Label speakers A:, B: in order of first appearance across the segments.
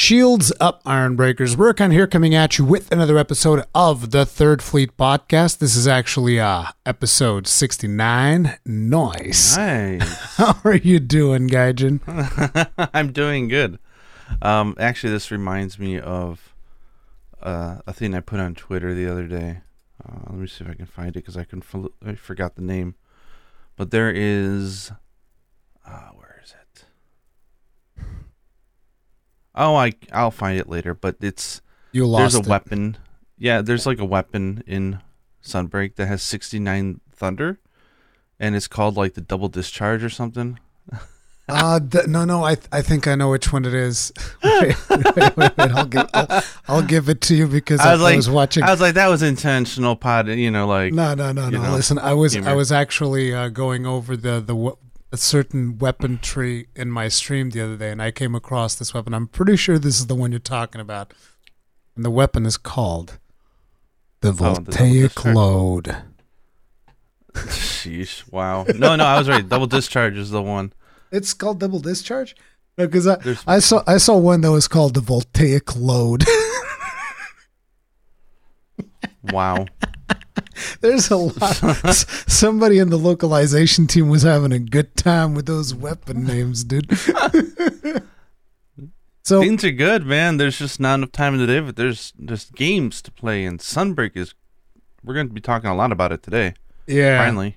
A: Shields up, Iron Breakers. Rurikhan here coming at you with another episode of the Third Fleet Podcast. This is actually uh episode 69. Nice.
B: Nice.
A: How are you doing, Gaijin?
B: I'm doing good. Um, actually, this reminds me of uh, a thing I put on Twitter the other day. Uh, let me see if I can find it because I can I forgot the name. But there is, uh, where is it? Oh, I I'll find it later. But it's
A: You
B: there's a
A: it.
B: weapon. Yeah, there's like a weapon in Sunbreak that has 69 thunder, and it's called like the double discharge or something.
A: Uh, th- no, no, I I think I know which one it is. wait, wait, wait, I'll, give, I'll, I'll give it to you because I,
B: I was like,
A: I was watching.
B: I was like, that was intentional pod, you know, like
A: no, no, no, no.
B: know,
A: Listen, I was I was actually uh, going over the the a certain weapon tree in my stream the other day, and I came across this weapon. I'm pretty sure this is the one you're talking about, and the weapon is called the
B: Oh,
A: voltaic
B: discharge.
A: load.
B: sheesh, wow. No, no, I was right. Double discharge is the one.
A: It's called double discharge because I,
B: There's-
A: I saw I saw one that was called the voltaic load.
B: Wow.
A: There's a lot. s- Somebody in the localization team was having a good time with those weapon names, dude. so
B: Things are good, man. There's just not enough time in the day, but there's there's games to play, and Sunbreak is. We're going to be talking a lot about it today.
A: yeah.
B: Finally,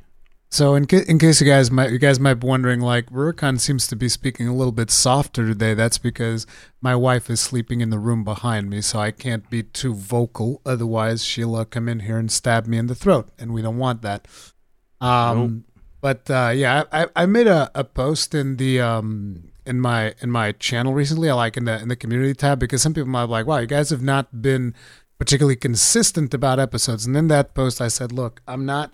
A: So in ca- in case you guys might you guys might be wondering, like Rurikhan seems to be speaking a little bit softer today. That's because my wife is sleeping in the room behind me, so I can't be too vocal. Otherwise, she'll uh, come in here and stab me in the throat, and we don't want that. Um, but uh, yeah, I, I made a, a post in the um in my in my channel recently. I like in the in the community tab because some people might be like, wow, you guys have not been particularly consistent about episodes. And in that post, I said, look, I'm not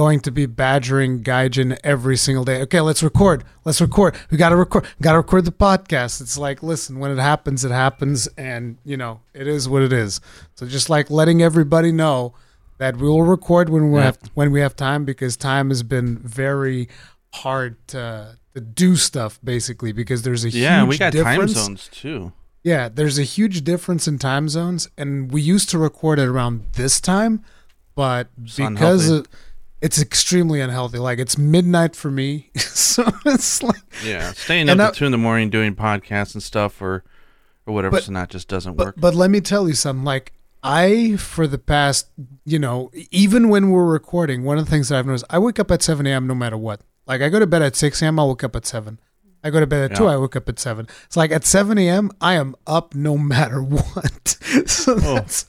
A: going to be badgering Gaijin every single day. Okay, let's record. Let's record. We got to record. Got to record the podcast. It's like, listen, when it happens, it happens, and you know, it is what it is. So just like letting everybody know that we will record when we
B: Yeah.
A: have when we have time because time has been very hard to to do stuff basically because there's a
B: yeah,
A: huge
B: we got
A: difference.
B: time zones too.
A: Yeah, there's a huge difference in time zones, and we used to record at around this time, but
B: It's
A: because it, it's extremely unhealthy. Like it's midnight for me, so it's like.
B: Yeah, staying up at two in the morning doing podcasts and stuff, or or whatever,
A: But-
B: so that just doesn't
A: But
B: work.
A: but let me tell you something. Like I, for the past, you know, even when we're recording, one of the things that I've noticed, I wake up at seven a.m. no matter what. Like I go to bed at six a.m. I wake up at seven. I go to bed at two. I wake up at seven. It's like at seven a.m. I am up no matter what. so
B: Oh.
A: that's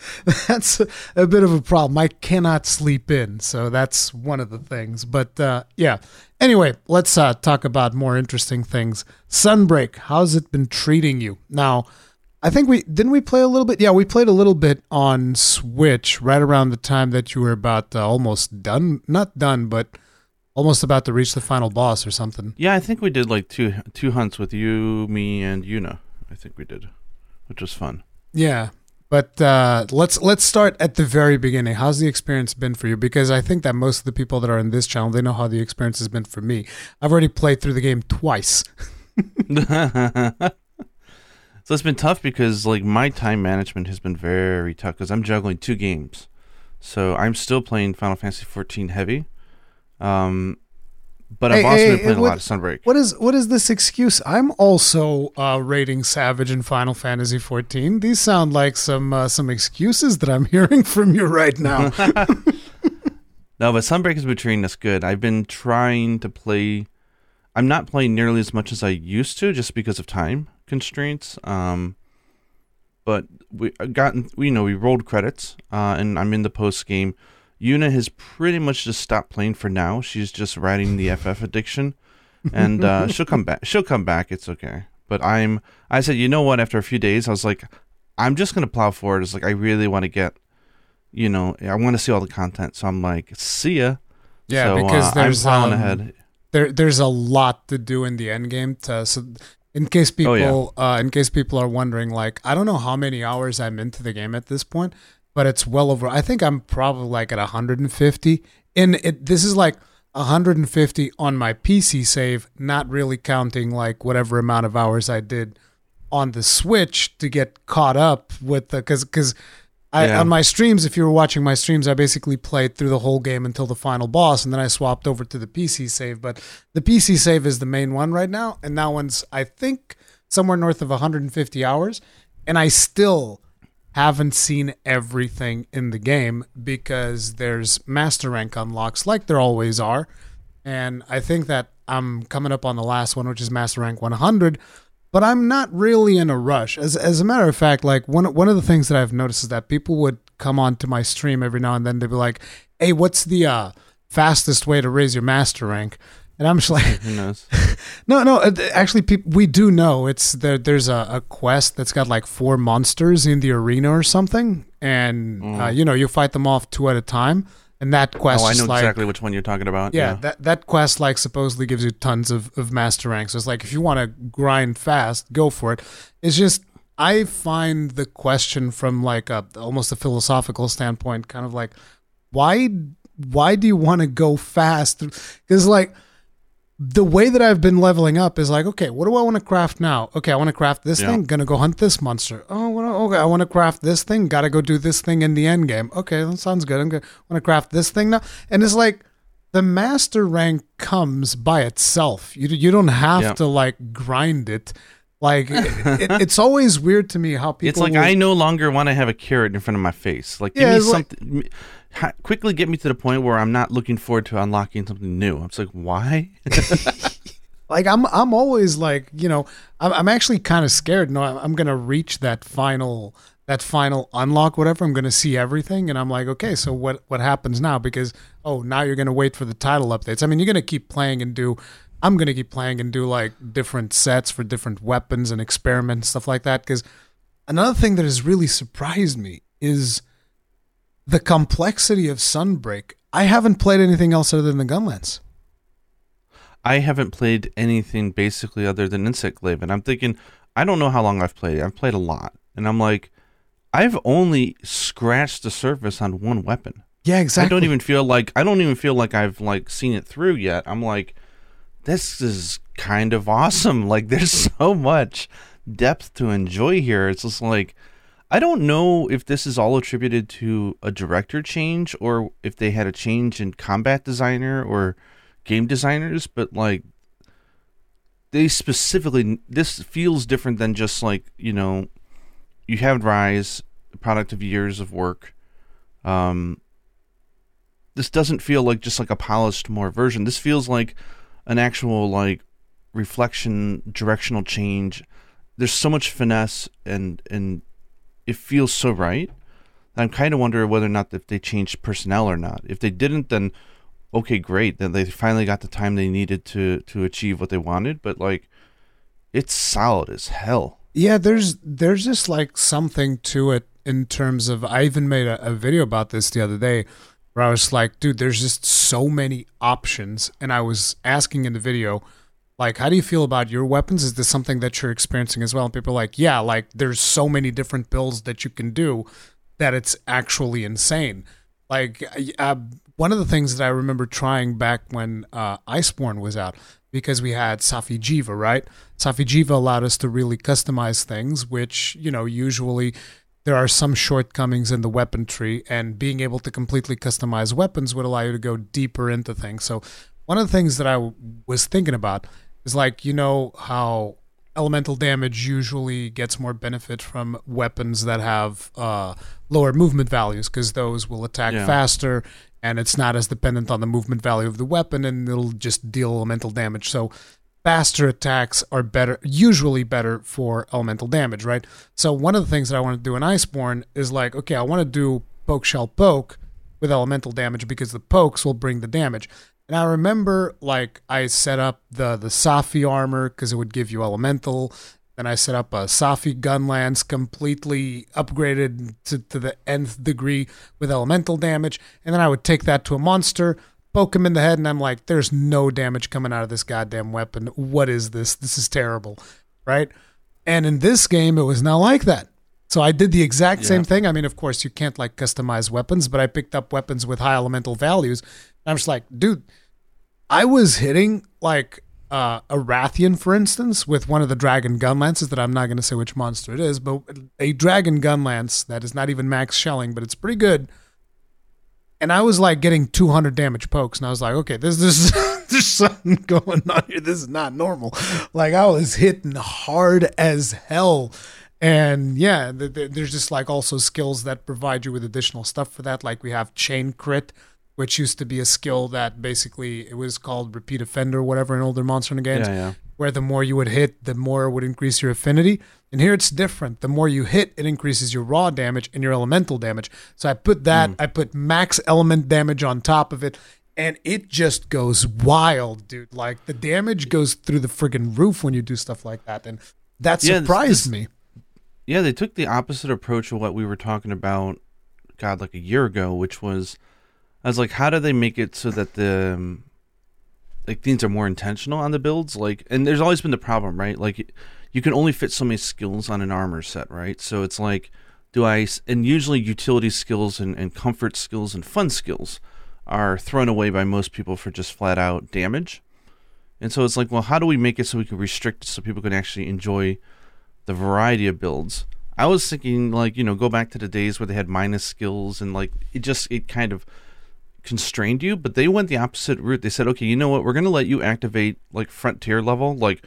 A: that's a, a bit of a problem. I cannot sleep in, so that's one of the things. But uh, yeah. Anyway, let's uh, talk about more interesting things. Sunbreak. How's it been treating you now? I think we didn't we play a little bit. Yeah, we played a little bit on Switch right around the time that you were about uh, almost done, not done, but almost about to reach the final boss or something.
B: yeah, I think we did like two two hunts with you, me, and Yuna. I think we did, which was fun.
A: Yeah, but uh, let's let's start at the very beginning. How's the experience been for you? Because I think that most of the people that are in this channel they know how the experience has been for me. I've already played through the game twice.
B: so it's been tough because like my time management has been very tough because I'm juggling two games. So I'm still playing Final Fantasy 14 heavy, um, but I've also
A: hey,
B: been playing
A: what-
B: a lot of Sunbreak.
A: What is what is this excuse? I'm also uh, rating Savage in Final Fantasy 14. These sound like some uh, some excuses that I'm hearing from you right now.
B: No, but Sunbreak has been treating us good. I've been trying to play. I'm not playing nearly as much as I used to, just because of time constraints. Um, but we I gotten, we you know, we rolled credits, uh, and I'm in the post game. Yuna has pretty much just stopped playing for now. She's just riding the FF addiction, and uh, she'll come back. She'll come back. It's okay. But I'm. I said, you know what? After a few days, I was like, I'm just gonna plow forward. It's like I really want to get you know, I want to see all the content. So I'm like, see ya.
A: Yeah,
B: So,
A: because
B: uh,
A: there's
B: I'm plowing
A: um,
B: ahead.
A: there there's a lot to do in the end game. To, so in case people
B: Oh, yeah.
A: uh, in case people are wondering, like I don't know how many hours I'm into the game at this point, but it's well over. I think I'm probably like at 150. And it this is like 150 on my PC save, not really counting like whatever amount of hours I did on the Switch to get caught up with the because because. I,
B: Yeah.
A: On my streams, if you were watching my streams, I basically played through the whole game until the final boss, and then I swapped over to the PC save. But the PC save is the main one right now, and that one's I think somewhere north of 150 hours, and I still haven't seen everything in the game because there's master rank unlocks like there always are. And I think that I'm coming up on the last one, which is master rank 100, but I'm not really in a rush. As as a matter of fact, like one one of the things that I've noticed is that people would come onto my stream every now and then. They'd be like, "Hey, what's the uh, fastest way to raise your master rank?" And I'm just like,
B: Who knows?
A: no, no. Actually, peop we do know it's there. There's a, a quest that's got like four monsters in the arena or something, and uh, you know you fight them off two at a time. And that quest,
B: Mm. oh, I know
A: like,
B: exactly which one you're talking about.
A: yeah, that that quest like supposedly gives you tons of of master ranks. So it's like if you want to grind fast, go for it. It's just I find the question from like a almost a philosophical standpoint, kind of like why why do you want to go fast? Because like the way that I've been leveling up is like, okay, what do I want to craft now? Okay, I want to craft this
B: Yeah.
A: thing. Gonna go hunt this monster. Oh, okay, I want to craft this thing. Got to go do this thing in the end game. Okay, that sounds good. I'm gonna want to craft this thing now. And it's like the master rank comes by itself. You you don't have
B: Yeah.
A: to like grind it. Like it, it, it's always weird to me how people.
B: It's like
A: will-
B: I no longer want to have a carrot in front of my face. Like, give me
A: it's like-
B: quickly get me to the point where I'm not looking forward to unlocking something new. I'm just like, why?
A: like I'm I'm always like you know I'm I'm actually kind of scared. No, I'm, I'm gonna reach that final that final unlock whatever. I'm gonna see everything, and I'm like, okay, so what what happens now? Because oh, now you're gonna wait for the title updates. I mean, you're gonna keep playing and do. I'm gonna keep playing and do like different sets for different weapons and experiments stuff like that. Because another thing that has really surprised me is the complexity of Sunbreak. I haven't played anything else other than the Gunlance.
B: I haven't played anything basically other than Insect Glaive, and I'm thinking, I don't know how long I've played. it. I've played a lot, and I'm like, I've only scratched the surface on one weapon.
A: Yeah, exactly.
B: I don't even feel like I don't even feel like I've like seen it through yet. I'm like, this is kind of awesome. Like, there's so much depth to enjoy here. It's just like, I don't know if this is all attributed to a director change or if they had a change in combat designer or game designers, but like, they specifically this feels different than just like you know, you have Rise, product of years of work. Um, this doesn't feel like just like a polished more version. This feels like an actual like reflection, directional change. There's so much finesse and and it feels so right. I'm kind of wondering whether or not if they changed personnel or not. If they didn't, then okay, great. Then they finally got the time they needed to to achieve what they wanted. But like, it's solid as hell.
A: Yeah, there's there's just like something to it in terms of I even made a, a video about this the other day where I was like, dude, there's just so many options and I was asking in the video like how do you feel about your weapons? Is this something that you're experiencing as well? And people are like, yeah, like there's so many different builds that you can do that it's actually insane. Like uh, one of the things that I remember trying back when uh, Iceborne was out, because we had Safi Jiva, right? Safi Jiva allowed us to really customize things, which you know usually there are some shortcomings in the weapon tree, and being able to completely customize weapons would allow you to go deeper into things. So one of the things that I w- was thinking about is like you know how elemental damage usually gets more benefit from weapons that have uh, lower movement values because those will attack
B: Yeah.
A: faster and it's not as dependent on the movement value of the weapon and it'll just deal elemental damage. So faster attacks are better usually better for elemental damage right? So one of the things that i want to do in iceborne is like okay i want to do poke shell poke with elemental damage because the pokes will bring the damage and I remember like I set up the the Safi armor because it would give you elemental. Then I set up a Safi gunlance completely upgraded to, to the nth degree with elemental damage. And then I would take that to a monster, poke him in the head, and I'm like, there's no damage coming out of this goddamn weapon. What is this? This is terrible. Right? And in this game, it was not like that. So I did the exact same thing. I mean, of course, you can't like customize weapons, but I picked up weapons with high elemental values. I'm just like, dude, I was hitting like uh, a Rathian, for instance, with one of the dragon gun lances that I'm not going to say which monster it is, but a dragon gun lance that is not even max shelling, but it's pretty good. And I was like getting 200 damage pokes, and I was like, okay, this this there's something going on here. This is not normal. Like I was hitting hard as hell. And yeah, th- th- there's just like also skills that provide you with additional stuff for that. Like we have chain crit, which used to be a skill that basically it was called repeat offender, whatever in older Monster Hunter games,
B: Yeah, yeah.
A: where the more you would hit, the more it would increase your affinity. And here it's different. The more you hit, it increases your raw damage and your elemental damage. So I put that, hmm. I put max element damage on top of it, and it just goes wild, dude. Like the damage goes through the friggin' roof when you do stuff like that. And that
B: Yeah,
A: surprised
B: this-
A: me.
B: Yeah, they took the opposite approach of what we were talking about, God, like a year ago, which was, I was like, how do they make it so that the, um, like things are more intentional on the builds? Like, and there's always been the problem, right? Like, you can only fit so many skills on an armor set, right? So it's like, do I? and usually utility skills and, and comfort skills and fun skills are thrown away by most people for just flat out damage. And so it's like, well, how do we make it so we can restrict it so people can actually enjoy the variety of builds. I was thinking like, you know, go back to the days where they had minus skills and like it just it kind of constrained you, but they went the opposite route. They said, "Okay, you know what? We're going to let you activate like frontier level. Like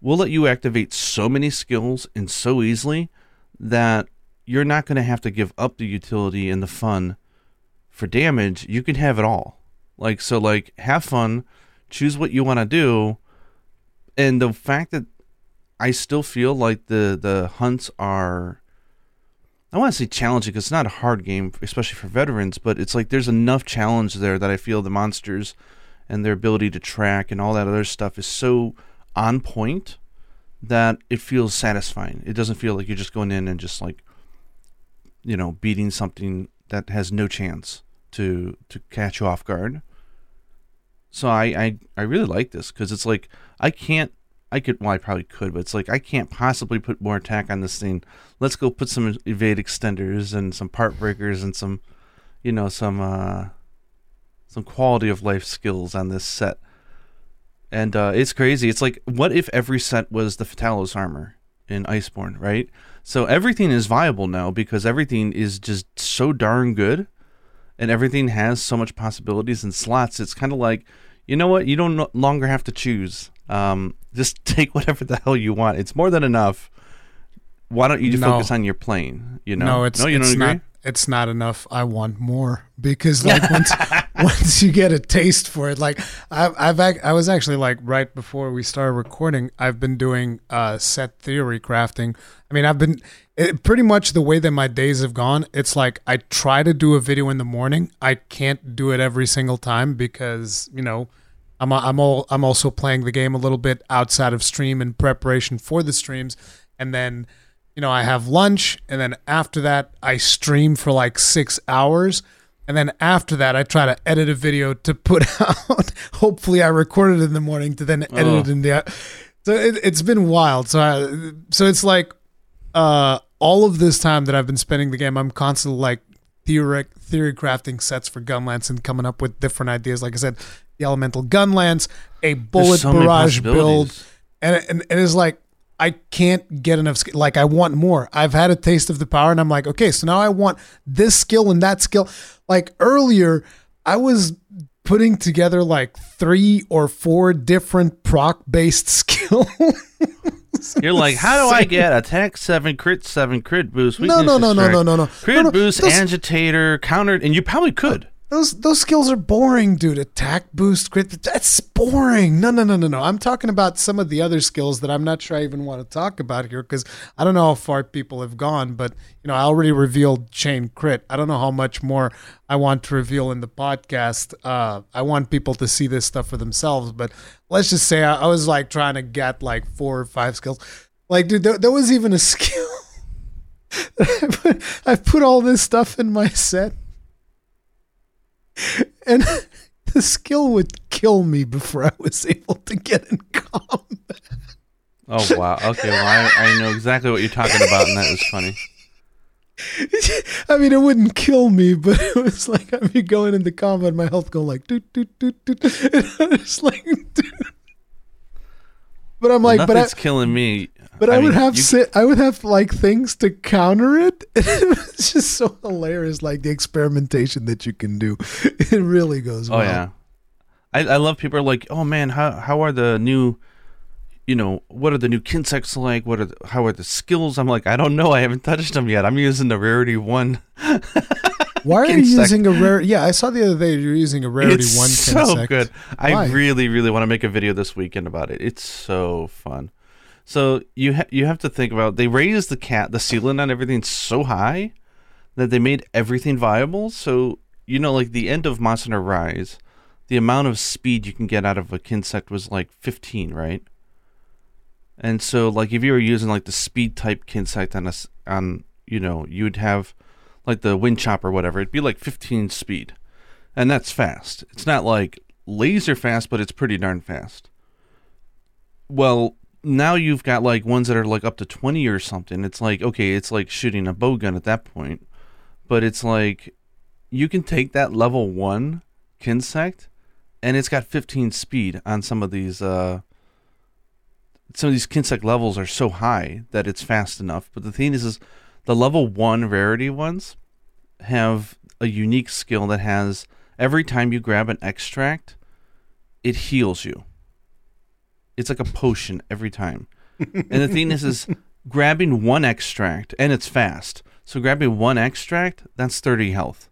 B: we'll let you activate so many skills and so easily that you're not going to have to give up the utility and the fun for damage. You can have it all. Like so like have fun, choose what you want to do, and the fact that I still feel like the the hunts are. I want to say challenging because it's not a hard game, especially for veterans. But it's like there's enough challenge there that I feel the monsters and their ability to track and all that other stuff is so on point that it feels satisfying. It doesn't feel like you're just going in and just like, you know, beating something that has no chance to to catch you off guard. So I I, I really like this because it's like I can't I could well I probably could but it's like I can't possibly put more attack on this thing. Let's go put some evade extenders and some part breakers and some you know some uh some quality of life skills on this set. And uh, it's crazy. It's like what if every set was the Fatalis armor in Iceborne, right? So everything is viable now because everything is just so darn good and everything has so much possibilities and slots. It's kind of like, you know what? You don't no longer have to choose. Um, just take whatever the hell you want. It's more than enough. Why don't you just
A: No.
B: focus on your plane? You know?
A: No, it's
B: no, you
A: it's
B: don't agree.
A: not. It's not enough. I want more because like once once you get a taste for it, like I've I've ac- I was actually like right before we started recording, I've been doing uh set theory crafting. I mean, I've been it, pretty much the way that my days have gone. It's like I try to do a video in the morning. I can't do it every single time because you know. I'm I'm all I'm also playing the game a little bit outside of stream in preparation for the streams, and then you know I have lunch, and then after that I stream for like six hours, and then after that I try to edit a video to put out. Hopefully I record it in the morning to then edit
B: Oh.
A: it in the. So it, it's been wild. So I, so it's like uh, all of this time that I've been spending the game, I'm constantly like theory theory crafting sets for Gunlance and coming up with different ideas. Like I said, the elemental Gunlance, a bullet
B: so
A: barrage build, and, and and it's like I can't get enough. Like I want more. I've had a taste of the power, and I'm like, okay, so now I want this skill and that skill. Like earlier, I was putting together like three or four different proc based skills.
B: You're like, how do I get attack seven, crit seven, crit boost?
A: No, no, no, no, no, no, no.
B: Crit
A: No, no,
B: boost,
A: those-
B: agitator, counter, and you probably could.
A: Those those skills are boring, dude. Attack boost, crit. That's boring. No, no, no, no, no. I'm talking about some of the other skills that I'm not sure I even want to talk about here because I don't know how far people have gone. But you know, I already revealed chain crit. I don't know how much more I want to reveal in the podcast. Uh, I want people to see this stuff for themselves. But let's just say I, I was like trying to get like four or five skills. Like, dude, there, there was even a skill. I put, I put all this stuff in my set and the skill would kill me before I was able to get in combat.
B: Oh wow. Okay. Well, I, I know exactly what you're talking about, and that is funny.
A: I mean, it wouldn't kill me, but it was like I'd be going into combat, my health going like doot doot doot doot, and I was like, dude. But I'm like, but I,
B: killing me.
A: But I,
B: I
A: would
B: mean,
A: have
B: you-
A: si- I would have like things to counter it. it's just so hilarious, like the experimentation that you can do. It really goes.
B: Oh
A: well.
B: yeah, I I love people are like, oh man, how how are the new, you know, what are the new kinsects like? What are the, how are the skills? I'm like, I don't know. I haven't touched them yet. I'm using the rarity one.
A: Why are you using a rare? Yeah, I saw the other day you're using a rarity
B: it's
A: one.
B: so good.
A: Why?
B: I really really want to make a video this weekend about it. It's so fun. So you ha- you have to think about they raised the cat the ceiling on everything so high that they made everything viable. So you know, like the end of Monster Rise, the amount of speed you can get out of a Kinsect was like 15, right? And so, like, if you were using like the speed type Kinsect on a s on, you know, you would have like the Wind Chop or whatever. It'd be like 15 speed, and that's fast. It's not like laser fast, but it's pretty darn fast. Well, now you've got like ones that are like up to 20 or something. It's like okay, it's like shooting a bow gun at that point, but it's like you can take that level one Kinsect, and it's got 15 speed on some of these. Uh, some of these Kinsect levels are so high that it's fast enough. But the thing is, is the level one rarity ones have a unique skill that has every time you grab an extract, it heals you. It's like a potion every time. and the thing is, is grabbing one extract, and it's fast. So grabbing one extract, that's 30 health.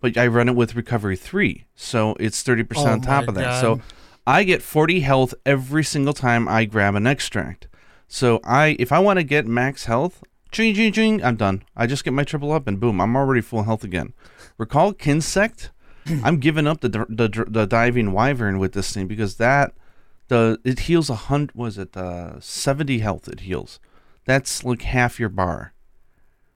B: But I run it with recovery three, so it's 30%
A: Oh
B: on top of that.
A: God.
B: So I get 40 health every single time I grab an extract. So I, if I want to get max health, ching ching ching, I'm done. I just get my triple up and boom, I'm already full health again. Recall Kinsect? I'm giving up the, the the diving wyvern with this thing because that the it heals a hundred. Was it uh, 70 health? It heals. That's like half your bar,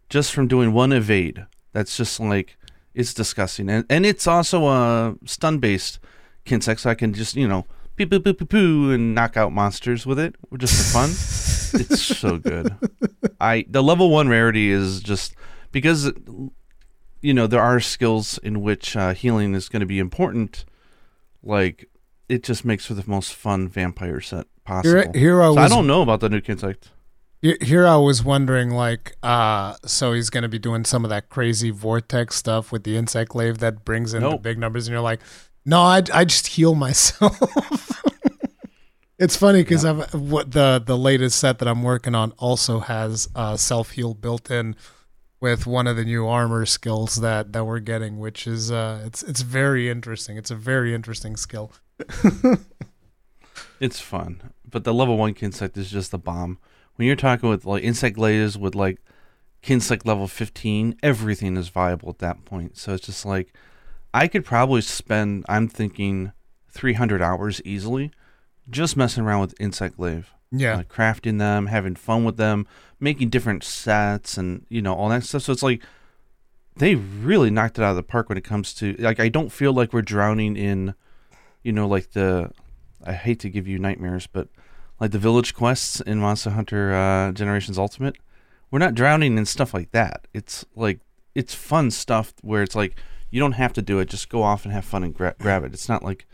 B: just from doing one evade. That's just like it's disgusting, and and it's also a stun based Kinsect, so I can just you know poo poo poo poo poo and knock out monsters with it, just for fun. it's so good. I the level one rarity is just because you know there are skills in which uh, healing is going to be important. Like it just makes for the most fun vampire set possible.
A: Here, here I
B: So. I don't know about the new Kinsect.
A: Here- I was wondering, like, uh, so he's going to be doing some of that crazy vortex stuff with the insect glaive that brings in the big numbers, and you're like, no, I, I just heal myself. it's funny because I've what the the latest set that I'm working on also has uh, self heal built in with one of the new armor skills that that we're getting, which is uh, it's it's very interesting. It's a very interesting skill.
B: It's fun, but the level one Kinsect is just a bomb. When you're talking with like insect glaives with like Kinsect level 15, everything is viable at that point. So it's just like I could probably spend, I'm thinking, 300 hours easily just messing around with insect glaive.
A: Yeah,
B: like crafting them, having fun with them, making different sets, and you know all that stuff. So it's like they really knocked it out of the park when it comes to like I don't feel like we're drowning in, you know, like the I hate to give you nightmares, but like the village quests in Monster Hunter uh, Generations Ultimate, we're not drowning in stuff like that. It's like it's fun stuff where it's like you don't have to do it, just go off and have fun and gra- grab it. It's not like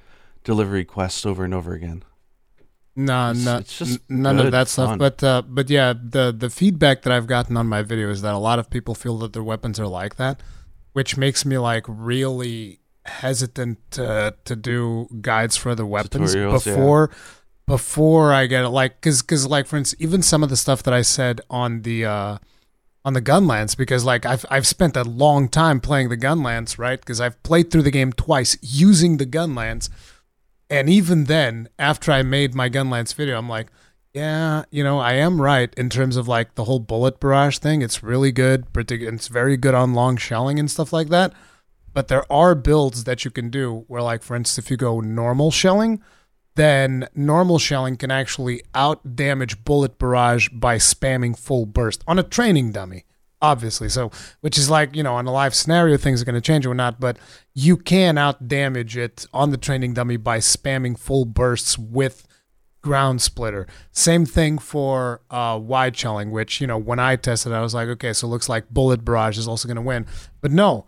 B: delivery quests over and over again.
A: No,
B: It's-
A: no,
B: it's just
A: n- none of that stuff.
B: fun.
A: But uh, but yeah, the the feedback that I've gotten on my video is that a lot of people feel that their weapons are like that, which makes me like really hesitant to to do guides for the weapons
B: Tutorials, yeah.
A: before before I get it. Like, cause cause like for instance, even some of the stuff that I said on the uh on the Gunlance because like I've I've spent a long time playing the Gunlance, right? Because I've played through the game twice using the Gunlance. And even then, after I made my Gunlance video, I'm like, yeah, you know, I am right in terms of like the whole bullet barrage thing. It's really good, particularly it's very good on long shelling and stuff like that. But there are builds that you can do where, like, for instance, if you go normal shelling, then normal shelling can actually out damage bullet barrage by spamming full burst on a training dummy, obviously. So, which is like, you know, on a live scenario, things are going to change or not, but you can out damage it on the training dummy by spamming full bursts with ground splitter. Same thing for uh, wide shelling, which, you know, when I tested, I was like, okay, so it looks like bullet barrage is also going to win. But no,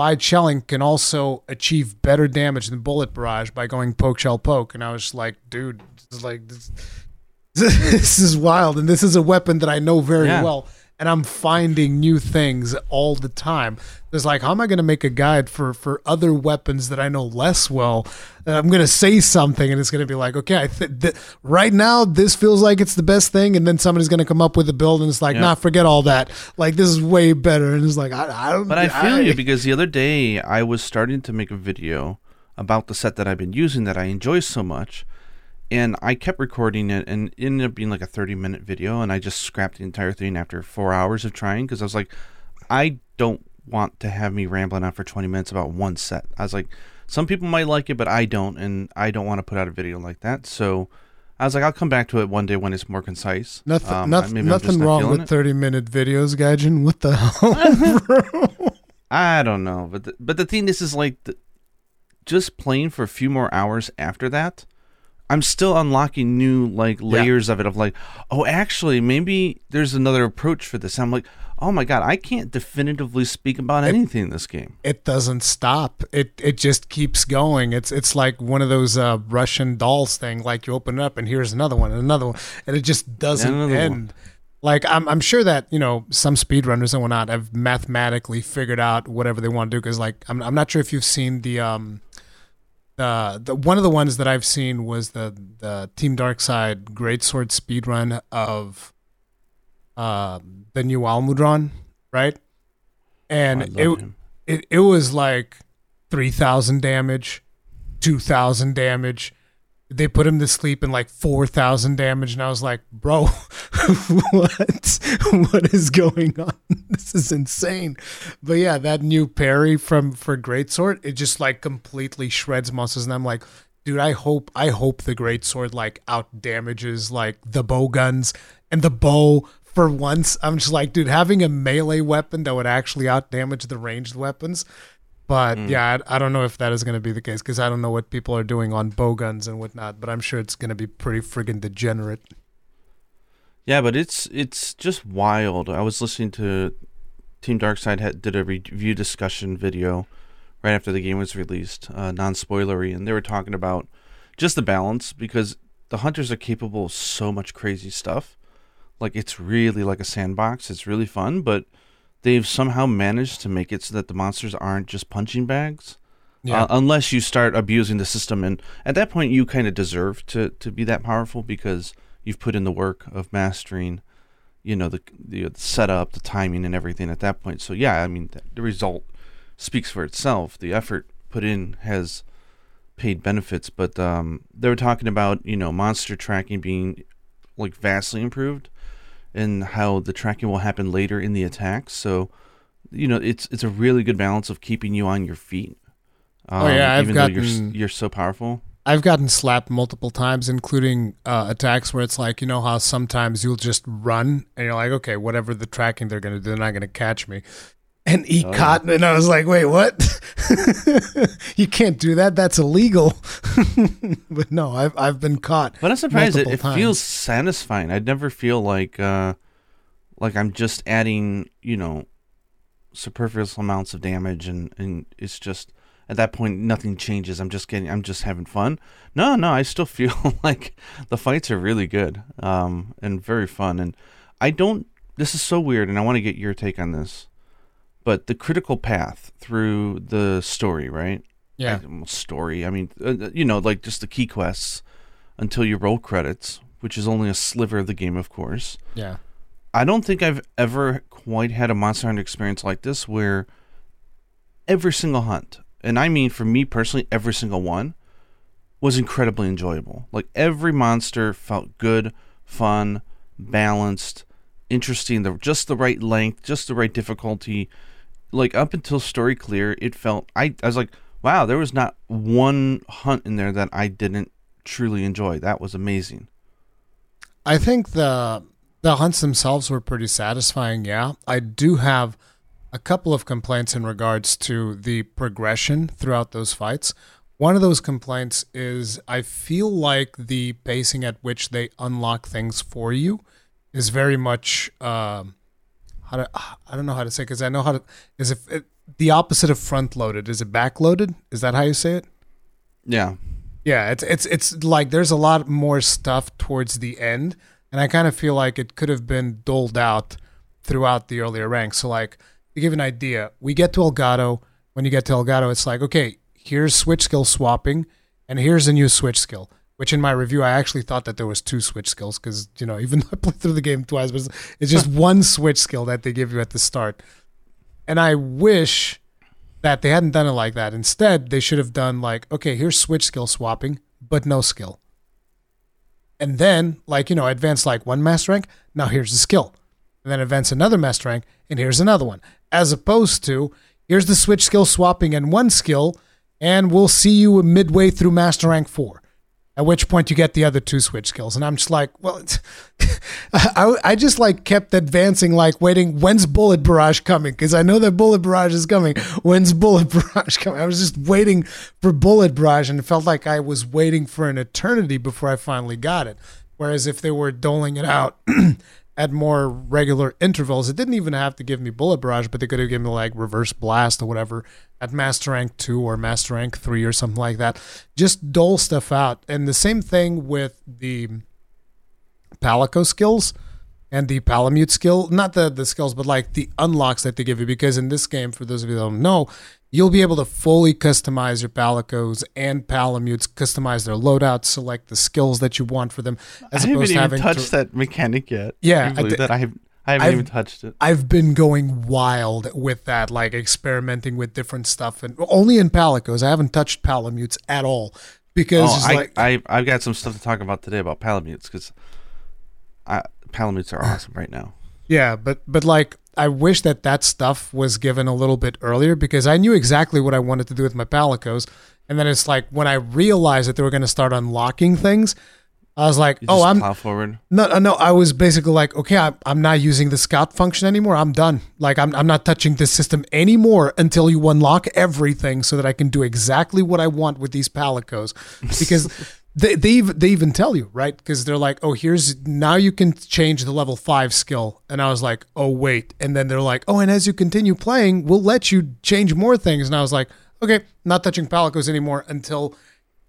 A: wide shelling can also achieve better damage than bullet barrage by going poke shell poke. And I was like, dude, this is like, this, this is wild, and this is a weapon that I know very
B: Yeah.
A: well, and I'm finding new things all the time. It's like, how am I going to make a guide for for other weapons that I know less well? And I'm going to say something, and it's going to be like, okay, I th- th- right now this feels like it's the best thing, and then somebody's going to come up with a build, and it's like,
B: Yeah.
A: nah, forget all that. Like this is way better, and it's like, I, I don't.
B: But I feel you because the other day I was starting to make a video about the set that I've been using that I enjoy so much. And I kept recording it and it ended up being like a 30 minute video. And I just scrapped the entire thing after four hours of trying because I was like, I don't want to have me rambling on for 20 minutes about one set. I was like, some people might like it, but I don't. And I don't want to put out a video like that. So I was like, I'll come back to it one day when it's more concise.
A: Nothing,
B: Um,
A: nothing,
B: I'm just
A: nothing wrong with
B: it.
A: 30 minute videos, Gaijin. What the hell?
B: I don't know, but the, but the thing is, is like the, just playing for a few more hours after that, I'm still unlocking new like layers of it. Of like, oh, actually, maybe there's another approach for this. I'm like, oh my god, I can't definitively speak about anything in this game.
A: it doesn't stop. It it just keeps going. It's it's like one of those uh, Russian dolls thing. Like you open it up and here's another one and another one, and it just doesn't
B: Another one.
A: end. Like I'm I'm sure that you know some speedrunners and whatnot have mathematically figured out whatever they want to do. Because like I'm I'm not sure if you've seen the um the the one of the ones that I've seen was the the Team Darkside Greatsword speedrun of uh the new Almudron, right? And
B: love
A: it it it was like three thousand damage, two thousand damage. They put him to sleep in like four thousand damage, and I was like, "Bro, what? what is going on? This is insane." But yeah, that new parry from for Greatsword, it just like completely shreds monsters, and I'm like, dude, I hope I hope the Greatsword like out damages like the bow guns and the bow. For once, I'm just like, dude, having a melee weapon that would actually out damage the ranged weapons. But yeah, I, I don't know if that is going to be the case because I don't know what people are doing on bow guns and whatnot. But I'm sure it's going to be pretty friggin' degenerate.
B: Yeah, but it's it's just wild. I was listening to Team Darkside had, did a review discussion video right after the game was released, uh, non spoilery, and they were talking about just the balance because the hunters are capable of so much crazy stuff. Like it's really like a sandbox. It's really fun, but they've somehow managed to make it so that the monsters aren't just punching bags.
A: Yeah,
B: Uh, unless you start abusing the system, and at that point, you kind of deserve to to be that powerful because you've put in the work of mastering, you know, the the, the setup, the timing, and everything at that point. So yeah, I mean, th- the result speaks for itself. The effort put in has paid benefits, but um, they were talking about you know monster tracking being like vastly improved, and how the tracking will happen later in the attack. So you know, it's it's a really good balance of keeping you on your feet. Um,
A: Oh, yeah, I've
B: even though you're
A: gotten-
B: you're so powerful.
A: I've gotten slapped multiple times, including uh, attacks where it's like, you know how sometimes you'll just run and you're like, okay, whatever the tracking they're going to do, they're not going to catch me. And he
B: Oh,
A: caught me, and I was like, wait, what? you can't do that. That's illegal. but no, I've, I've been caught.
B: But I'm surprised it, it feels satisfying. I'd never feel like uh, like I'm just adding, you know, superfluous amounts of damage, and and it's just at that point nothing changes. I'm just getting, I'm just having fun. No, no, I still feel like the fights are really good, um, and very fun. And I don't. This is so weird, and I want to get your take on this. But the critical path through the story, right?
A: Yeah.
B: I- story. I mean, uh, you know, like just the key quests until you roll credits, which is only a sliver of the game, of course.
A: Yeah.
B: I don't think I've ever quite had a Monster Hunter experience like this where every single hunt, and I mean for me personally, every single one was incredibly enjoyable. Like every monster felt good, fun, balanced, interesting, the just the right length, just the right difficulty. Like up until story clear, it felt I, I was like, wow, there was not one hunt in there that I didn't truly enjoy. That was amazing.
A: I think the the hunts themselves were pretty satisfying. Yeah, I do have a couple of complaints in regards to the progression throughout those fights. One of those complaints is I feel like the pacing at which they unlock things for you is very much um, how to ah, I don't know how to say because I know how to is if it, the opposite of front loaded is it back loaded is that how you say it
B: Yeah.
A: Yeah, it's it's it's like there's a lot more stuff towards the end, and I kind of feel like it could have been doled out throughout the earlier ranks. So like to give an idea, we get to Elgado. When you get to Elgado, it's like okay, here's switch skill swapping, and here's a new switch skill. Which in my review, I actually thought that there was two switch skills because you know even though I played through the game twice, but it's just one switch skill that they give you at the start. And I wish that they hadn't done it like that. Instead, they should have done like, okay, here's switch skill swapping, but no skill. And then, like, you know, advance like one master rank, now here's the skill. And then advance another master rank, and here's another one. As opposed to, here's the switch skill swapping and one skill, and we'll see you midway through master rank four. At which point you get the other two switch skills, and I'm just like, well, I, I just like kept advancing, like waiting. When's bullet barrage coming? Because I know that bullet barrage is coming. When's bullet barrage coming? I was just waiting for bullet barrage, and it felt like I was waiting for an eternity before I finally got it. Whereas if they were doling it out at more regular intervals. It didn't even have to give me bullet barrage, but they could have given me like reverse blast or whatever at master rank two or master rank three or something like that. Just dole stuff out. And the same thing with the Palico skills and the Palamute skill. Not the the skills, but like the unlocks that they give you. Because in this game, for those of you that don't know, you'll be able to fully customize your Palicos and Palamutes, customize their loadouts, select the skills that you want for them.
B: As I haven't even touched to, that mechanic yet.
A: Yeah,
B: I, that I have. I haven't I've, even touched it.
A: I've been going wild with that, like experimenting with different stuff, and only in Palicos. I haven't touched Palamutes at all because
B: oh, I,
A: like,
B: I, I've got some stuff to talk about today about Palamutes because Palamutes are awesome right now.
A: Yeah, but but like I wish that that stuff was given a little bit earlier because I knew exactly what I wanted to do with my Palicos. And then it's like when I realized that they were going to start unlocking things, I was like, "Oh, I'm
B: plow forward."
A: No, uh, no, I was basically like, "Okay, I'm, I'm not using the scout function anymore. I'm done. Like, I'm I'm not touching this system anymore until you unlock everything, so that I can do exactly what I want with these palicos." Because they they even, they even tell you right because they're like, "Oh, here's now you can change the level five skill," and I was like, "Oh, wait," and then they're like, "Oh, and as you continue playing, we'll let you change more things," and I was like, "Okay, not touching palicos anymore until."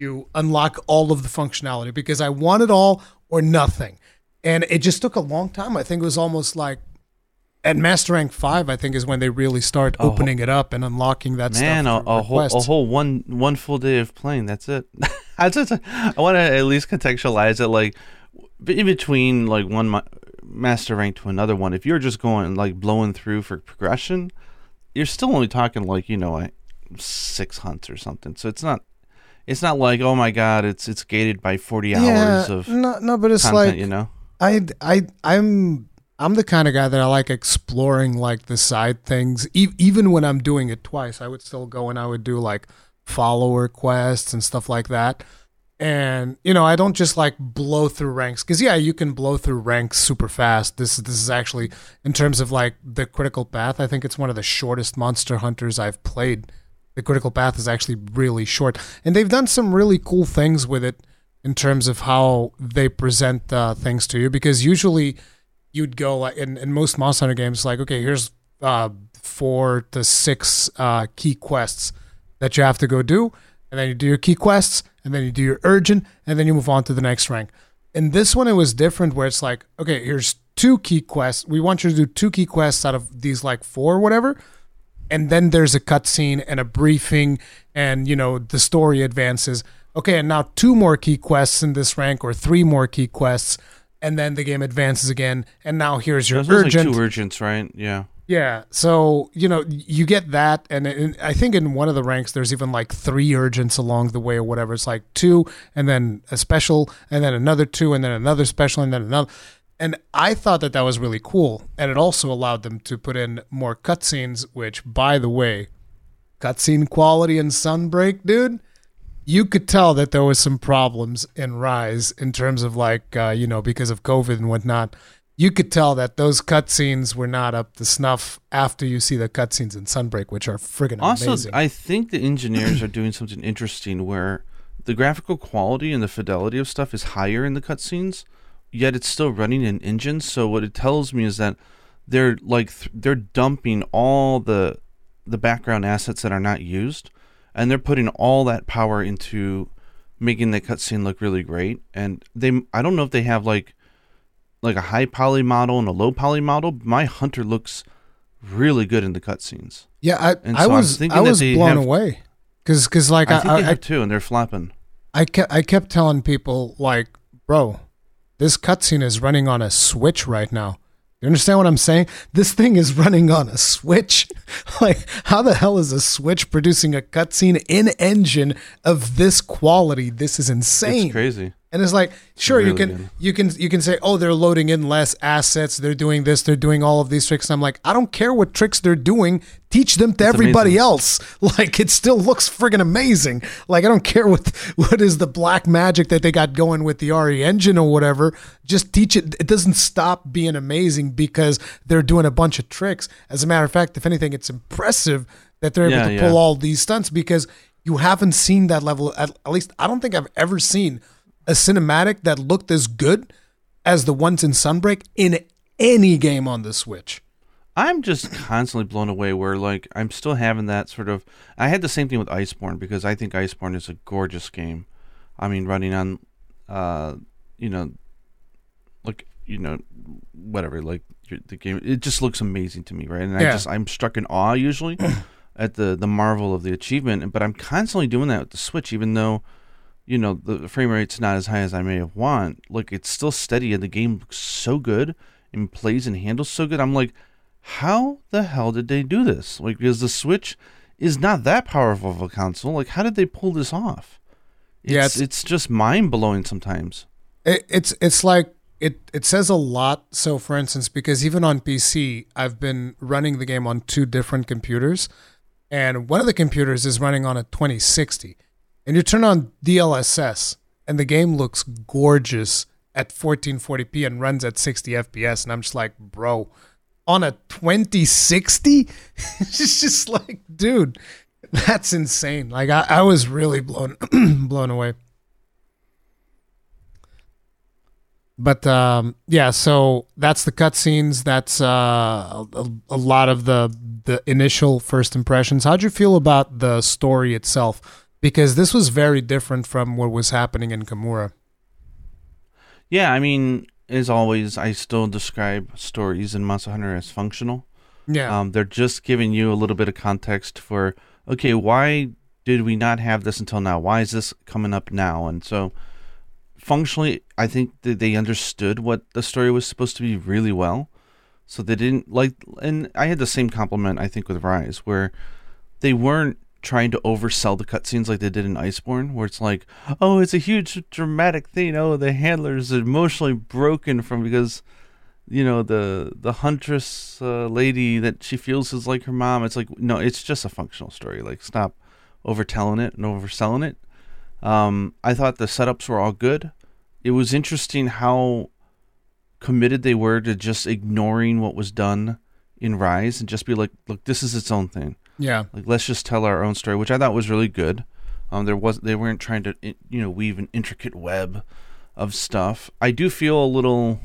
A: you unlock all of the functionality because I want it all or nothing. And it just took a long time. I think it was almost like at Master Rank Five. I think is when they really start opening it up and unlocking that
B: man,
A: stuff.
B: Man, a, a whole a whole one one full day of playing. That's it. I just I want to at least contextualize it like in between like one master rank to another one. If you're just going like blowing through for progression, you're still only talking like you know like six hunts or something. So it's not it's not like oh my god, it's it's gated by forty hours of
A: no no, but it's
B: content,
A: like
B: you know.
A: I I I'm I'm the kind of guy that I like exploring like the side things. E- even when I'm doing it twice, I would still go and I would do like follower quests and stuff like that. And you know, I don't just like blow through ranks because yeah, you can blow through ranks super fast. This this is actually in terms of like the critical path. I think it's one of the shortest monster hunters I've played the critical path is actually really short, and they've done some really cool things with it in terms of how they present uh, things to you. Because usually you'd go like in, in most Monster Hunter games, like okay, here's uh, four to six uh, key quests that you have to go do, and then you do your key quests, and then you do your urgent, and then you move on to the next rank. In this one, it was different, where it's like, okay, here's two key quests. We want you to do two key quests out of these like four or whatever and then there's a cutscene and a briefing, and you know the story advances. Okay, and now two more key quests in this rank, or three more key quests, and then the game advances again. And now here's your urgent.
B: Like two urgents, right? Yeah.
A: Yeah. So you know you get that, and, I think in one of the ranks there's even like three urgents along the way, or whatever. It's like two, and then a special, and then another two, and then another special, and then another and I thought that that was really cool. And it also allowed them to put in more cutscenes, which, by the way, cutscene quality in Sunbreak, dude, you could tell that there was some problems in Rise in terms of like, uh, you know, because of COVID and whatnot. You could tell that those cutscenes were not up to snuff after you see the cutscenes in Sunbreak, which are friggin'
B: also,
A: amazing.
B: I think the engineers are doing something interesting where the graphical quality and the fidelity of stuff is higher in the cutscenes yet it's still running in engines. So what it tells me is that they're like th- they're dumping all the the background assets that are not used, and they're putting all that power into making the cutscene look really great. And they, I don't know if they have like like a high poly model and a low poly model. My hunter looks really good in the cutscenes.
A: Yeah, I,
B: And
A: I
B: so I'm
A: was
B: thinking
A: I
B: that they
A: blown
B: have-
A: away because because like
B: I
A: I
B: think
A: I,
B: they
A: I,
B: have two, and they're flapping.
A: I kept I kept telling people like, bro, this cutscene is running on a Switch right now. You understand what I'm saying? This thing is running on a Switch. like, how the hell is a Switch producing a cutscene in engine of this quality? This is insane.
B: It's crazy.
A: And it's like, sure, you can
B: good.
A: you can you can say, oh, they're loading in less assets, they're doing this, they're doing all of these tricks. And I'm like, I don't care what tricks they're doing. Teach them to
B: It's
A: everybody
B: amazing.
A: else. Like it still looks friggin' amazing. Like I don't care what what is the black magic that they got going with the RE engine or whatever. Just teach it. It doesn't stop being amazing because they're doing a bunch of tricks. As a matter of fact, if anything, it's impressive that they're able
B: Yeah,
A: to
B: yeah.
A: pull all these stunts because you haven't seen that level. At, at least I don't think I've ever seen a cinematic that looked as good as the ones in Sunbreak in any game on the Switch.
B: I'm just constantly blown away where like I'm still having that sort of I had the same thing with Iceborne because I think Iceborne is a gorgeous game. I mean running on uh you know like you know whatever like the game it just looks amazing to me, right? And I just I'm struck in awe usually at the the marvel of the achievement, but I'm constantly doing that with the Switch even though you know the frame rate's not as high as I may have want. Like it's still steady and the game looks so good and plays and handles so good. I'm like how the hell did they do this? Like, because the Switch is not that powerful of a console. Like, how did they pull this off? It's,
A: Yeah,
B: it's,
A: it's-
B: just mind blowing sometimes.
A: It, it's it's like it it says a lot. So, for instance, because even on PC, I've been running the game on two different computers, and one of the computers is running on a 2060, and you turn on DLSS, and the game looks gorgeous at 1440p and runs at 60 FPS, and I'm just like, bro, on a 2060, it's just like, dude, that's insane. Like, I, I was really blown blown away. But um, yeah, so that's the cutscenes. That's uh, a, a lot of the the initial first impressions. How'd you feel about the story itself? Because this was very different from what was happening in Kamura.
B: Yeah, I mean, as always, I still describe stories in Monster Hunter as functional.
A: Yeah,
B: Um, they're just giving you a little bit of context for, okay, why did we not have this until now? Why is this coming up now? And so, functionally, I think that they understood what the story was supposed to be really well. So they didn't like, and I had the same compliment I think with Rise, where they weren't trying to oversell the cutscenes like they did in Iceborne, where it's like, oh, it's a huge dramatic thing. Oh, the handler's emotionally broken from because you know the the huntress uh, lady that she feels is like her mom. It's like no, it's just a functional story. Like stop overtelling it and overselling it. Um, I thought the setups were all good. It was interesting how committed they were to just ignoring what was done in Rise and just be like, look, this is its own thing.
A: Yeah,
B: Like let's just tell our own story, which I thought was really good. Um, there was they weren't trying to you know weave an intricate web of stuff. I do feel a little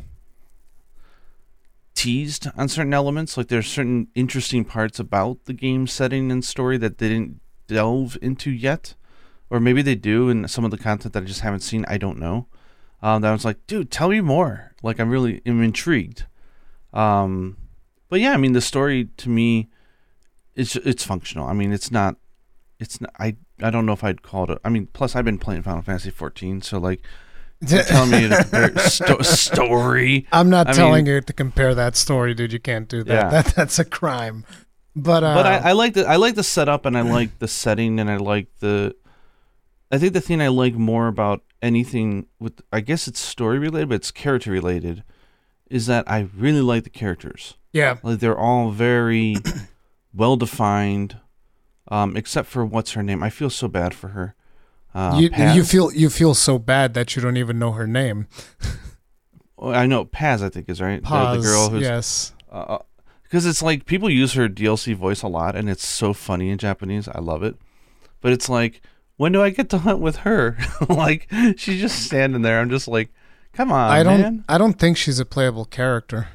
B: teased on certain elements. Like there's certain interesting parts about the game setting and story that they didn't delve into yet, or maybe they do in some of the content that I just haven't seen. I don't know. Um, that I was like, dude, tell me more. Like I'm really am intrigued. Um, but yeah, I mean the story to me it's it's functional. I mean, it's not. It's not. I I don't know if I'd call it. A, I mean, plus I've been playing Final Fantasy 14, so like telling me to compare sto- story.
A: I'm not
B: I
A: telling
B: mean-
A: you to compare that story, dude. You can't do that.
B: Yeah.
A: That that's a crime. But uh,
B: But I, I like the I like the setup and I like the setting and I like the. I think the thing I like more about anything with I guess it's story related, but it's character related, is that I really like the characters.
A: yeah,
B: Like they're all very well defined, um, except for what's her name. I feel so bad for her. Uh,
A: you you feel you feel so bad that you don't even know her name.
B: Oh, I know Paz. I think is right.
A: Paz,
B: the, girl who's
A: yes.
B: because it's like people use her DLC voice a lot, and it's so funny in Japanese. I love it, but it's like when do I get to hunt with her? like she's just standing there. I'm just like, come on,
A: I don't
B: man.
A: I don't think she's a playable character.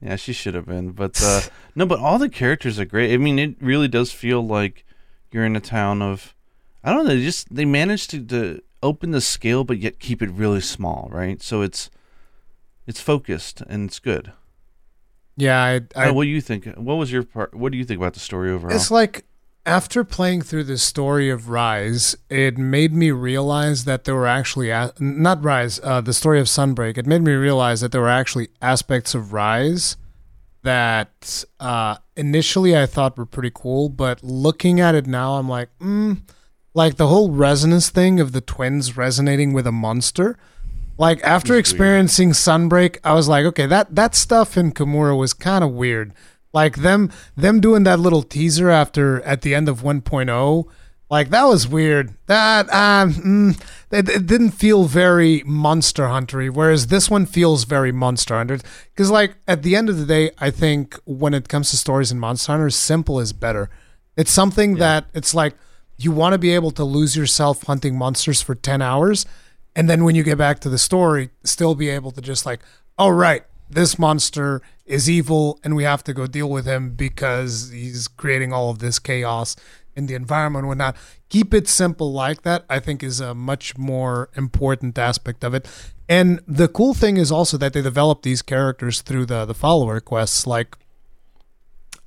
B: Yeah, she should have been, but uh, no. But all the characters are great. I mean, it really does feel like you're in a town of. I don't know. They just they managed to, to open the scale, but yet keep it really small, right? So it's it's focused and it's good.
A: Yeah, I, I
B: what do you think? What was your part? What do you think about the story overall?
A: It's like after playing through the story of Rise, it made me realize that there were actually a- not Rise, uh, the story of Sunbreak. It made me realize that there were actually aspects of Rise that uh, initially I thought were pretty cool, but looking at it now, I'm like, mm, like the whole resonance thing of the twins resonating with a monster. Like after experiencing Sunbreak, I was like, okay, that that stuff in Kamura was kind of weird. Like them them doing that little teaser after at the end of 1.0, like that was weird. That um, mm, it, it didn't feel very Monster Huntery, whereas this one feels very Monster Hunter. Because like at the end of the day, I think when it comes to stories in Monster Hunter, simple is better. It's something that it's like you want to be able to lose yourself hunting monsters for 10 hours and then when you get back to the story still be able to just like oh right this monster is evil and we have to go deal with him because he's creating all of this chaos in the environment and whatnot keep it simple like that i think is a much more important aspect of it and the cool thing is also that they develop these characters through the the follower quests like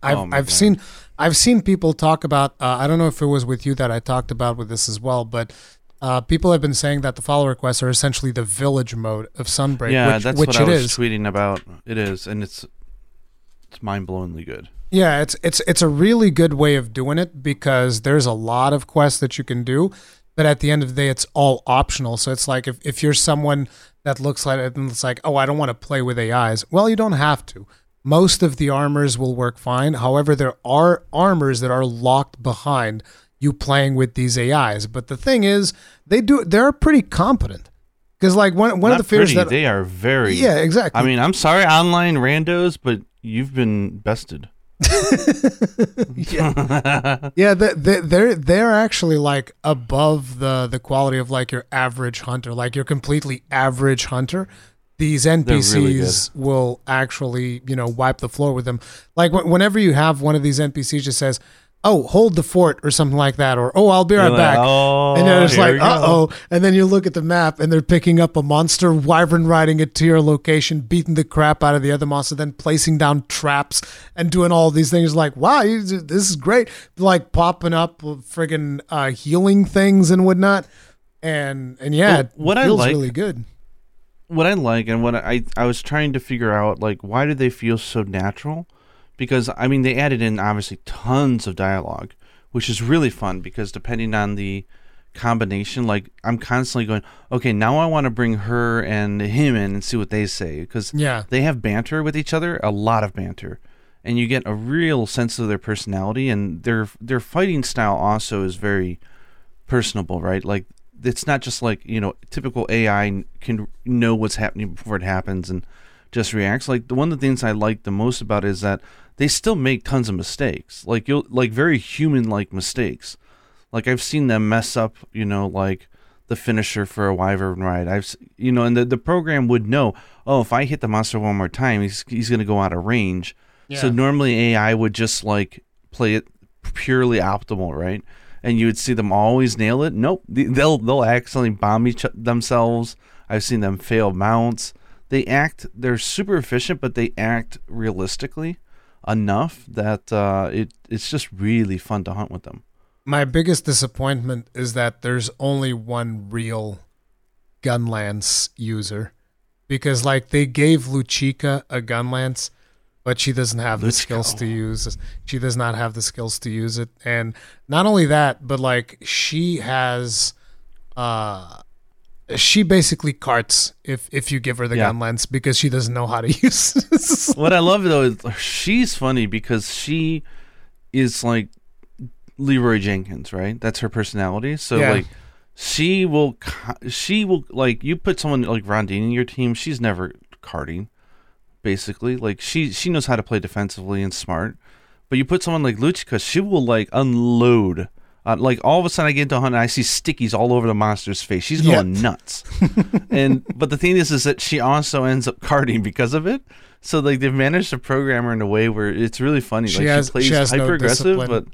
A: I've
B: Oh
A: I've
B: God.
A: seen I've seen people talk about. Uh, I don't know if it was with you that I talked about with this as well, but uh, people have been saying that the follower quests are essentially the village mode of Sunbreak.
B: yeah,
A: which,
B: that's
A: which
B: what I was
A: is.
B: tweeting about. It is, and it's it's mind blowingly good.
A: Yeah, it's it's it's a really good way of doing it because there's a lot of quests that you can do, but at the end of the day, it's all optional. So it's like if, if you're someone that looks like it and it's like, oh, I don't want to play with AIs. Well, you don't have to. Most of the armors will work fine. However, there are armors that are locked behind you playing with these AIs. But the thing is, they do they're pretty competent. Because like one one
B: Not
A: of the fears
B: pretty,
A: that
B: they are very.
A: yeah exactly
B: I mean, I'm sorry, online randos, but you've been bested.
A: Yeah, they, they, they're they're actually like above the the quality of like your average hunter, like your completely average hunter. These
B: really
A: NPCs will actually, you know, wipe the floor with them. Like wh- whenever you have one of these NPCs just says, "Oh, hold the fort" or something like that, or "Oh, I'll be right
B: like,
A: back,"
B: oh,
A: and you're like, "Uh oh," and then you look at the map and they're picking up a monster, wyvern riding it to your location, beating the crap out of the other monster, then placing down traps and doing all these things. Like, wow, you, this is great. Like popping up friggin' uh, healing things and whatnot. And and yeah,
B: Well,
A: it
B: what I like-
A: really good.
B: what I like and what I I was trying to figure out like why do they feel so natural? Because I mean they added in obviously tons of dialogue, which is really fun because depending on the combination, like I'm constantly going, okay, now I want to bring her and him in and see what they say because
A: Yeah.
B: they have banter with each other, a lot of banter, and you get a real sense of their personality and their their fighting style also is very personable, right? Like it's not just like you know typical AI can know what's happening before it happens and just reacts. Like the one of the things I like the most about it is that they still make tons of mistakes, like you'll like very human like mistakes. Like I've seen them mess up, you know, like the finisher for a wyvern ride. I've you know, and the the program would know, oh, if I hit the monster one more time, he's he's gonna go out of range. So normally AI would just like play it purely optimal, right? And you would see them always nail it. Nope, they'll they'll accidentally bomb each themselves. I've seen them fail mounts. They act they're super efficient, but they act realistically enough that uh, it it's just really fun to hunt with them.
A: My biggest disappointment is that there's only one real gun lance user. Because like they gave Luchika a gun lance, but she doesn't have the
B: Luchika,
A: skills to
B: oh.
A: use she does not have the skills to use it. And not only that, but like she has uh she basically carts if if you give her the
B: Yeah.
A: gun lance because she doesn't know how to use it.
B: what I love though is she's funny because she is like Leroy Jenkins, right? That's her personality. So
A: Yeah.
B: like she will she will like you put someone like Rondine in your team, she's never carting basically. Like she she knows how to play defensively and smart. But you put someone like Luchika, she will like unload uh, like all of a sudden, I get into a hunt and I see stickies all over the monster's face. She's going
A: Yep.
B: nuts. and but the thing is, is that she also ends up carding because of it. So like they've managed to program her in a way where it's really funny.
A: She
B: like
A: has-
B: she plays
A: she has no
B: hyper aggressive,
A: discipline.
B: but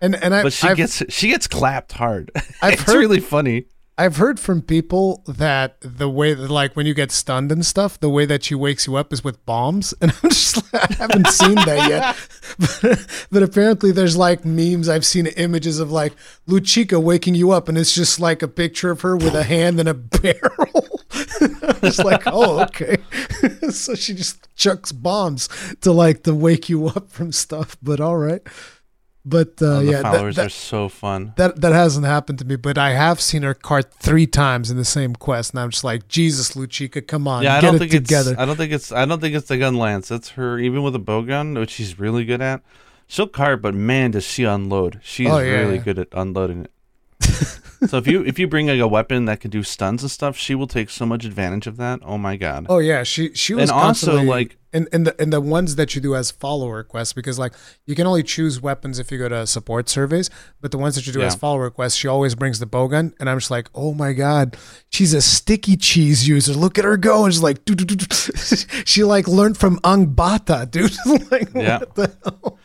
A: And and I,
B: but she
A: I've,
B: gets she gets clapped hard.
A: I've
B: it's
A: heard-
B: really funny.
A: I've heard from people that the way that like when you get stunned and stuff, the way that she wakes you up is with bombs, and I'm just I haven't seen that yet. But, but apparently, there's like memes. I've seen images of like Luchika waking you up, and it's just like a picture of her with a hand and a barrel. I'm like, oh, okay. so she just chucks bombs to like to wake you up from stuff. But all right. But uh,
B: Oh, the
A: yeah, that-
B: followers
A: that-
B: are so fun.
A: that that hasn't happened to me, but I have seen her cart three times in the same quest, and I'm just like, Jesus, Luchika, come on,
B: Yeah, I
A: get
B: don't
A: it
B: think
A: together.
B: it's. I don't think it's. I don't think it's the gun lance. That's her. Even with a bow gun, which she's really good at. She'll cart, but man, does she unload? She's
A: Oh, yeah,
B: really
A: yeah.
B: good at unloading it. so if you if you bring like a weapon that can do stuns and stuff, she will take so much advantage of that. Oh my god!
A: oh yeah, she she was
B: and also like
A: in in the in the ones that you do as follower quests because like you can only choose weapons if you go to support surveys, but the ones that you do as follower quests, she always brings the bowgun, and I'm just like, oh my god, she's a sticky cheese user. Look at her go, and she's like, doo, doo, doo, doo. she like learned from Angbata, dude. like,
B: Yeah.
A: what the hell?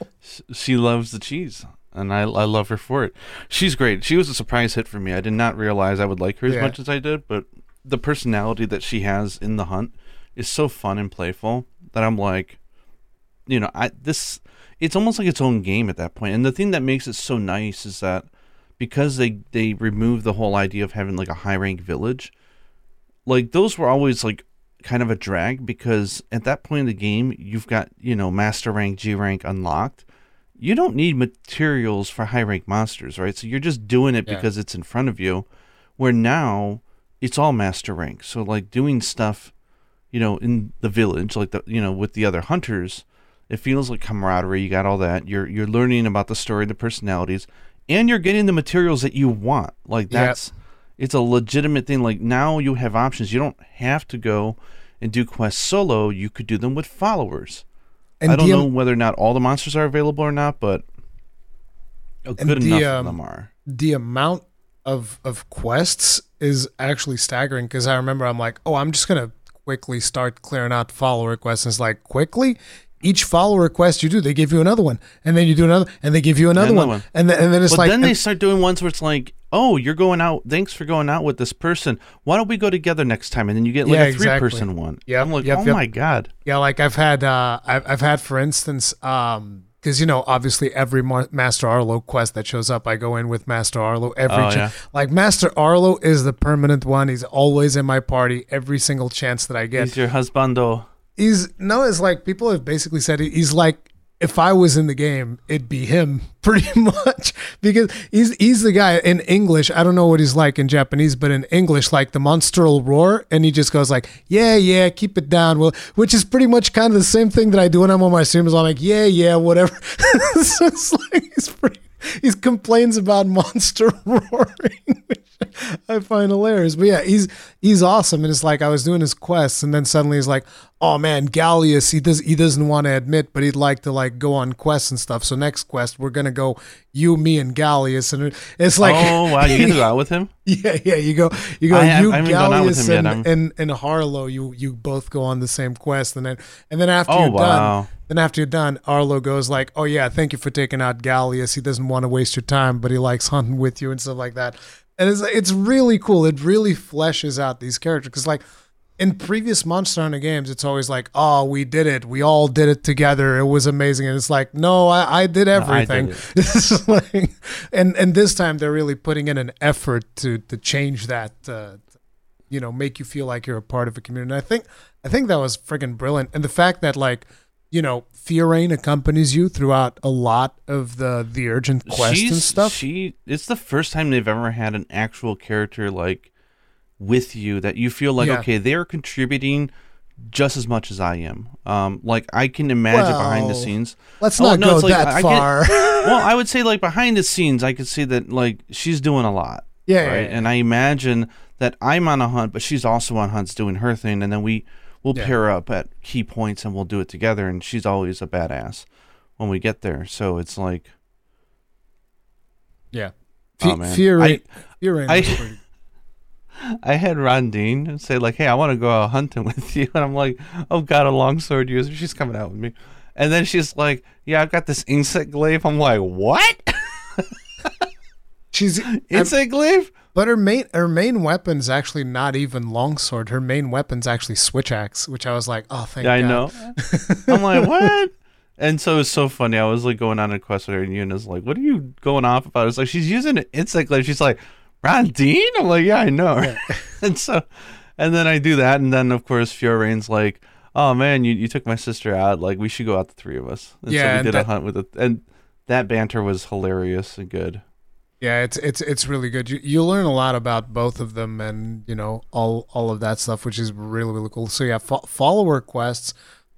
B: she loves the cheese, and I I love her for it. She's great. She was a surprise hit for me. I did not realize I would like her as
A: Yeah.
B: much as I did, but the personality that she has in the hunt is so fun and playful that I'm like, you know, I this it's almost like its own game at that point. And the thing that makes it so nice is that because they they remove the whole idea of having like a high rank village, like those were always like kind of a drag because at that point in the game you've got you know master rank, G rank unlocked. You don't need materials for high rank monsters, right? So you're just doing it
A: Yeah.
B: because it's in front of you. Where now it's all master rank. So like doing stuff, you know, in the village, like the you know with the other hunters, it feels like camaraderie. You got all that. You're you're learning about the story, the personalities, and you're getting the materials that you want. Like
A: Yep.
B: that's it's a legitimate thing. Like now you have options. You don't have to go and do quests solo. You could do them with followers.
A: And
B: I don't
A: DM
B: know whether or not all the monsters are available or not, but
A: And
B: good
A: the,
B: enough
A: um,
B: of them are.
A: the amount of of quests is actually staggering because I remember I'm like, oh, I'm just gonna quickly start clearing out follower requests. And it's like quickly. Each follower request you do, they give you another one, and then you do another, and they give you another,
B: Another
A: one.
B: one.
A: and then and then it's
B: But
A: like,
B: then they
A: and-
B: start doing ones where it's like, oh, you're going out. Thanks for going out with this person. Why don't we go together next time? And then you get like
A: Yeah,
B: a three
A: exactly.
B: person one.
A: Yeah,
B: I'm like,
A: yep,
B: oh
A: yep.
B: my god.
A: Yeah, like I've had, uh, I've, I've had, for instance, um, because you know, obviously, every Master Arlo quest that shows up, I go in with Master Arlo every.
B: Oh, yeah.
A: Like Master Arlo is the permanent one. He's always in my party every single chance that I get.
B: He's your husbando.
A: He's no, it's like people have basically said he's like if I was in the game, it'd be him pretty much because he's he's the guy in English. I don't know what he's like in Japanese, but in English, like the monster will roar, and he just goes like, "Yeah, yeah, keep it down." Well, which is pretty much kind of the same thing that I do when I'm on my streams. I'm like, "Yeah, yeah, whatever." so it's like he's pretty. He complains about monster roaring, which I find hilarious. But yeah, he's he's awesome, and it's like I was doing his quests, and then suddenly he's like, "Oh man, Galleus, he does he doesn't want to admit, but he'd like to like go on quests and stuff. So next quest, we're gonna go you, me, and Galleus, and it's like,
B: oh wow, you get to go out with him?
A: yeah, yeah, you go, you go,
B: I
A: you,
B: I out with
A: Galleus,
B: him yet.
A: and, and and Arlo, you you both go on the same quest, and then and then after
B: Oh
A: you're done. Then after you're done, Arlo goes like, "Oh yeah, thank you for taking out Galleus. He doesn't want to waste your time, but he likes hunting with you and stuff like that." And it's it's really cool. It really fleshes out these characters because like in previous Monster Hunter games, it's always like, "Oh, we did it. We all did it together. It was amazing." And it's like, "No, I, I did
B: I
A: everything."
B: did
A: It's like- and and this time they're really putting in an effort to to change that. Uh, you know, make you feel like you're a part of a community. And I think I think that was freaking brilliant. And the fact that like you know, Fiorayne accompanies you throughout a lot of the the urgent quests and stuff.
B: She it's the first time they've ever had an actual character like with you that you feel like
A: Yeah.
B: okay, they're contributing just as much as I am. Um, like I can imagine behind the scenes.
A: Let's
B: Oh,
A: not
B: no,
A: go
B: like,
A: that
B: I
A: far.
B: well, I would say like behind the scenes, I could see that like she's doing a lot,
A: yeah, yeah,
B: right?
A: yeah.
B: And I imagine that I'm on a hunt, but she's also on hunts doing her thing, and then we we'll
A: Yeah.
B: pair up at key points and we'll do it together. And she's always a badass when we get there. So it's like,
A: yeah.
B: oh,
A: Fi-
B: man.
A: Fiorayne, Fiorayne
B: I-
A: was pretty-
B: I had Rondine say like, "Hey, I want to go out hunting with you," and I'm like, "Oh God, a longsword user, she's coming out with me." And then she's like, "Yeah, I've got this insect glaive." I'm like, "What?"
A: She's
B: Insect glaive.
A: but her main her main weapon's actually not even longsword. Her main weapon's actually switch axe, which I was like, oh thank
B: Yeah, I
A: God.
B: know. I'm like, what? And so it's so funny. I was like going on a quest with her, and Yuna's like, "What are you going off about?" It's like she's using an insect glaive. She's like, "Rondine." I'm like, "Yeah, I know." and so, and then I do that, and then of course Fiorayne's like, "Oh man, you, you took my sister out. Like we should go out the three of us." And so
A: Yeah,
B: we
A: and
B: did
A: that-
B: a hunt with it, and that banter was hilarious and good.
A: Yeah, it's it's it's really good. You you learn a lot about both of them, and you know all all of that stuff, which is really really cool. So yeah, fo- follower quests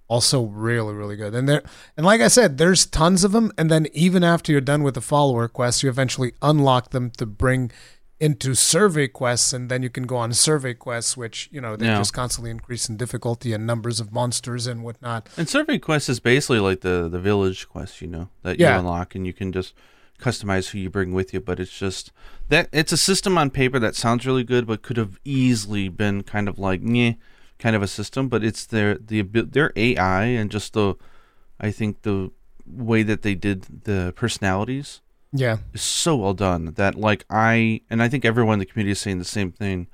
A: also really really good. And there and like I said, there's tons of them. And then even after you're done with the follower quests, you eventually unlock them to bring into survey quests, and then you can go on survey quests, which you know they
B: Yeah.
A: just constantly increase in difficulty and numbers of monsters and whatnot.
B: And survey quests is basically like the the village quest, you know, that
A: Yeah.
B: you unlock, and you can just customize who you bring with you. But it's just that it's a system on paper that sounds really good, but could have easily been kind of like meh, kind of a system. But it's their the their AI and just the, I think the way that they did the personalities
A: Yeah,
B: is so well done that like I and I think everyone in the community is saying the same thing.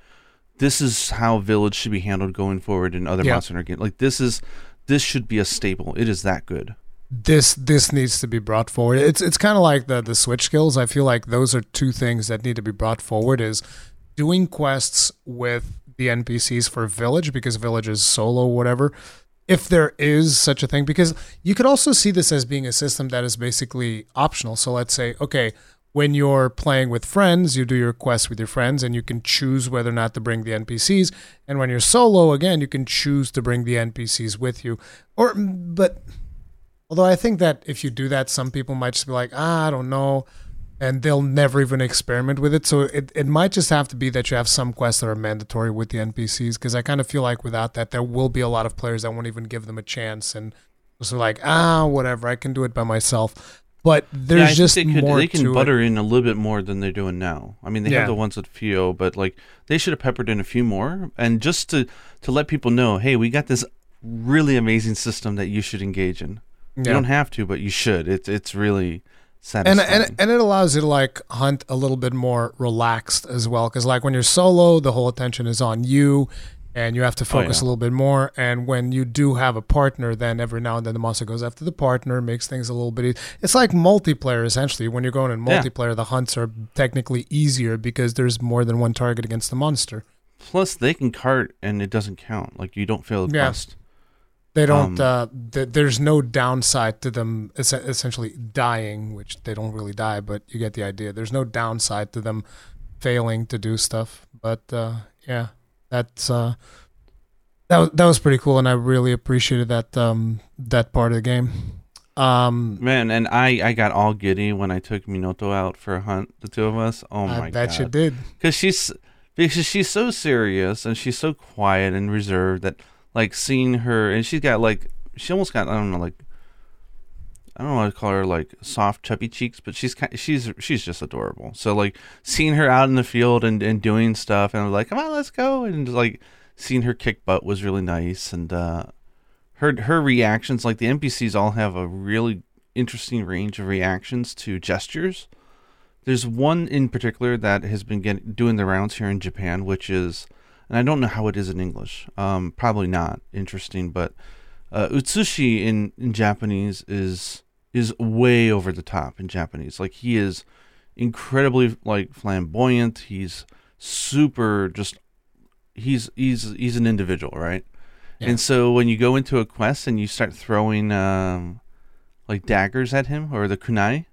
B: This is how Village should be handled going forward in other
A: Yeah.
B: Monster games. Like this is this should be a staple. It is that good.
A: this this needs to be brought forward. It's it's kind of like the the switch skills. I feel like those are two things that need to be brought forward. Is doing quests with the NPCs for Village because Village is solo, whatever. If there is such a thing, because you could also see this as being a system that is basically optional. So let's say, okay, when you're playing with friends, you do your quests with your friends and you can choose whether or not to bring the NPCs. And when you're solo, again, you can choose to bring the NPCs with you. Or, but Although I think that if you do that, some people might just be like, ah, I don't know. And they'll never even experiment with it. So it, it might just have to be that you have some quests that are mandatory with the NPCs. Because I kind of feel like without that, there will be a lot of players that won't even give them a chance. And just are like, ah, whatever, I can do it by myself. But there's
B: think
A: just
B: they could
A: more
B: they can butter
A: it.
B: in a little bit more than they're doing now. I mean, they
A: Yeah.
B: have the ones with Fio, but like they should have peppered in a few more, and just to to let people know, hey, we got this really amazing system that you should engage in. You don't have to, but you should. It's it's really
A: and and and it allows you to like hunt a little bit more relaxed as well because like when you're solo the whole attention is on you and you have to oh, focus
B: Oh, yeah.
A: a little bit more and when you do have a partner then every now and then the monster goes after the partner makes things a little bit easy. it's like multiplayer essentially when you're going in
B: Yeah.
A: multiplayer the hunts are technically easier because there's more than one target against the monster
B: Plus, they can cart and it doesn't count. Like you don't fail the
A: Yeah.
B: quest.
A: They don't
B: Um,
A: uh th- there's no downside to them es- essentially dying which they don't really die but you get the idea there's no downside to them failing to do stuff but uh yeah that's uh that was that was pretty cool and i really appreciated that um that part of the game um
B: Man, and I I got all giddy when I took Minoto out for a hunt. The two of us. Oh my
A: i bet
B: god.
A: you did
B: because she's because she's so serious and she's so quiet and reserved that like seeing her and she's got like she almost got I don't know like I don't know to call her like soft chubby cheeks but she's kind she's she's just adorable. So like seeing her out in the field and, and doing stuff and I was like come on let's go and like seeing her kick butt was really nice and uh her her reactions like the NPCs all have a really interesting range of reactions to gestures. There's one in particular that has been getting doing the rounds here in Japan, which is, and I don't know how it is in English. Um, probably not interesting, but uh, utsushi in in Japanese is is way over the top in Japanese. Like he is incredibly like flamboyant. He's super just he's he's he's an individual, right?
A: Yeah.
B: And so when you go into a quest and you start throwing um, like daggers at him or the kunai,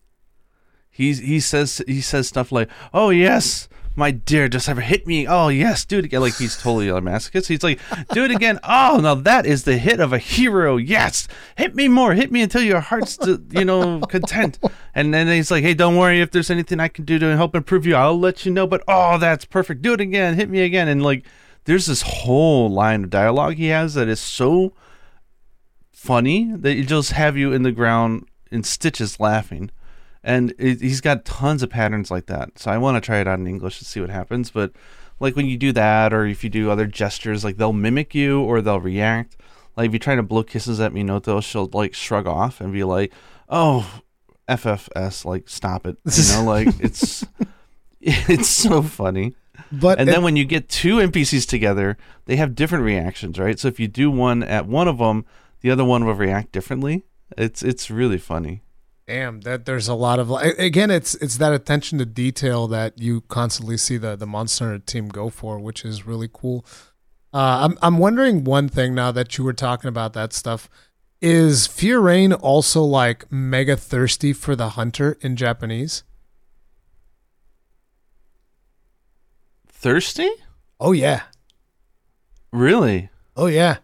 B: He's he says he says stuff like, "Oh yes, my dear, just ever hit me. Oh yes, do it again." Like he's totally a masochist. He's like, "Do it again." Oh, now that is the hit of a hero. Yes, hit me more. Hit me until your heart's uh, you know content. And then he's like, "Hey, don't worry. If there's anything I can do to help improve you, I'll let you know." But oh, that's perfect. Do it again. Hit me again. And like, there's this whole line of dialogue he has that is so funny that it just have you in the ground in stitches laughing and it, he's got tons of patterns like that. So I want to try it out in English to see what happens. But like when you do that, or if you do other gestures, like they'll mimic you or they'll react. Like if you try to blow kisses at Minoto, she'll like shrug off and be like, "Oh, FFS, like stop it." You know, like it's It's so funny.
A: But
B: And
A: it-
B: then when you get two NPCs together, they have different reactions, right? So if you do one at one of them, the other one will react differently. It's it's really funny.
A: Damn, that there's a lot of like again, it's it's that attention to detail that you constantly see the the Monster team go for, which is really cool. Uh, I'm I'm wondering one thing now that you were talking about that stuff. Is Fiorayne also like mega thirsty for the hunter in Japanese?
B: Thirsty?
A: Oh yeah,
B: Really?
A: oh yeah.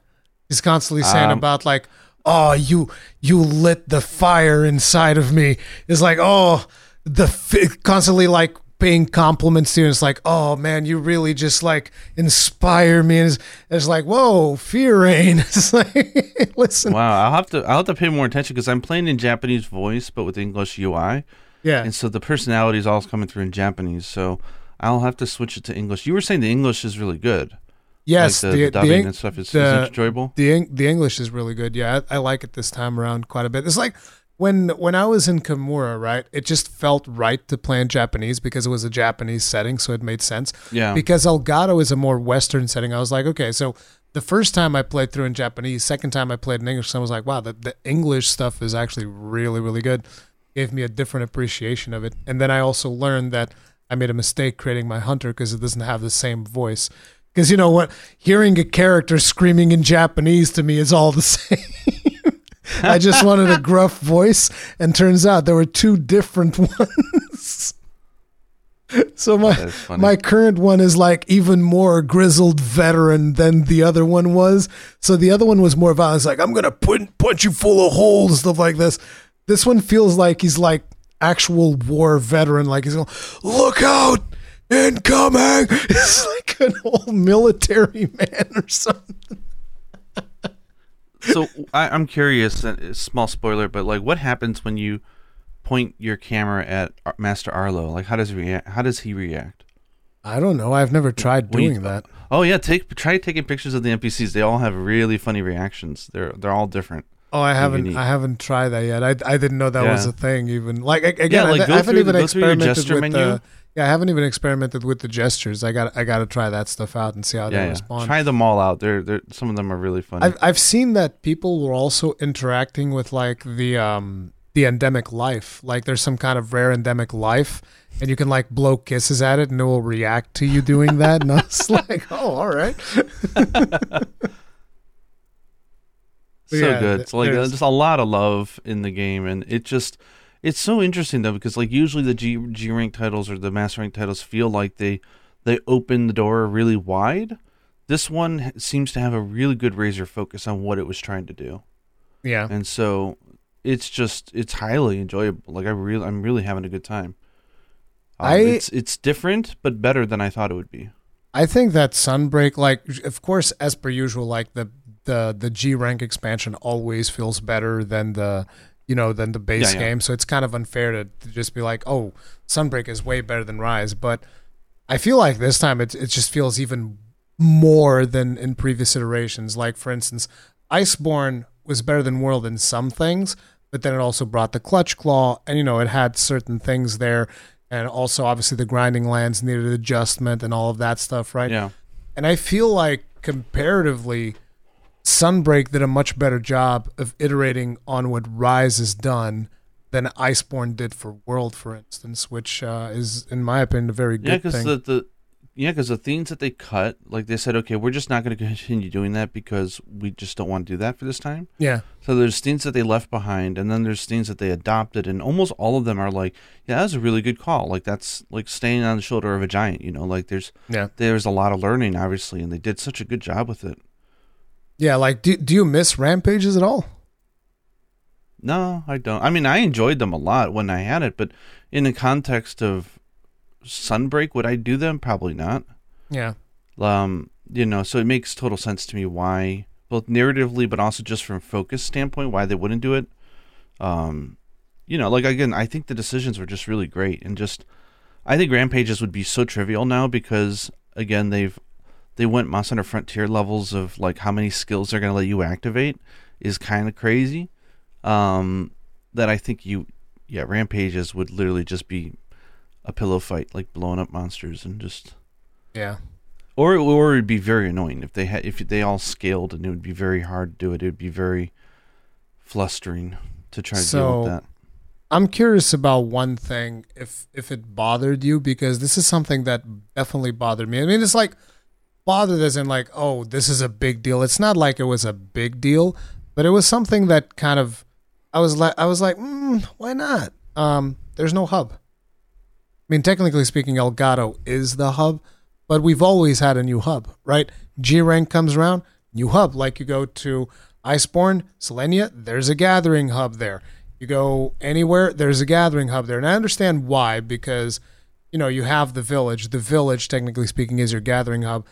A: He's constantly saying
B: Um,
A: about like, oh you you lit the fire inside of me. It's like oh the f- constantly like paying compliments to you. And it's like oh man, you really just like inspire me. And it's, it's like whoa, Fiorayne. It's like listen,
B: Wow. I'll have to I'll have to pay more attention because I'm playing in Japanese voice, but with English UI,
A: yeah,
B: and so the personality is all coming through in Japanese. So I'll have to switch it to English. You were saying the English is really good.
A: Yes,
B: like the, the dubbing and stuff is,
A: the-
B: is enjoyable.
A: the the English is really good. Yeah, I, I like it this time around quite a bit. It's like when when I was in Kamura, right? It just felt right to play in Japanese because it was a Japanese setting, so it made sense.
B: Yeah.
A: Because Elgado is a more Western setting, I was like, okay, so the first time I played through in Japanese, second time I played in English, I was like, wow, the, the English stuff is actually really, really good. Gave me a different appreciation of it. And then I also learned that I made a mistake creating my hunter because it doesn't have the same voice. Because you know what? Hearing a character screaming in Japanese to me is all the same. I just wanted a gruff voice, and turns out there were two different ones. so my my current one is like even more grizzled veteran than the other one was. So the other one was more violent. It's like I'm gonna put punch you full of holes, stuff like this. This one feels like he's like actual war veteran. Like he's going, look out, incoming. It's like an old military man or something.
B: so I, I'm curious. uh, Small spoiler, but like, what happens when you point your camera at Master Arlo? Like, how does he react? How does he react?
A: I don't know. I've never tried
B: When you-
A: doing that.
B: Oh yeah, take try taking pictures of the NPCs. They all have really funny reactions. They're they're all different.
A: Oh, I haven't.
B: unique.
A: I haven't tried that yet. I, I didn't know that was a thing. Even like a- again,
B: like,
A: I,
B: go
A: I haven't
B: through-
A: even
B: go through your
A: experimented
B: gesture
A: with
B: menu.
A: the. Yeah, I haven't even experimented with the gestures. I got. I got to try that stuff out and see how
B: yeah,
A: they
B: yeah.
A: respond.
B: try them all out. They're they're some of them are really funny.
A: I've I've seen that people were also interacting with like the um the endemic life. Like there's some kind of rare endemic life, and you can like blow kisses at it, and it will react to you doing that. And I was like, oh, all right.
B: so
A: yeah,
B: good. It's like
A: there's-
B: just a lot of love in the game, and it just it's so interesting though because like usually the G G rank titles or the master rank titles feel like they they open the door really wide. This one seems to have a really good razor focus on what it was trying to do,
A: Yeah.
B: and so it's just it's highly enjoyable. Like I really I'm really having a good time. Um,
A: I-
B: it's it's different but better than I thought it would be.
A: I think that Sunbreak, like, of course, as per usual, like the the the G rank expansion always feels better than the you know than the base
B: Yeah, yeah.
A: game. So it's kind of unfair to, to just be like, oh, Sunbreak is way better than Rise. But I feel like this time it it just feels even more than in previous iterations. Like for instance, Iceborne was better than World in some things, but then it also brought the Clutch Claw, and you know it had certain things there. And also, obviously, the Guiding Lands needed adjustment and all of that stuff, right?
B: Yeah.
A: And I feel like comparatively, Sunbreak did a much better job of iterating on what Rise has done than Iceborne did for World, for instance, which uh, is, in my opinion, a very
B: Yeah,
A: good
B: because
A: thing.
B: the, the yeah, because the themes that they cut, like they said, okay, we're just not going to continue doing that because we just don't want to do that for this time.
A: yeah,
B: So there's things that they left behind, and then there's things that they adopted, and almost all of them are like, yeah, that was a really good call. Like that's like staying on the shoulder of a giant. You know, like there's
A: yeah,
B: there's a lot of learning, obviously, and they did such a good job with it.
A: Yeah. Like, do do you miss Rampages at all?
B: No, I don't. I mean, I enjoyed them a lot when I had it, but in the context of Sunbreak, would I do them? Probably not.
A: Yeah,
B: um you know so it makes total sense to me why both narratively but also just from focus standpoint why they wouldn't do it um you know like again i think the decisions were just really great and just i think rampages would be so trivial now because again they've they went monster Hunter frontier levels of like how many skills they're going to let you activate is kind of crazy um that i think you yeah rampages would literally just be a pillow fight, like blowing up monsters and just
A: Yeah.
B: or or it'd be very annoying if they had if they all scaled and it would be very hard to do it. It would be very flustering to try to deal with that.
A: I'm curious about one thing if if it bothered you because this is something that definitely bothered me. I mean, it's like bothered as in like, oh, this is a big deal. It's not like it was a big deal, but it was something that kind of I was like I was like, mm, why not? Um, there's no hub. I mean, technically speaking, Elgado is the hub, but we've always had a new hub, right? G rank comes around, new hub. Like you go to Iceborne, Seliana, there's a gathering hub there. You go anywhere, there's a gathering hub there. And I understand why, because, you know, you have the village. The village, technically speaking, is your gathering hub.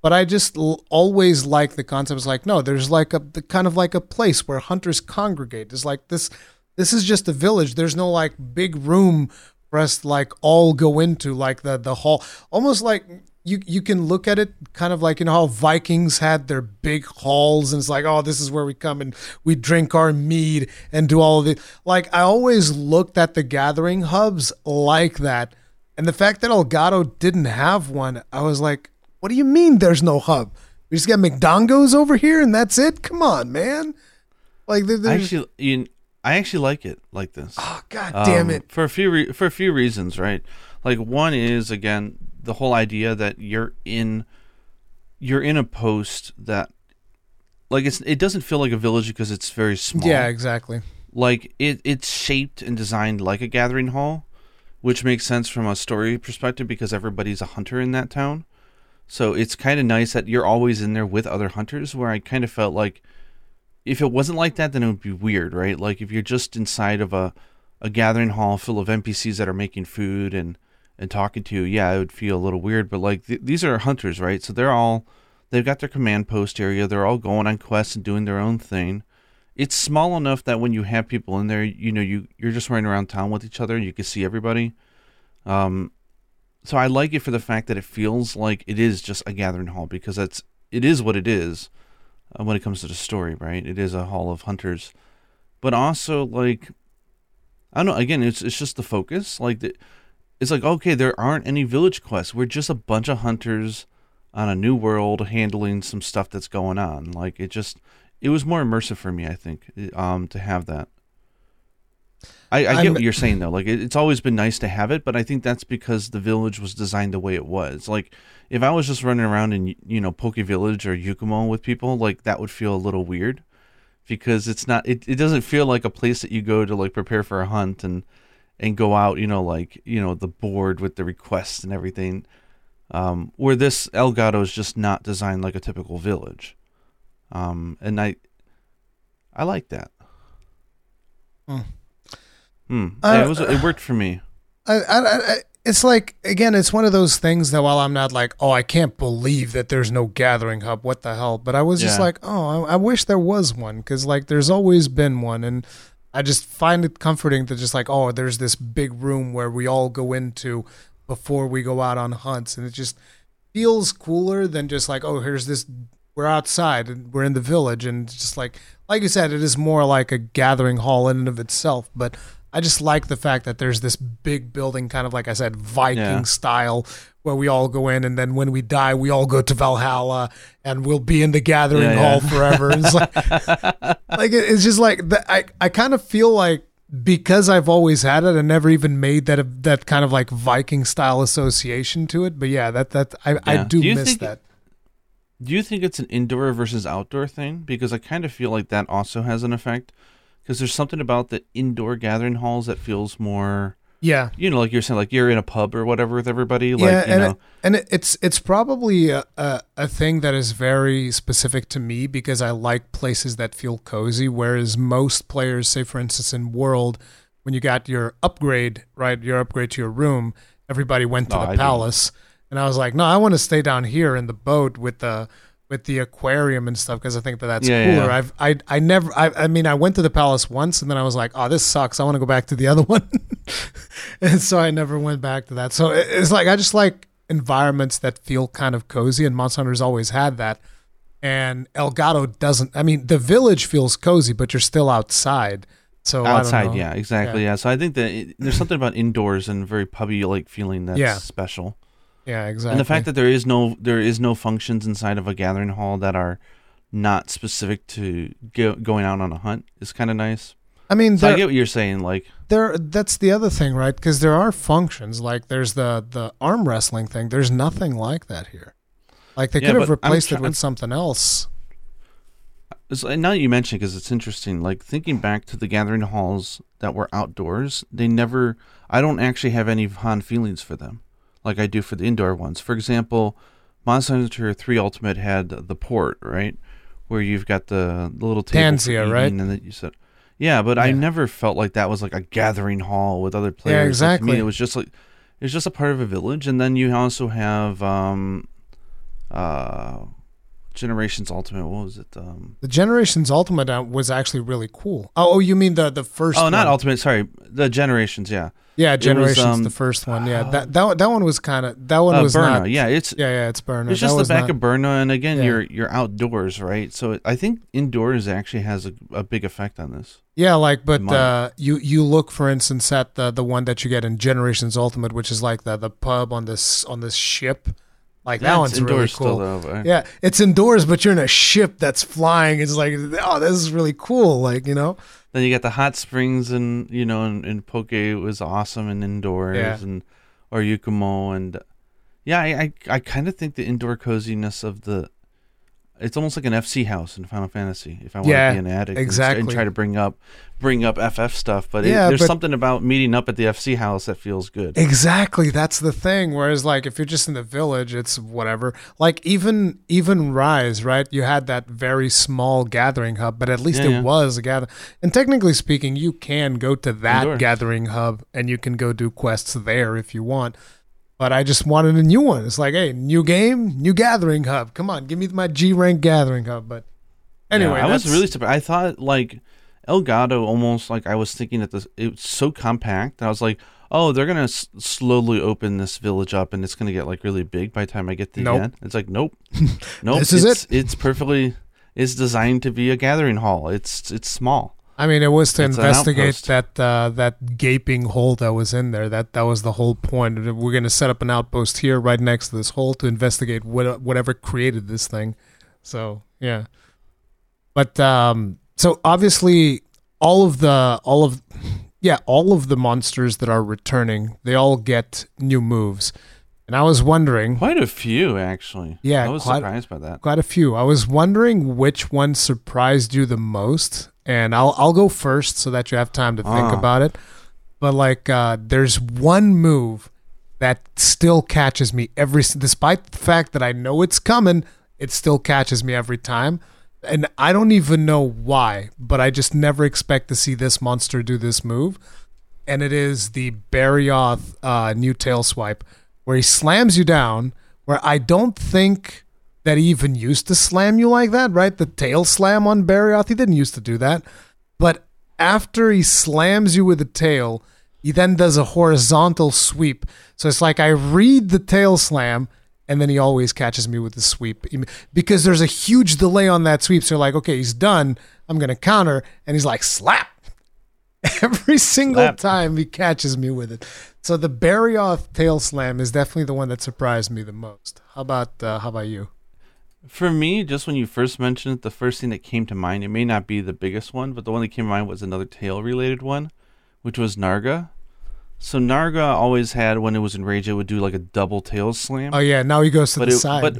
A: But I just l- always like the concept. It's like, no, there's like a the kind of like a place where hunters congregate. It's like this this is just a village. There's no like big room for us to like all go into, like the the hall. Almost like you you can look at it kind of like you know how Vikings had their big halls and it's like oh this is where we come and we drink our mead and do all of it like I always looked at the gathering hubs like that and the fact that Elgado didn't have one I was like what do you mean there's no hub we just got McDongos over here and that's it come on man like there-
B: I
A: there's
B: actually, you, I actually like it like this.
A: oh god damn
B: Um,
A: it
B: for a few re- for a few reasons, right? Like one is again the whole idea that you're in you're in a post that like it's it doesn't feel like a village because it's very small.
A: yeah exactly
B: Like it it's shaped and designed like a gathering hall, which makes sense from a story perspective because everybody's a hunter in that town. So it's kind of nice that you're always in there with other hunters where I kind of felt like if it wasn't like that then it would be weird, right? Like if you're just inside of a a gathering hall full of NPCs that are making food and and talking to you, yeah, it would feel a little weird. But like th- these are hunters, right? So they're all they've got their command post area. They're all going on quests and doing their own thing. It's small enough that when you have people in there, you know, you you're just running around town with each other and you can see everybody. Um, so I like it for the fact that it feels like it is just a gathering hall because that's it is what it is uh, when it comes to the story, right? It is a hall of hunters, but also like I don't know. Again, it's it's just the focus. Like the, it's like okay, there aren't any village quests. We're just a bunch of hunters on a new world handling some stuff that's going on. Like it just it was more immersive for me. I think um to have that. I, I get
A: I'm-
B: what you're saying though. Like it, it's always been nice to have it, but I think that's because the village was designed the way it was. Like if I was just running around in you know Pokke Village or Yukumo with people, like that would feel a little weird because it's not. It, it doesn't feel like a place that you go to like prepare for a hunt and and go out. You know, like you know the board with the requests and everything. Um, where this Elgado is just not designed like a typical village. Um, and I I like that.
A: Hmm.
B: Hmm.
A: Uh,
B: yeah, it was it worked for me.
A: I, I, I, it's like again, it's one of those things that while I'm not like, oh, I can't believe that there's no gathering hub. What the hell? But I was just
B: Yeah.
A: like, oh, I, I wish there was one because like there's always been one, and I just find it comforting to just like, oh, there's this big room where we all go into before we go out on hunts, and it just feels cooler than just like, oh, here's this. We're outside and we're in the village, and just like, like you said, it is more like a gathering hall in and of itself, but. I just like the fact that there's this big building, kind of like I said, Viking
B: Yeah.
A: style, where we all go in, and then when we die, we all go to Valhalla, and we'll be in the gathering
B: Yeah,
A: hall
B: yeah.
A: forever. It's like, like it- it's just like that. I I kind of feel like because I've always had it, I never even made that that kind of like Viking style association to it. But yeah, that that I I do,
B: Do
A: miss
B: think-
A: that.
B: Do you think it's an indoor versus outdoor thing? Because I kind of feel like that also has an effect. Because there's something about the indoor gathering halls that feels more,
A: Yeah,
B: you know, like you're saying, like you're in a pub or whatever with everybody. Like,
A: yeah,
B: you
A: and
B: know,
A: it, and it, it's it's probably a, a a thing that is very specific to me because I like places that feel cozy. Whereas most players, say for instance in World, when you got your upgrade, right, your upgrade to your room, everybody went to
B: Oh,
A: the
B: I do.
A: palace, and I was like, no, I want to stay down here in the boat with the with the aquarium and stuff because I think that that's
B: Yeah,
A: cooler.
B: yeah.
A: I've I I never I I mean I went to the palace once and then I was like, oh, this sucks. I want to go back to the other one, and so I never went back to that. So it- it's like I just like environments that feel kind of cozy, and Monster Hunter's always had that. And Elgado doesn't. I mean, the village feels cozy, but you're still outside. So
B: outside. Yeah, exactly. Yeah. So I think that it, there's something about indoors and very pubby like feeling that's
A: Yeah.
B: special.
A: Yeah, exactly.
B: And the fact that there is no there is no functions inside of a gathering hall that are not specific to go, going out on a hunt is kind of nice.
A: I mean,
B: So I get what you're saying. Like,
A: there. That's the other thing, right? Because there are functions like there's the the arm wrestling thing. There's nothing like that here. Like they
B: Yeah,
A: could have replaced it with something else.
B: and now you mention because it's interesting. Like thinking back to the gathering halls that were outdoors, they never. I don't actually have any fond feelings for them, like I do for the indoor ones. For example, Monster Hunter Three Ultimate had the port right, where you've got the, the little table
A: Tanzia, right?
B: And that you said, yeah, but I never felt like that was like a gathering hall with other players. Like, to
A: exactly.
B: me, it was just like it was just a part of a village, and then you also have um, uh, Generations Ultimate. What was it? Um,
A: The Generations Ultimate uh, was actually really cool. Oh, oh, you mean the the first?
B: oh, not. Ultimate. Sorry, the Generations. Yeah,
A: Yeah, Generations,
B: um,
A: the first one. Yeah, that that one- that one was kind of that one
B: uh,
A: was
B: Bherna.
A: not.
B: yeah, it's
A: Yeah, yeah, it's Bherna.
B: it's
A: That
B: just the back
A: not-
B: of Bherna, and again,
A: Yeah.
B: you're you're outdoors, right? So I think indoors actually has a, a big effect on this.
A: Yeah, like, but uh, you you look, for instance, at the the one that you get in Generations Ultimate, which is like the the pub on this on this ship. Like
B: Yeah,
A: that
B: it's
A: one's really cool.
B: still, though. but-
A: Yeah, it's indoors, but you're in a ship that's flying. It's like, oh, this is really cool. Like, you know,
B: Then you got the hot springs, and you know, and, and Pokke was awesome and indoors,
A: Yeah.
B: and or Yukumo, and yeah, I I, I kind of think the indoor coziness of the. It's almost like an FC house in Final Fantasy. If I want
A: Yeah,
B: to be an addict and-
A: exactly.
B: and, try to bring up, bring up FF stuff, but it, there's
A: but-
B: something about meeting up at the FC house that feels good.
A: Exactly, that's the thing. Whereas, like, if you're just in the village, it's whatever. Like, even even Rise, right? You had that very small gathering hub, but at least
B: Yeah,
A: it
B: yeah.
A: was a gather. And technically speaking, you can go to that gathering hub and you can go do quests there if you want. But I just wanted a new one. It's like, hey, new game, new gathering hub. Come on, give me my G rank gathering hub. But anyway,
B: Yeah, I was really surprised. I thought like Elgado almost like I was thinking that this it was so compact. I was like, oh, they're gonna s- slowly open this village up, and it's gonna get like really big by the time I get to the
A: Nope.
B: end. It's like, nope, nope.
A: This is
B: it's, It's perfectly. It's designed to be a gathering hall. It's it's small.
A: I mean, it was to
B: It's
A: investigate that uh, that gaping hole that was in there. That that was the whole point. We're going to set up an outpost here, right next to this hole, to investigate what, whatever created this thing. So yeah, but um, so obviously all of the all of yeah all of the monsters that are returning, they all get new moves. And I was wondering,
B: Quite a few actually.
A: Yeah,
B: I was
A: quite-
B: surprised by that.
A: quite a few. I was wondering which one surprised you the most, and I'll I'll go first so that you have time to think
B: Ah.
A: about it. But like, uh, there's one move that still catches me every, despite the fact that I know it's coming, it still catches me every time, and I don't even know why, but I just never expect to see this monster do this move, and it is the Barioth uh, new tail swipe, where he slams you down. Where I don't think that he even used to slam you like that, right? The tail slam on Barioth, he didn't used to do that. But after he slams you with the tail, he then does a horizontal sweep. So it's like I read the tail slam, and then he always catches me with the sweep because there's a huge delay on that sweep. So you're like, okay, he's done. I'm gonna counter, and he's like, slap. Every single
B: Slap.
A: time he catches me with it. So the Barioth tail slam is definitely the one that surprised me the most. How about uh, how about you?
B: For me, just when you first mentioned it, the first thing that came to mind, it may not be the biggest one, but the one that came to mind was another tail related one, which was Narga. So Narga always had when it was in rage, it would do like a double tail slam.
A: Oh yeah, now he goes to
B: but
A: the
B: it,
A: side.
B: but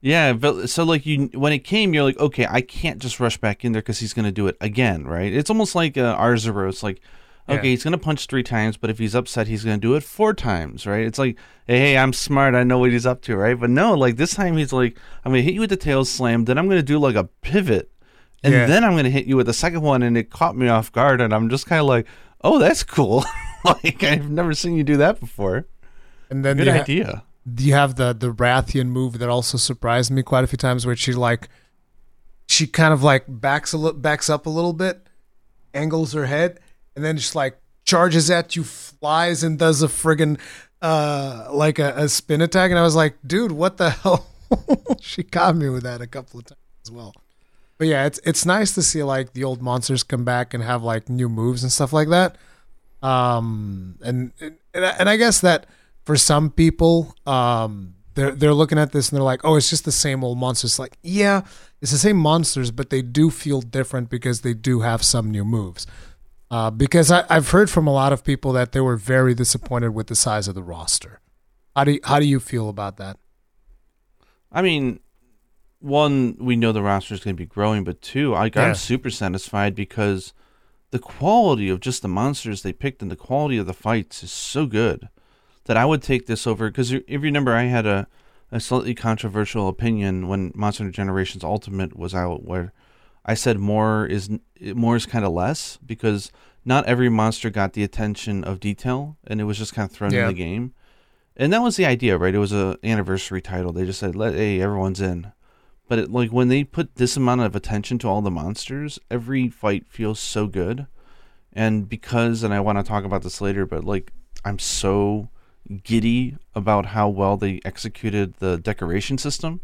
B: yeah, but so like you when it came, you're like, okay, I can't just rush back in there because he's gonna do it again, right? It's almost like uh, Arzuros, like. Okay,
A: Yeah.
B: he's gonna punch three times, but if he's upset, he's gonna do it four times, right? It's like, hey, I'm smart, I know what he's up to, right? But no, like this time he's like, I'm gonna hit you with the tail slam, then I'm gonna do like a pivot, and
A: Yeah.
B: then I'm gonna hit you with the second one, and it caught me off guard, and I'm just kind of like, oh, that's cool. like I've never seen you do that before.
A: and then
B: Good
A: you, ha-
B: idea.
A: you have the the Rathian move that also surprised me quite a few times, where she like she kind of like backs a li- backs up a little bit, angles her head, and then just like charges at you, flies and does a friggin' uh like a, a spin attack, and I was like, dude, what the hell? she caught me with that a couple of times as well. But yeah, it's it's nice to see like the old monsters come back and have like new moves and stuff like that. Um, and and and I guess that for some people, um, they're they're looking at this and they're like, oh, it's just the same old monsters. Like, yeah, it's the same monsters, but they do feel different because they do have some new moves. Uh, because I, I've heard from a lot of people that they were very disappointed with the size of the roster. How do you, how do you feel about that?
B: I mean, one, we know the roster is going to be growing, but two, I,
A: Yeah.
B: I'm super satisfied because the quality of just the monsters they picked and the quality of the fights is so good that I would take this over. Because if you remember, I had a, a slightly controversial opinion when Monster Generations Ultimate was out, where I said more is more is kind of less because not every monster got the attention of detail, and it was just kind of thrown
A: Yeah.
B: in the game. And that was the idea, right? It was a anniversary title. They just said, "Let hey, everyone's in." But it, like when they put this amount of attention to all the monsters, every fight feels so good. And because, and I want to talk about this later, but like I'm so giddy about how well they executed the decoration system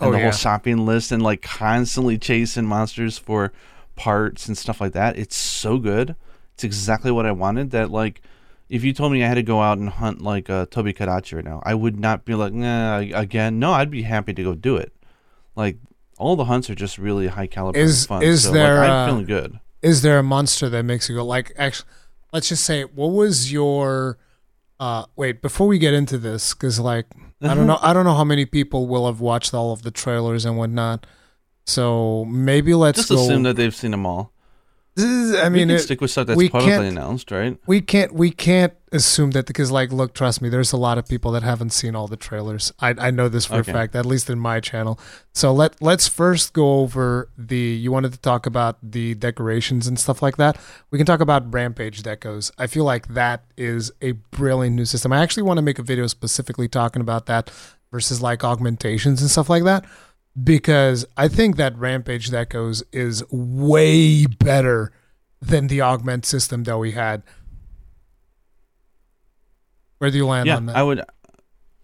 B: and
A: Oh,
B: the
A: yeah.
B: whole shopping list and like constantly chasing monsters for parts and stuff like that. It's so good. It's exactly what I wanted. That like, if you told me I had to go out and hunt like uh, Tobi-Kadachi right now, I would not be like, nah, again. No, I'd be happy to go do it. Like all the hunts are just really high caliber
A: Is-
B: fun.
A: is
B: so,
A: there,
B: like,
A: uh,
B: I'm feeling good.
A: is there a monster that makes you go like actually let's just say what was your uh wait before we get into this because like i don't know i don't know how many people will have watched all of the trailers and whatnot so maybe let's
B: Just
A: go
B: assume that they've seen them all.
A: This is- i mean it,
B: stick with stuff that's publicly announced, right?
A: we can't we can't assume that because like look trust me there's a lot of people that haven't seen all the trailers. I, I know this for
B: Okay.
A: a fact at least in my channel. So let let's first go over the you wanted to talk about the decorations and stuff like that. We can talk about rampage decos. I feel like that is a brilliant new system. I actually want to make a video specifically talking about that versus like augmentations and stuff like that because i think that rampage decos is way better than the augment system that we had where do you land
B: yeah,
A: on that?
B: I would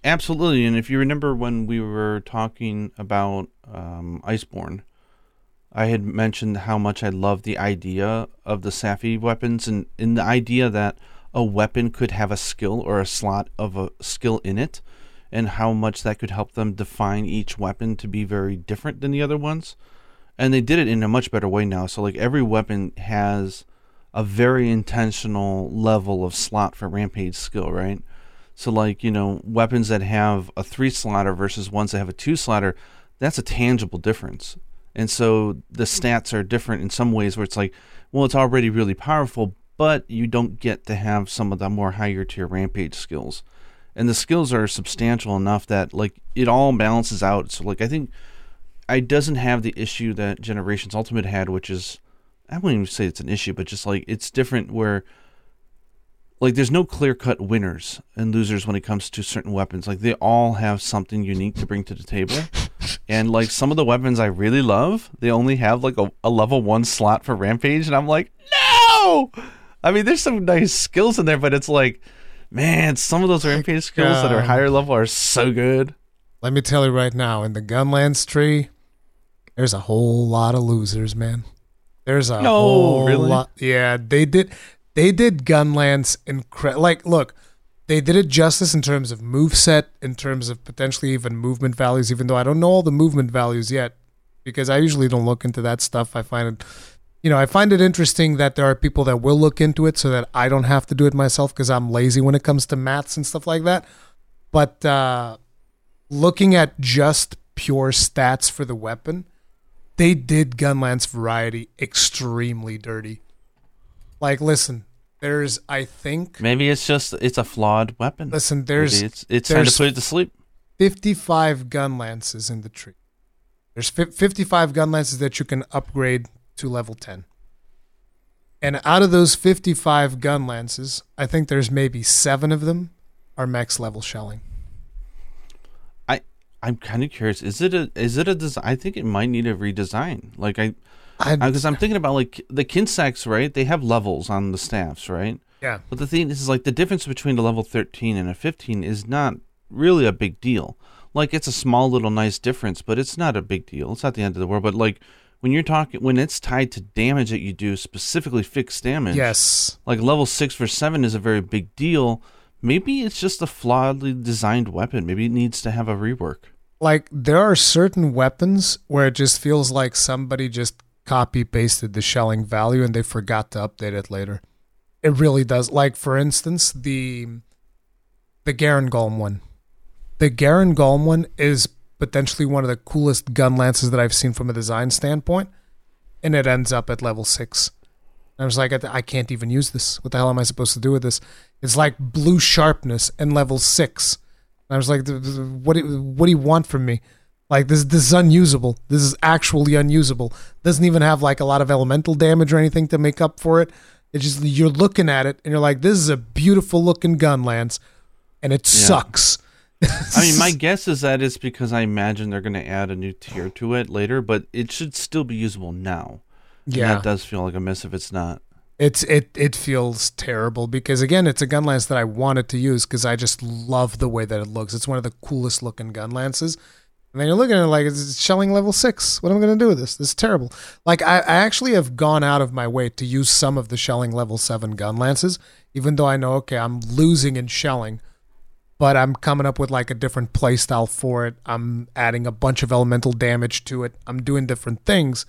B: absolutely. And if you remember when we were talking about um, Iceborne, I had mentioned how much I love the idea of the Safi weapons and in the idea that a weapon could have a skill or a slot of a skill in it, and how much that could help them define each weapon to be very different than the other ones. And they did it in a much better way now. So like every weapon has a very intentional level of slot for rampage skill, right? So like, you know, weapons that have a three slotter versus ones that have a two slotter, that's a tangible difference. And so the hmm. stats are different in some ways where it's like, well, it's already really powerful, but you don't get to have some of the more higher tier rampage skills. And the skills are substantial enough that like it all balances out. So like I think I doesn't have the issue that Generations Ultimate had, which is I wouldn't even say it's an issue, but just like it's different where like there's no clear cut winners and losers when it comes to certain weapons. Like they all have something unique to bring to the table. and like some of the weapons I really love, they only have like a, a level one slot for rampage, and I'm like, no. I mean, there's some nice skills in there, but it's like, man, some of those rampage skills that are higher level are so good.
A: Let me tell you right now, in the Gunlance tree, there's a whole lot of losers, man. There's a
B: No,
A: whole
B: really?
A: lot. Yeah, they did. They did Gunlance incredible. Like, look, they did it justice in terms of move set, in terms of potentially even movement values. Even though I don't know all the movement values yet, because I usually don't look into that stuff. I find it, you know, I find it interesting that there are people that will look into it, so that I don't have to do it myself because I'm lazy when it comes to maths and stuff like that. But uh, looking at just pure stats for the weapon, they did Gunlance variety extremely dirty. Like, listen, there's, I think,
B: Maybe it's just it's a flawed weapon.
A: listen, there's
B: Maybe it's it's time to put it to sleep.
A: 55 gun lances in the tree. There's fif- 55 gun lances that you can upgrade to level 10. And out of those 55 gun lances, I think there's maybe seven of them are max level shelling.
B: I I'm kind of curious. Is it a is it a design? I think it might need a redesign. Like I
A: I,
B: because I'm thinking about like the Kinsects, right? They have levels on the staffs, right?
A: yeah.
B: But the thing is, is like the difference between a level 13 and a 15 is not really a big deal. Like it's a small little nice difference, but it's not a big deal. It's not the end of the world. But like when you're talking when it's tied to damage that you do, specifically fixed damage.
A: Yes.
B: Like level six for seven is a very big deal. Maybe it's just a flawedly designed weapon. Maybe it needs to have a rework.
A: Like there are certain weapons where it just feels like somebody just copy pasted the shelling value and they forgot to update it later. It really does. Like for instance, the the Garangolm one. The Garangolm one is potentially one of the coolest gun lances that I've seen from a design standpoint, and it ends up at level six. I was like, I can't even use this. What the hell am I supposed to do with this? It's like blue sharpness and level six. I was like, what do, what do you want from me? Like this, this is unusable. This is actually unusable. Doesn't even have like a lot of elemental damage or anything to make up for it. It's just you're looking at it and you're like, this is a beautiful looking gun lance, and it yeah. sucks.
B: I mean, my guess is that it's because I imagine they're going to add a new tier to it later, but it should still be usable now. Yeah, and that does feel like a miss if it's not.
A: It's it it feels terrible because again, it's a gun lance that I wanted to use because I just love the way that it looks. It's one of the coolest looking gun lances. And then you're looking at it like it's shelling level six. What am I going to do with this? This is terrible. Like I, I actually have gone out of my way to use some of the shelling level seven gun lances, even though I know okay, I'm losing in shelling but I'm coming up with like a different playstyle for it. I'm adding a bunch of elemental damage to it. I'm doing different things,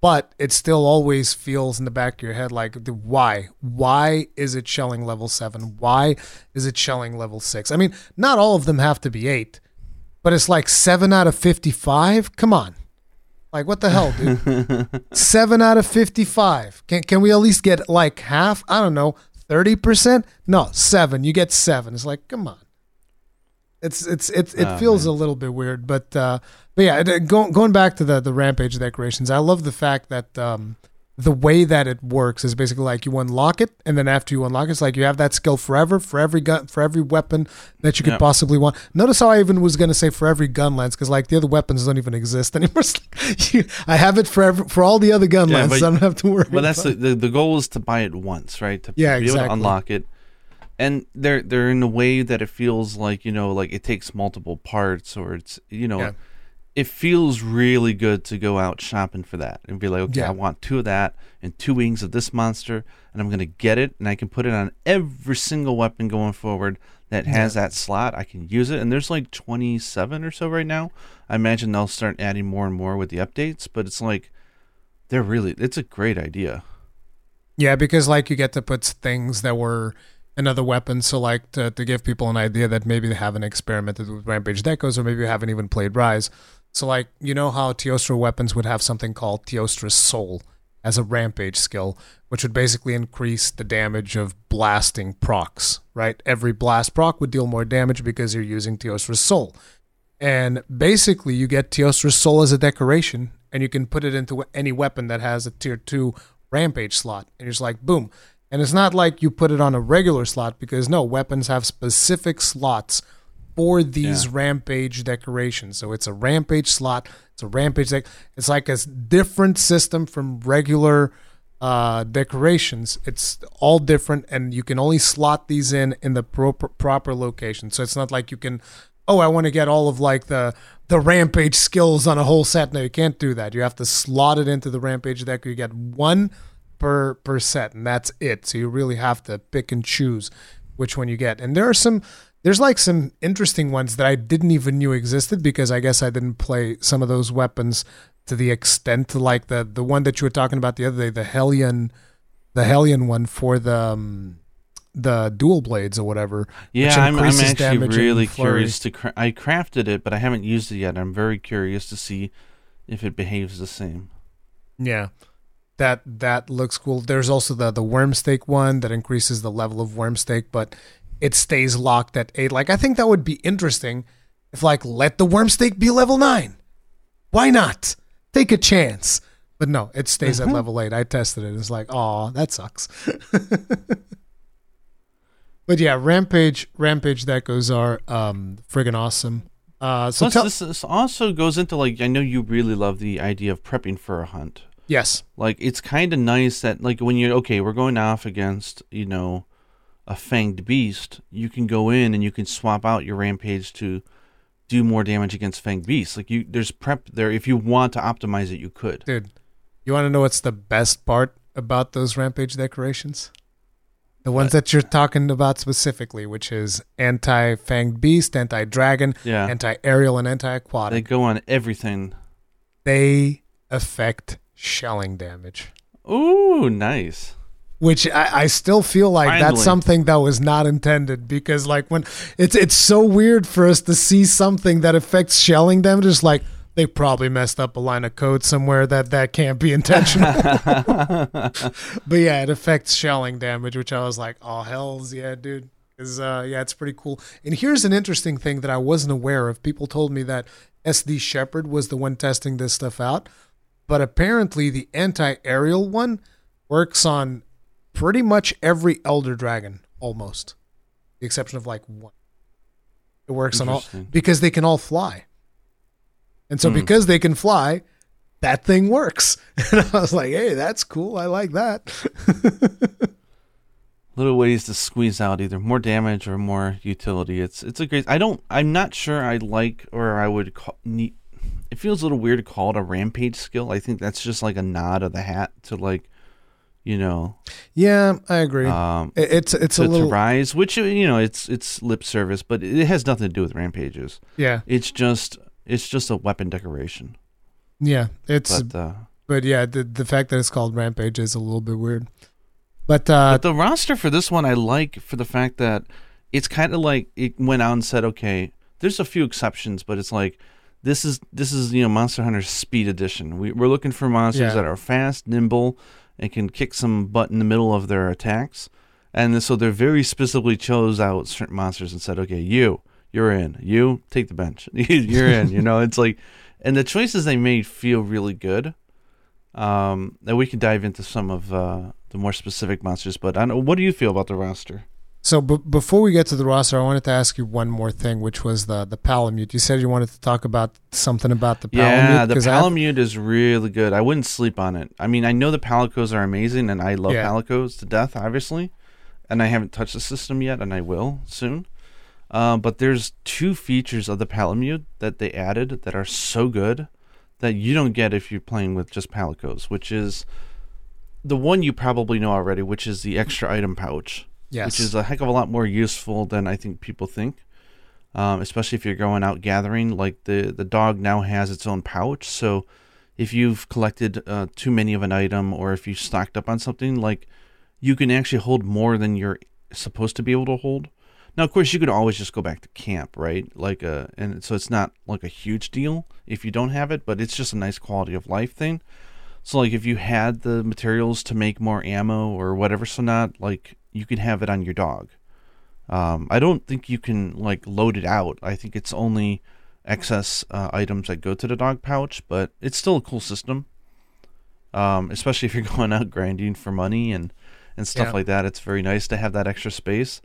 A: but it still always feels in the back of your head like, why? Why is it shelling level seven? Why is it shelling level six? I mean, not all of them have to be eight, but it's like seven out of 55. Come on. Like, what the hell, dude? seven out of 55. Can, can we at least get like half? I don't know, 30%? No, 7. You get 7. It's like, come on. It's it's it it oh, feels man. a little bit weird, but uh but yeah, going going back to the the rampage decorations, I love the fact that um the way that it works is basically like you unlock it, and then after you unlock it, it's like you have that skill forever for every gun, for every weapon that you could yep. possibly want. Notice how I even was going to say for every gun lance because like the other weapons don't even exist anymore. I have it for every, for all the other gun yeah, lances. I don't have to worry.
B: But that's the, the, the goal is to buy it once, right? To
A: yeah,
B: be
A: exactly.
B: able to unlock it. And they're they're in a way that it feels like you know like it takes multiple parts or it's you know. Yeah it feels really good to go out shopping for that and be like, okay, yeah. I want two of that and two wings of this monster, and I'm gonna get it, and I can put it on every single weapon going forward that has yeah. that slot. I can use it, and there's like 27 or so right now. I imagine they'll start adding more and more with the updates, but it's like they're really it's a great idea.
A: Yeah, because like you get to put things that were another weapon. So like to, to give people an idea that maybe they haven't experimented with Rampage Decos or maybe you haven't even played Rise. So, like, you know how Teostra weapons would have something called Teostra's Soul as a rampage skill, which would basically increase the damage of blasting procs, right? Every blast proc would deal more damage because you're using Teostra's Soul. And basically, you get Teostra's Soul as a decoration, and you can put it into any weapon that has a tier 2 rampage slot. And you're just like, boom. And it's not like you put it on a regular slot because no, weapons have specific slots for these yeah. rampage decorations. So it's a rampage slot. It's a rampage deck. It's like a different system from regular uh, decorations. It's all different, and you can only slot these in in the proper proper location. So it's not like you can. Oh, I want to get all of like the the rampage skills on a whole set. No, you can't do that. You have to slot it into the rampage deck. You get one per per set, and that's it. So you really have to pick and choose which one you get. And there are some there's like some interesting ones that I didn't even knew existed because I guess I didn't play some of those weapons to the extent like the the one that you were talking about the other day, the Hellion, the Hellion one for the um, the dual blades or whatever.
B: Yeah, I'm, I'm actually really curious to. Cra- I crafted it, but I haven't used it yet. I'm very curious to see if it behaves the same.
A: Yeah, that that looks cool. There's also the the Wyrmstake one that increases the level of Wyrmstake, but it stays locked at eight. Like I think that would be interesting if like let the Wyrmstake be level nine. Why not? Take a chance. But no, it stays mm-hmm. at level eight. I tested it. It's like, oh, that sucks. but yeah, Rampage, Rampage decos are um friggin' awesome. Uh, so
B: Plus, tell- this, this also goes into like I know you really love the idea of prepping for a hunt.
A: Yes.
B: Like it's kind of nice that like when you're okay, we're going off against you know a fanged beast, you can go in and you can swap out your rampage to do more damage against fanged Beasts. Like you, there's prep there. If you want to optimize it, you could.
A: Dude, you want to know what's the best part about those rampage decorations? The ones uh, that you're talking about specifically, which is anti fanged beast, anti dragon,
B: Yeah,
A: anti aerial, and anti aquatic.
B: they go on everything.
A: They affect shelling damage.
B: Ooh, nice.
A: Which I, I still feel like
B: Finally.
A: that's something that was not intended because like when it's it's so weird for us to see something that affects shelling damage it's like they probably messed up a line of code somewhere that that can't be intentional. But yeah it affects shelling damage which i was like oh hells yeah dude. Is uh yeah it's pretty cool. And here's an interesting thing that i wasn't aware of. People told me that sd shepherd was the one testing this stuff out but apparently the anti-aerial one works on pretty much every elder dragon almost the exception of like one it works on all because they can all fly and so
B: Hmm.
A: because they can fly that thing works and i was like hey that's cool i like that
B: Little ways to squeeze out either more damage or more utility. It's it's a great. I don't. I'm not sure I like or I would call. Need, it feels a little weird to call it a rampage skill. I think that's just like a nod of the hat to like, you know,
A: yeah i agree
B: um,
A: it's it's
B: to,
A: a
B: to
A: little
B: rise, which uh, you know, it's it's lip service, but it has nothing to do with rampages.
A: yeah
B: It's just it's just a weapon decoration.
A: yeah it's
B: But uh,
A: but yeah the the fact that it's called rampage is a little bit weird but uh
B: but the roster for this one I like for the fact that it's kind of like it went out and said, okay, there's a few exceptions, but it's like this is this is you know Monster Hunter Speed Edition. We, we're looking for monsters
A: Yeah.
B: that are fast, nimble, and can kick some butt in the middle of their attacks. And so they're very specifically chose out certain monsters and said, okay, you, you're in. You take the bench. you're in. You know, it's like, and the choices they made feel really good. Um, and we can dive into some of uh, the more specific monsters. But I don't what do you feel about the roster?
A: So b- before we get to the roster, I wanted to ask you one more thing, which was the the Palamute. You said you wanted to talk about something about the Palamute.
B: Yeah, the
A: 'cause I-
B: Palamute is really good. I wouldn't sleep on it. I mean, I know the Palicos are amazing, and I love
A: Yeah.
B: Palicos to death, obviously. And I haven't touched the system yet, and I will soon. Uh, but there's two features of the Palamute that they added that are so good that you don't get if you're playing with just Palicos, which is the one you probably know already, which is the extra item pouch
A: yes,
B: which is a heck of a lot more useful than I think people think. Um, especially if you're going out gathering, like the the dog now has its own pouch. So if you've collected uh, too many of an item, or if you stocked up on something, like you can actually hold more than you're supposed to be able to hold. Now, of course, you could always just go back to camp, right? Like, uh, and so it's not like a huge deal if you don't have it, but it's just a nice quality of life thing. So, like, if you had the materials to make more ammo or whatever, so not like you can have it on your dog. Um, I don't think you can like load it out. I think it's only excess uh, items that go to the dog pouch, but it's still a cool system. Um, especially if you're going out grinding for money and and stuff
A: Yeah.
B: like that. It's very nice to have that extra space.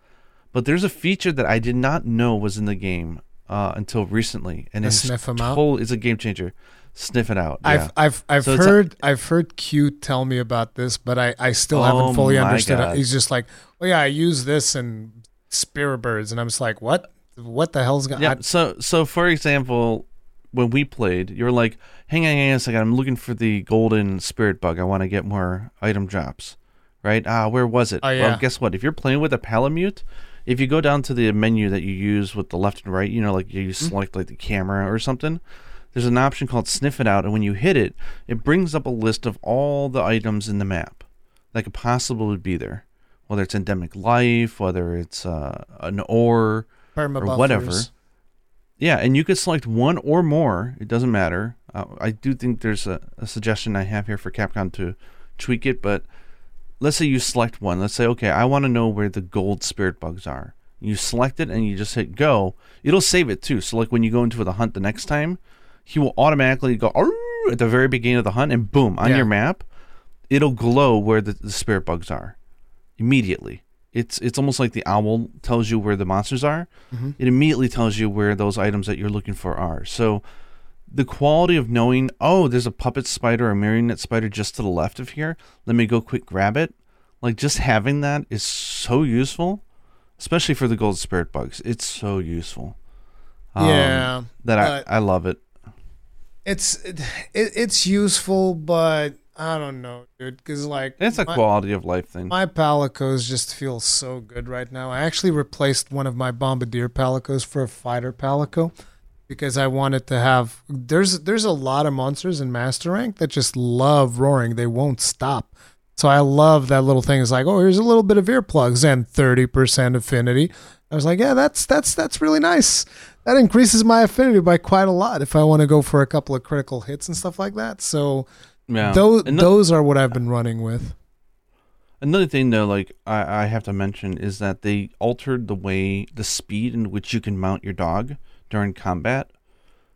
B: But there's a feature that I did not know was in the game uh, until recently, and
A: The
B: it's
A: sniff 'em out?
B: total- It's a game changer. Sniff it out.
A: I've
B: yeah.
A: I've I've
B: So
A: heard I've heard Q tell me about this, but I I still
B: Oh
A: haven't fully understood.
B: God.
A: it. He's just like, oh yeah, I use this and spirit birds, and I'm just like, what? What the hell's going?
B: Yeah.
A: on?
B: So so for example, when we played, you were like, hang on, hang on a second, I'm looking for the golden spirit bug. I want to get more item drops. Right? Ah, where was it?
A: Oh, yeah.
B: Well, guess what? If you're playing with a Palamute, if you go down to the menu that you use with the left and right, you know, like you
A: Mm-hmm.
B: select like the camera or something, there's an option called Sniff It Out, and when you hit it, it brings up a list of all the items in the map that could possibly be there. Whether it's endemic life, whether it's uh, an ore,
A: Perma
B: or whatever. yeah, and you could select one or more. It doesn't matter. Uh, I do think there's a, a suggestion I have here for Capcom to tweak it, but let's say you select one. Let's say, okay, I want to know where the gold spirit bugs are. You select it and you just hit go. It'll save it too. So, like when you go into the hunt the next time, he will automatically go at the very beginning of the hunt, and boom, on
A: Yeah.
B: your map, it'll glow where the, the spirit bugs are immediately. It's it's almost like the owl tells you where the monsters are.
A: Mhm.
B: It immediately tells you where those items that you're looking for are. So the quality of knowing, oh, there's a puppet spider or a marionette spider just to the left of here. Let me go quick grab it. Like just having that is so useful, especially for the gold spirit bugs. It's so useful. um,
A: yeah,
B: that I I love it.
A: It's it, it's useful, but I don't know, dude. Because like
B: It's a
A: my-
B: quality of life thing.
A: My palicos just feel so good right now. I actually replaced one of my bombardier palicos for a fighter palico because I wanted to have. There's there's a lot of monsters in master rank that just love roaring. They won't stop. So I love that little thing. It's like, oh, here's a little bit of earplugs and thirty percent affinity. I was like, yeah, that's that's that's really nice. That increases my affinity by quite a lot if I want to go for a couple of critical hits and stuff like that. So
B: yeah.
A: those those are what I've been running with.
B: Another thing though, like I, I have to mention is that they altered the way the speed in which you can mount your dog during combat.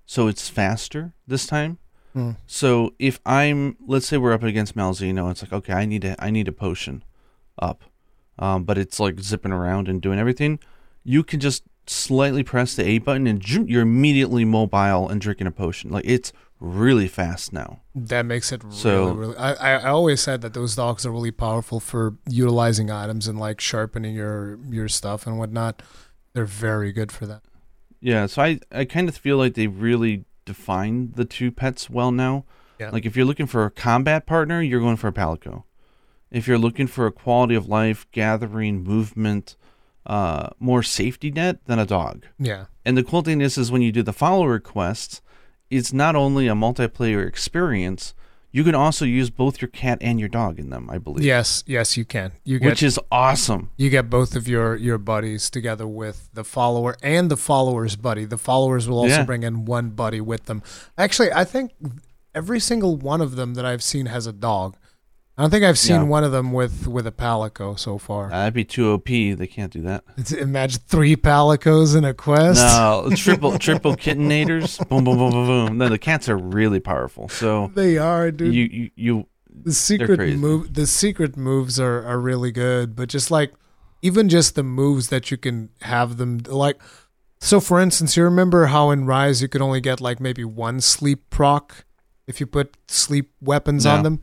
B: So it's faster this time.
A: Hmm.
B: So if I'm let's say we're up against Malzeno, it's like, okay, I need a I need a potion up. Um, but it's like zipping around and doing everything. You can just slightly press the A button and you're immediately mobile and drinking a potion. Like it's really fast now.
A: That makes it
B: So-
A: really. I, I I always said that those dogs are really powerful for utilizing items and like sharpening your your stuff and whatnot. They're very good for that.
B: Yeah, so I, I kind of feel like they really defined the two pets well now.
A: Yeah.
B: Like if you're looking for a combat partner, you're going for a palico. If you're looking for a quality of life, gathering, movement, uh, more safety net, than a dog.
A: Yeah,
B: And the cool thing is, is when you do the follower quests, it's not only a multiplayer experience. You can also use both your cat and your dog in them, I believe.
A: yes, yes, you can. You get
B: Which is awesome.
A: you get both of your your buddies together with the follower and the follower's buddy. The followers will also
B: Yeah.
A: bring in one buddy with them. Actually, I think every single one of them that I've seen has a dog. I don't think I've seen
B: Yeah.
A: one of them with with a palico so far.
B: Uh, that'd be too OP. They can't do that.
A: It's- Imagine three palicos in a quest.
B: No, triple triple kittenators. Boom, boom, boom, boom, boom. No, the cats are really powerful. So
A: They are, dude.
B: you, you, you,
A: the secret move, the secret moves are are really good. But just like, even just the moves that you can have them like. So, for instance, you remember how in Rise you could only get like maybe one sleep proc if you put sleep weapons on them.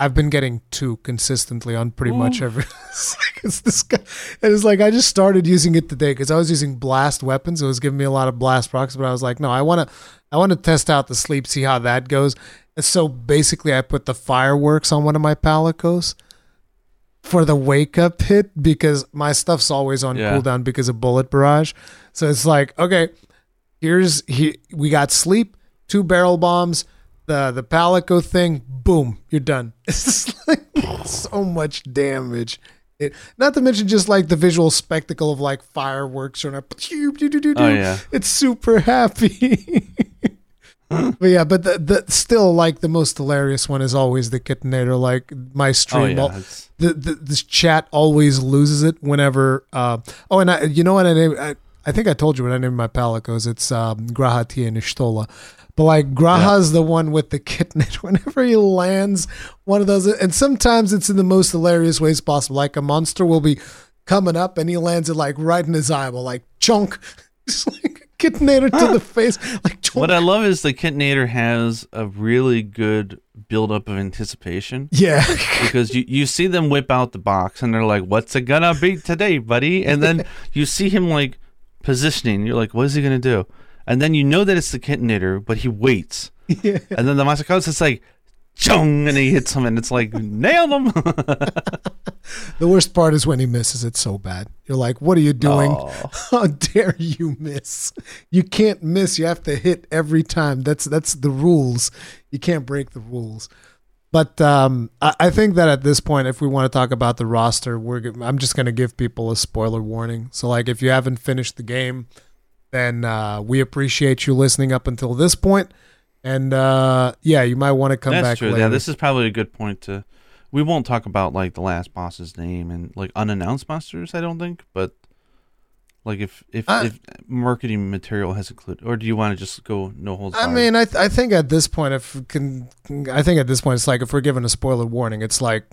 A: I've been getting two consistently on pretty much
B: Ooh.
A: every. it's, like, it's this guy. And it's like I just started using it today because I was using blast weapons. It was giving me a lot of blast procs, but I was like, no, I want to, I want to test out the sleep, see how that goes. And so basically, I put the fireworks on one of my palicos for the wake up hit because my stuff's always on
B: Yeah.
A: cooldown because of bullet barrage. So it's like, okay, here's he, we got sleep, two barrel bombs, the the palico thing, boom, you're done. It's just like so much damage. It, not to mention just like the visual spectacle of like fireworks or
B: oh yeah.
A: It's super happy. but yeah, but the, the still like the most hilarious one is always the kittenator. Like my
B: Oh
A: stream, all-
B: yeah.
A: The, the this chat always loses it whenever. Uh, oh, and I, you know what I name? I, I think I told you what I named my palicos. It's um, G'raha Tia and Y'shtola. But like Graha's the one with the kitten. Whenever he lands one of those, and sometimes it's in the most hilarious ways possible. Like a monster will be coming up and he lands it like right in his eyeball, like chunk, just like kittenator to the face, like chunk.
B: what I love is the kittenator has a really good buildup of anticipation
A: yeah,
B: because you, you see them whip out the box and they're like, "What's it gonna be today, buddy?" And then you see him like positioning. You're like, "What is he gonna do?" And then you know that it's the kittenator, but he waits.
A: yeah.
B: And then the comes, it's like, chung, and he hits him, and it's like, nailed him.
A: The worst part is when he misses it so bad. You're like, what are you doing?
B: Aw.
A: How dare you miss? You can't miss. You have to hit every time. That's that's the rules. You can't break the rules. But um, I, I think that at this point, if we want to talk about the roster, we're I'm just going to give people a spoiler warning. So, like, if you haven't finished the game, then uh, we appreciate you listening up until this point. And uh, yeah, you might want to come
B: That's
A: back
B: true.
A: later.
B: Yeah, this is probably a good point to. We won't talk about like the last boss's name and like unannounced monsters. I don't think, but like if if,
A: Uh,
B: if marketing material has included, or do you want to just go no holds
A: I mean, I th- I think at this point, if can, I think at this point, it's like if we're given a spoiler warning, it's like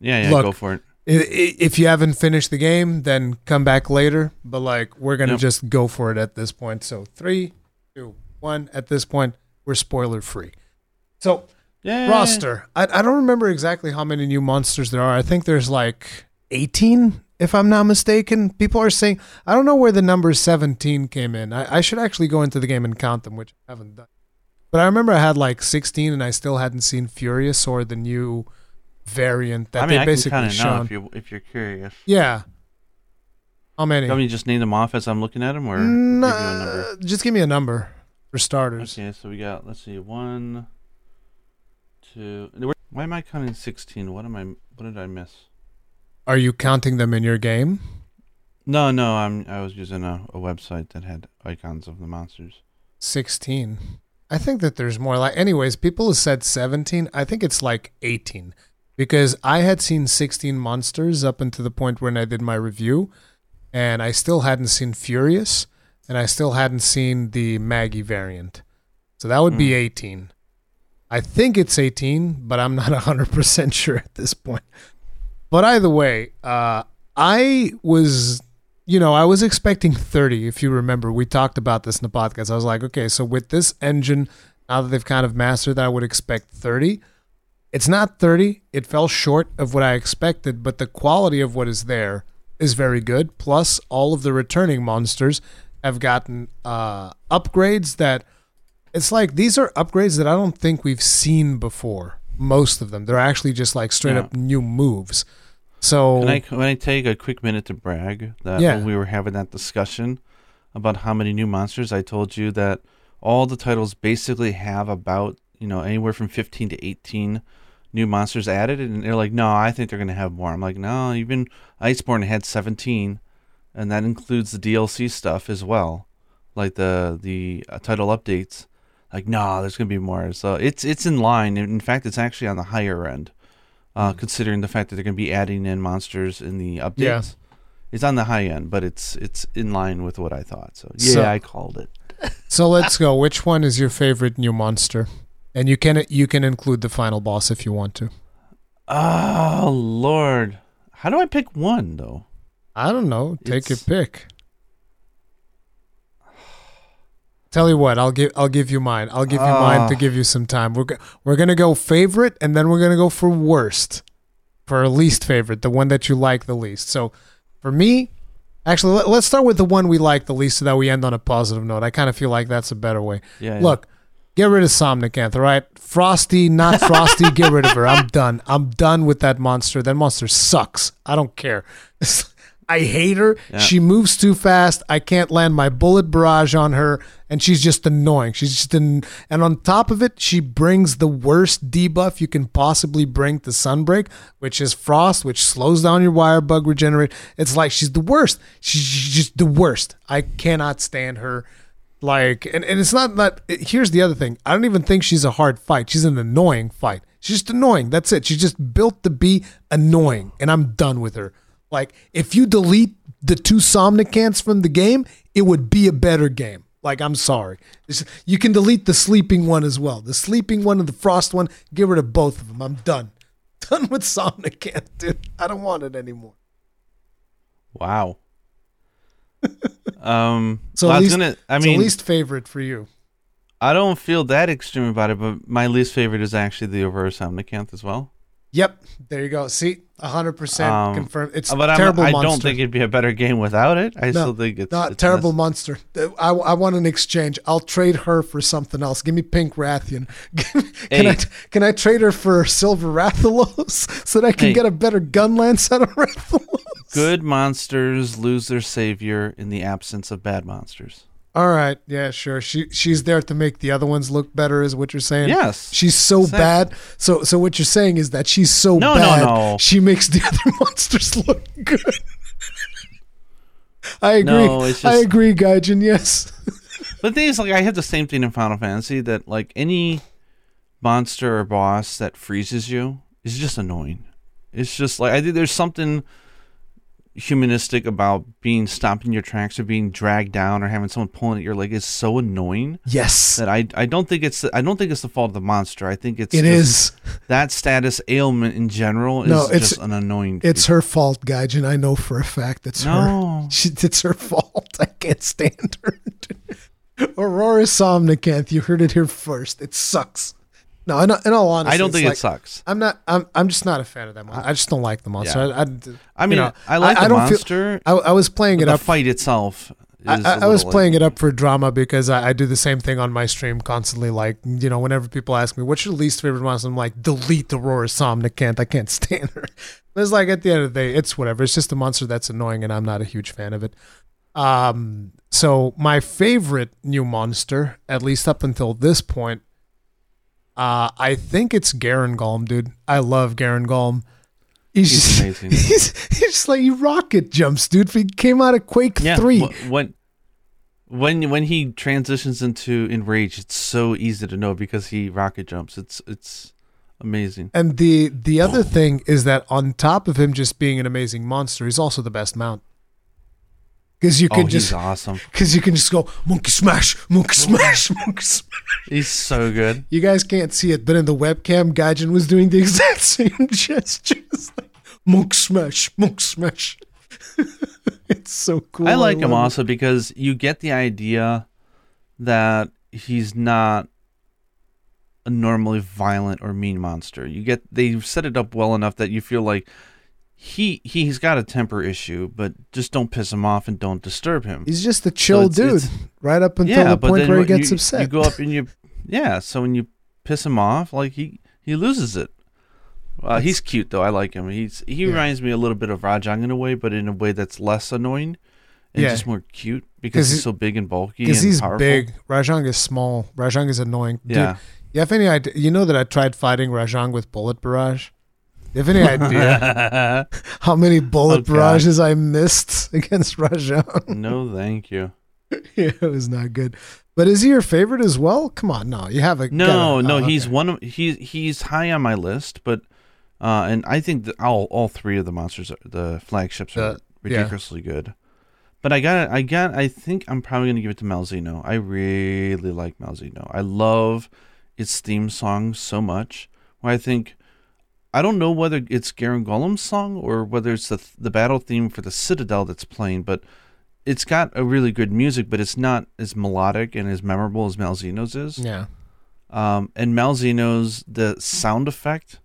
B: yeah, yeah,
A: look,
B: go for it.
A: If you haven't finished the game, then come back later. But like, we're gonna
B: Yep.
A: just go for it at this point. So three, two, one. At this point, we're spoiler free. So
B: Yeah,
A: roster. I I don't remember exactly how many new monsters there are. I think there's like eighteen if I'm not mistaken. People are saying I don't know where the number 17 came in. I, I should actually go into the game and count them, which I haven't done. But I remember I had like 16, and I still hadn't seen Furious or the new variant that
B: I mean,
A: they
B: I
A: basically
B: kind of know if you if you're curious.
A: yeah. How many?
B: You want me just name them off as I'm looking at them, or give you a number?
A: just give me a number for starters.
B: Okay, so we got let's see, one, two. Why am I counting sixteen? What am I? What did I miss?
A: Are you counting them in your game?
B: No, no, I'm. I was using a, a website that had icons of the monsters.
A: 16. I think that there's more like anyways, people have said 17. I think it's like 18 because I had seen 16 monsters up until the point when I did my review and I still hadn't seen Furious and I still hadn't seen the Maggie variant. So that would be
B: Hmm.
A: 18. I think it's 18, but I'm not 100% sure at this point. But either way, uh, I was, you know, I was expecting 30. If you remember, we talked about this in the podcast. I was like, okay, so with this engine, now that they've kind of mastered that, I would expect 30. It's not 30. It fell short of what I expected, but the quality of what is there is very good. Plus, all of the returning monsters have gotten uh, upgrades that it's like these are upgrades that I don't think we've seen before. Most of them, they're actually just like straight
B: Yeah.
A: up new moves. So
B: Can I can I take a quick minute to brag that
A: Yeah.
B: when we were having that discussion about how many new monsters, I told you that all the titles basically have about you know anywhere from fifteen to eighteen new monsters added, and they're like, no, I think they're gonna have more. I'm like, no, even Iceborne had seventeen, and that includes the DLC stuff as well, like the the uh, title updates. Like, no, there's gonna be more. So it's it's in line. In fact, it's actually on the higher end uh, considering the fact that they're going to be adding in monsters in the updates.
A: Yeah.
B: It's on the high end, but it's it's in line with what I thought. So yeah,
A: So-
B: I called it.
A: So let's go. Which one is your favorite new monster? And you can you can include the final boss if you want to.
B: Oh Lord, how do I pick one though?
A: I don't know. Take your pick. Tell you what, I'll give I'll give you mine. I'll give you mine to
B: Ah.
A: give you some time. We're go- we're gonna go favorite, and then we're gonna go for worst, for least favorite, the one that you like the least. So, for me, actually, let, let's start with the one we like the least, so that we end on a positive note. I kind of feel like that's a better way.
B: Yeah, yeah.
A: Get rid of Somnacanth, all right? Frosty, not Frosty, get rid of her. I'm done. I'm done with that monster. That monster sucks. I don't care. I hate her.
B: Yeah.
A: She moves too fast. I can't land my bullet barrage on her, and she's just annoying. She's just an, and on top of it, she brings the worst debuff you can possibly bring to Sunbreak, which is frost, which slows down your wire bug regenerate. It's like she's the worst. She's just the worst. I cannot stand her. Like, and, and it's not that. Here's the other thing. I don't even think she's a hard fight. She's an annoying fight. She's just annoying. That's it. She's just built to be annoying, and I'm done with her. Like, if you delete the two Somnacanths from the game, it would be a better game. Like, I'm sorry. It's- you can delete the sleeping one as well. The sleeping one and the frost one, get rid of both of them. I'm done. Done with Somnacanth, dude. I don't want it anymore.
B: wow. Um,
A: So
B: well,
A: at
B: I was
A: least-
B: gonna. I
A: it's
B: mean,
A: least favorite for you.
B: I don't feel that extreme about it, but my least favorite is actually the Reverse Omnicanth as well.
A: Yep, there you go. See, hundred percent
B: Um,
A: confirmed. It's
B: but I'm,
A: terrible
B: I
A: monster.
B: don't think it'd be a better game without it. I
A: No,
B: still think it's
A: not
B: it's
A: terrible
B: nec-
A: monster. I, I want an exchange. I'll trade her for something else. Give me Pink Rathian. can
B: Hey.
A: I can I trade her for Silver Rathalos so that I can
B: Hey.
A: get a better gun lance out of Rathalos?
B: Good monsters lose their savior in the absence of bad monsters.
A: All right, yeah, sure. She she's there to make the other ones look better, is what you're saying.
B: Yes.
A: She's so
B: Exactly.
A: bad. So so what you're saying is that she's so
B: No, no,
A: bad.
B: no.
A: She makes the other monsters look good. I agree.
B: No, it's
A: I agree, Gaijin. Yes.
B: But the thing is, like, I have the same thing in Final Fantasy that, like, any monster or boss that freezes you is just annoying. It's just like I think there's something humanistic about being stopped in your tracks or being dragged down or having someone pulling at your leg is so annoying
A: Yes.
B: that I I don't think it's I don't think it's the fault of the monster. I think it's
A: It is.
B: that status ailment in general is
A: No, it's-
B: just an annoying.
A: It's her fault, Gaijin. I know for a fact it's her. She, it's her fault. I can't stand her. Aurora Somnacanth, you heard it here first. It sucks. No, in, in all honesty,
B: I don't think
A: like,
B: it sucks.
A: I'm not. I'm. I'm just not a fan of that monster. I just don't like the monster.
B: Yeah.
A: I, I,
B: I mean,
A: know,
B: I like
A: I-
B: the
A: I don't feel-
B: monster.
A: I, I was playing it up.
B: the fight itself. I,
A: I,
B: a
A: I, I was playing
B: like,
A: it up for drama because I, I do the same thing on my stream constantly. Like, you know, whenever people ask me, what's your least favorite monster? I'm like, delete the Aurora Somnacanth. I can't stand her. But it's like, at the end of the day, it's whatever. It's just a monster that's annoying, and I'm not a huge fan of it. Um, so my favorite new monster, at least up until this point, uh, I think it's Garangolm, dude. I love Garangolm. He's,
B: He's
A: just,
B: amazing.
A: He's, he's just like he rocket jumps, dude. He came out of Quake
B: Yeah,
A: Three.
B: wh- when when when he transitions into enrage, it's so easy to know because he rocket jumps. It's it's amazing.
A: And the the other thing is that on top of him just being an amazing monster, he's also the best mount. Because you
B: Oh,
A: can
B: he's
A: just
B: awesome.
A: because you can just go monkey smash, monkey smash, monkey smash.
B: He's so good.
A: You guys can't see it, but in the webcam, Gaijin was doing the exact same gestures, like monk smash, monk smash. it's so cool.
B: I like him
A: love it.
B: also because you get the idea that he's not a normally violent or mean monster. You get they've set it up well enough that you feel like he he's got a temper issue, but just don't piss him off and don't disturb him.
A: He's just a chill
B: it's-
A: dude,
B: it's-
A: right up until the point where he gets
B: you,
A: upset.
B: You go up and you yeah, so when you piss him off, like he he loses it. Uh, he's cute though. I like him. He's he
A: Yeah.
B: reminds me a little bit of Rajang in a way, but in a way that's less annoying and
A: Yeah.
B: just more cute because he's
A: he-
B: so big and bulky
A: Because he's
B: powerful.
A: big. Rajang is small. Rajang is annoying. Dude,
B: Yeah.
A: You have any idea? You know that I tried fighting Rajang with bullet barrage. You have any idea how many bullet
B: God.
A: barrages I missed against Rajang?
B: no, thank you.
A: yeah, it was not good. But is he your favorite as well? Come on, no, you have a
B: No,
A: gotta-
B: no,
A: oh,
B: he's
A: okay.
B: one of he's he's high on my list, but uh, and I think that all all three of the monsters, are, the flagships, are
A: Uh, yeah.
B: ridiculously good. But I got it I got I think I'm probably gonna give it to Malzeno. I really like Malzeno. I love its theme song so much. Where I think I don't know whether it's Garangolm's song or whether it's the the battle theme for the Citadel that's playing, but it's got a really good music, but it's not as melodic and as memorable as Malzeno's is.
A: Yeah,
B: Um, and Malzeno's the sound effect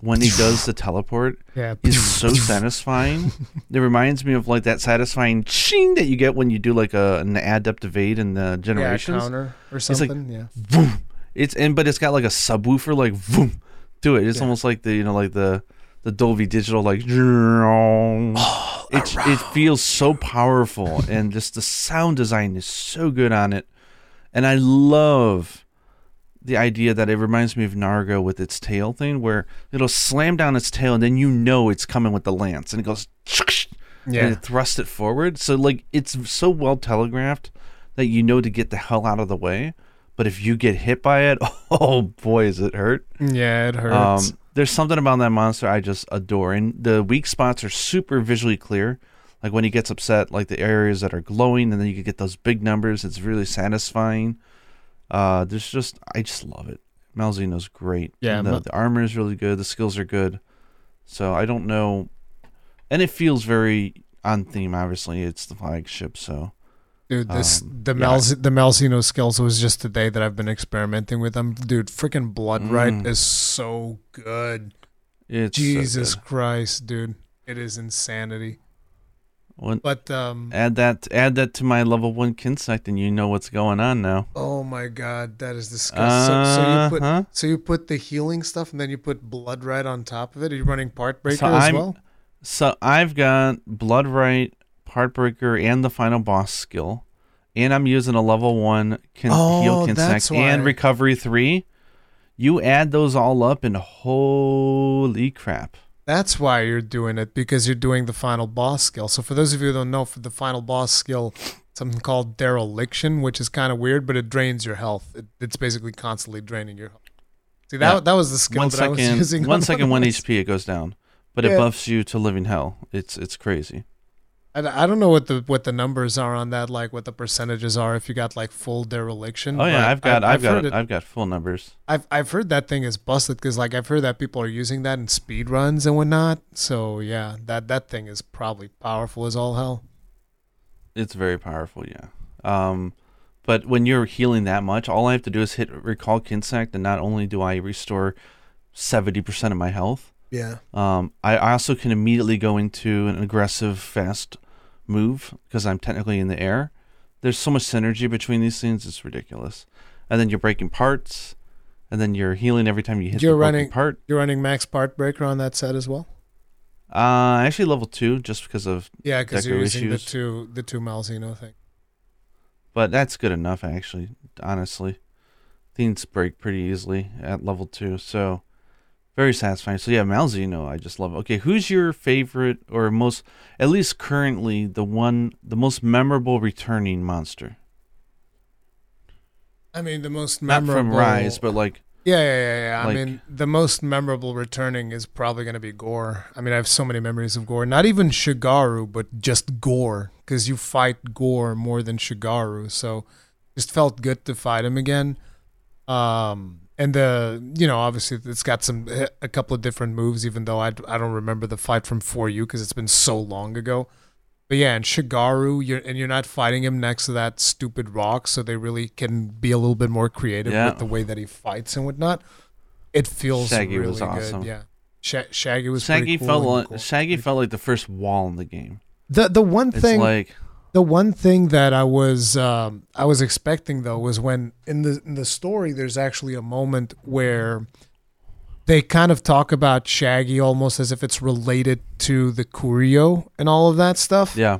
B: when he does the teleport
A: yeah.
B: is so satisfying. It reminds me of like that satisfying ching that you get when you do like a an adept evade in the
A: yeah,
B: generations.
A: counter or
B: like-
A: something. yeah,
B: Vroom. It's and but it's got like a subwoofer like boom to it. It's
A: Yeah.
B: almost like the you know like the the Dolby Digital like.
A: Oh,
B: it it feels so powerful and just the sound design is so good on it, and I love the idea that it reminds me of Nargo with its tail thing, where it'll slam down its tail and then you know it's coming with the lance, and it goes. And
A: yeah.
B: it thrusts it forward. So like it's so well telegraphed that you know to get the hell out of the way. But if you get hit by it, oh boy, is it hurt.
A: Yeah, it hurts.
B: Um, there's something about that monster I just adore, and the weak spots are super visually clear. Like when he gets upset, like the areas that are glowing, and then you can get those big numbers. It's really satisfying. Uh, there's just I just love it. Malzeno's great.
A: Yeah,
B: the, the armor is really good. The skills are good. So I don't know, and it feels very on theme. Obviously, it's the flagship. So
A: Dude, this
B: um,
A: the
B: yeah.
A: Malz the Malzeno skills was just today that I've been experimenting with them. Dude, freaking Blood Rite
B: Mm.
A: is so good.
B: it's so
A: Jesus
B: good.
A: Christ, dude. It is insanity.
B: When-
A: But um
B: add that add that to my level one Kinsect, and you know what's going on now.
A: oh my god, that is disgusting. so, so you put
B: Uh-huh.
A: so you put the healing stuff and then you put blood rite on top of it. Are you running part breaker
B: So
A: as
B: I'm-
A: well?
B: So I've got Blood Rite, Partbreaker, and the final boss skill, and I'm using a level one can
A: Oh,
B: heal Kinsect and recovery three. You add those all up, and holy crap!
A: That's why you're doing it because you're doing the final boss skill. So for those of you who don't know, for the final boss skill, something called dereliction, which is kind of weird, but it drains your health. It, it's basically constantly draining your health. See that
B: Yeah.
A: that was the skill
B: One
A: that I was using.
B: one
A: on
B: second, one. HP, it goes down, but
A: Yeah.
B: it buffs you to living hell. It's it's crazy.
A: I, I don't know what the what the numbers are on that, like what the percentages are if you got like full dereliction.
B: Oh yeah, I've got I've, got
A: heard it-
B: I've got full numbers.
A: I've I've heard that thing is busted because like I've heard that people are using that in speed runs and whatnot. So yeah, that that thing is probably powerful as all hell.
B: It's very powerful, yeah. Um, But when you're healing that much, all I have to do is hit recall Kinsect, and not only do I restore seventy percent of my health,
A: Yeah.
B: um, I also can immediately go into an aggressive, fast move because I'm technically in the air. There's so much synergy between these things; it's ridiculous. And then you're breaking parts, and then you're healing every time you hit
A: You're
B: the broken
A: running-
B: part.
A: You're running Max Part Breaker on that set as well.
B: Uh, actually, level two, just because of,
A: Yeah, because you're using the two the two Malzeno thing.
B: but that's good enough. Actually, honestly, things break pretty easily at level two, so very satisfying. So yeah, Malzeno, I just love. It. Okay, who's your favorite or most, at least currently, the one, the most memorable returning monster?
A: I mean, the most memorable.
B: Not from Rise, but like
A: Yeah, yeah, yeah, yeah.
B: Like-
A: I mean, the most memorable returning is probably going to be Gore. I mean, I have so many memories of Gore. Not even Shagaru, but just Gore, because you fight Gore more than Shagaru. So, just felt good to fight him again. Um, and the you know obviously it's got some a couple of different moves, even though I I don't remember the fight from For You because it's been so long ago. But yeah, and Shagaru, you're and you're not fighting him next to that stupid rock, so they really can be a little bit more creative
B: Yeah.
A: with the way that he fights and whatnot. It feels
B: Shaggy
A: really
B: was awesome.
A: good. Yeah, Sha- Shaggy was
B: Shaggy
A: cool
B: felt like
A: cool.
B: Shaggy felt like the first wall in the game.
A: The the one
B: It's
A: thing
B: like
A: the one thing that I was um, I was expecting though was when in the in the story there's actually a moment where they kind of talk about Shaggy almost as if it's related to the Qurio and all of that stuff.
B: yeah,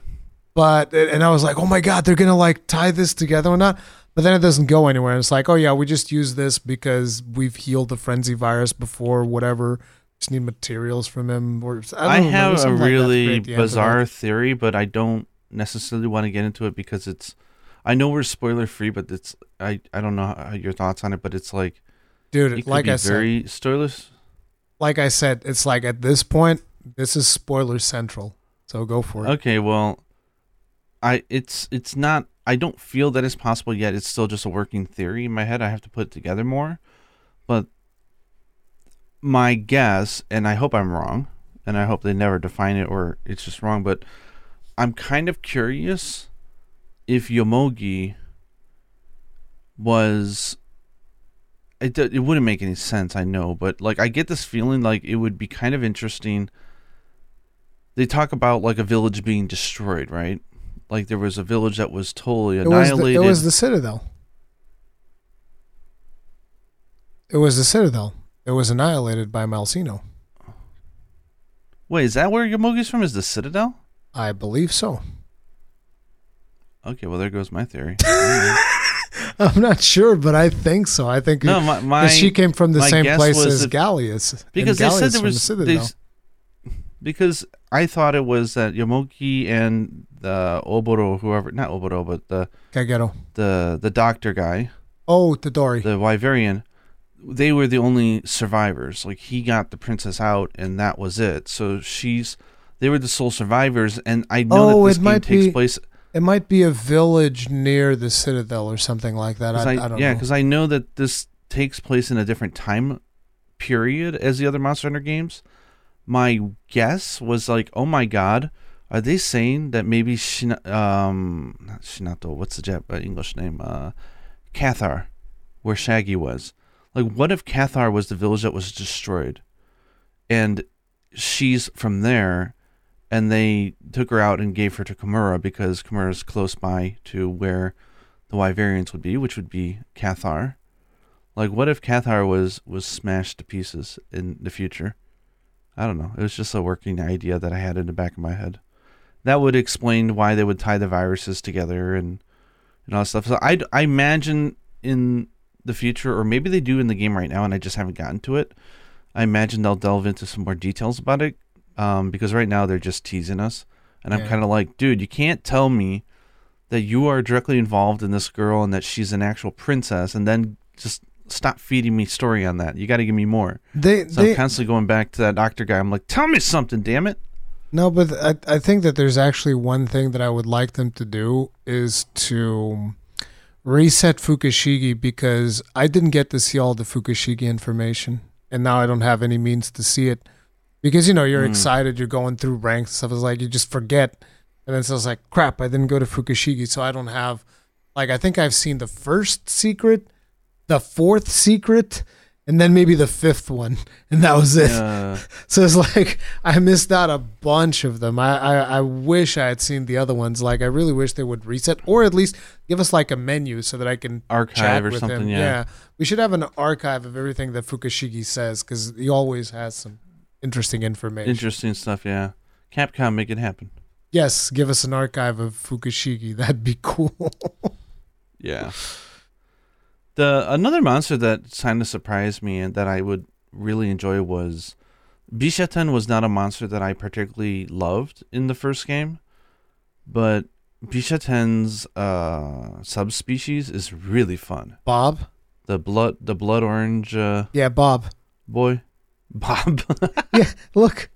A: But and I was like, oh my god, they're gonna like tie this together or not. But then it doesn't go anywhere. It's like, oh yeah, we just use this because we've healed the frenzy virus before, whatever. Just need materials from him. Or I,
B: I, have a
A: like
B: really
A: antidote.
B: bizarre theory, but I don't necessarily want to get into it because it's. I know we're spoiler free, but it's. I I don't know how, your thoughts on it, but it's like it
A: dude.
B: could
A: Like I said,
B: very spoilers.
A: like I said, it's like at this point, this is spoiler central. So go for it.
B: Okay, well, I it's it's not. I don't feel that it's possible yet. It's still just a working theory in my head. I have to put it together more, but my guess, and I hope I'm wrong, and I hope they never define it or it's just wrong. But I'm kind of curious if Yomogi was. It, it wouldn't make any sense, I know, but like I get this feeling like it would be kind of interesting they talk about like a village being destroyed, right? Like there was a village that was totally
A: It was, the,
B: annihilated.
A: it was the Citadel. It was the Citadel. It was annihilated by Malzeno.
B: Wait, is that where Yomogi's from? Is the Citadel?
A: I believe so.
B: Okay, well there goes my theory.
A: I'm not sure, but I think so. I think
B: no, my, my
A: she came from the same place as Galleus.
B: because they
A: Galleus
B: said there
A: from the
B: was they, because I thought it was that Yomogi and the Oboro, whoever, not Oboro, but the
A: Kagero.
B: the the doctor guy,
A: Oh, Tadori.
B: the Wyverian, they were the only survivors. Like he got the princess out, and that was it. So she's they were the sole survivors, and I know
A: Oh,
B: that this
A: it
B: game
A: might
B: takes
A: be-
B: place.
A: It might be a village near the Citadel or something like that. I,
B: I,
A: I don't know.
B: yeah, because I know that this takes place in a different time period as the other Monster Hunter games. My guess was like, oh my god, are they saying that maybe Shin- um not Shinato, what's the Jap- uh, English name? Uh, Cathar, where Shaggy was. Like, what if Cathar was the village that was destroyed, and she's from there, and they took her out and gave her to Kamura because Kamura's close by to where the Wyverians would be, which would be Cathar. Like, what if Cathar was was smashed to pieces in the future? I don't know. It was just a working idea that I had in the back of my head. That would explain why they would tie the viruses together and and all that stuff. So I I imagine in the future, or maybe they do in the game right now, and I just haven't gotten to it. I imagine they'll delve into some more details about it, um, because right now they're just teasing us, and I'm
A: Yeah.
B: kind of like, dude, you can't tell me that you are directly involved in this girl and that she's an actual princess, and then just stop feeding me story on that. You got to give me more.
A: They,
B: So
A: they,
B: I'm constantly going back to that doctor guy. I'm like, tell me something, damn it.
A: No, but I, I think that there's actually one thing that I would like them to do is to reset Fukushigi because I didn't get to see all the Fukushigi information, and now I don't have any means to see it. Because you know you're
B: Mm.
A: excited, you're going through ranks and stuff. It's like you just forget, and then so it's like crap. I didn't go to Fukushigi, so I don't have Like I think I've seen the first secret, the fourth secret, and then maybe the fifth one, and that was it.
B: Uh,
A: So it's like I missed out a bunch of them. I, I I wish I had seen the other ones. Like I really wish they would reset, or at least give us like a menu so that I can
B: archive or
A: with
B: something.
A: him.
B: Yeah.
A: we should have an archive of everything that Fukushigi says because he always has some interesting information.
B: Interesting stuff. Yeah. Capcom, make it happen.
A: yes, give us an archive of Fukushigi. That'd be cool.
B: Yeah. The another monster that kind of surprised me and that I would really enjoy was Bishaten was not a monster that I particularly loved in the first game, but Bishaten's uh, subspecies is really fun.
A: Bob.
B: The blood, the blood orange uh,
A: Yeah, Bob.
B: boy, Bob.
A: Yeah, look,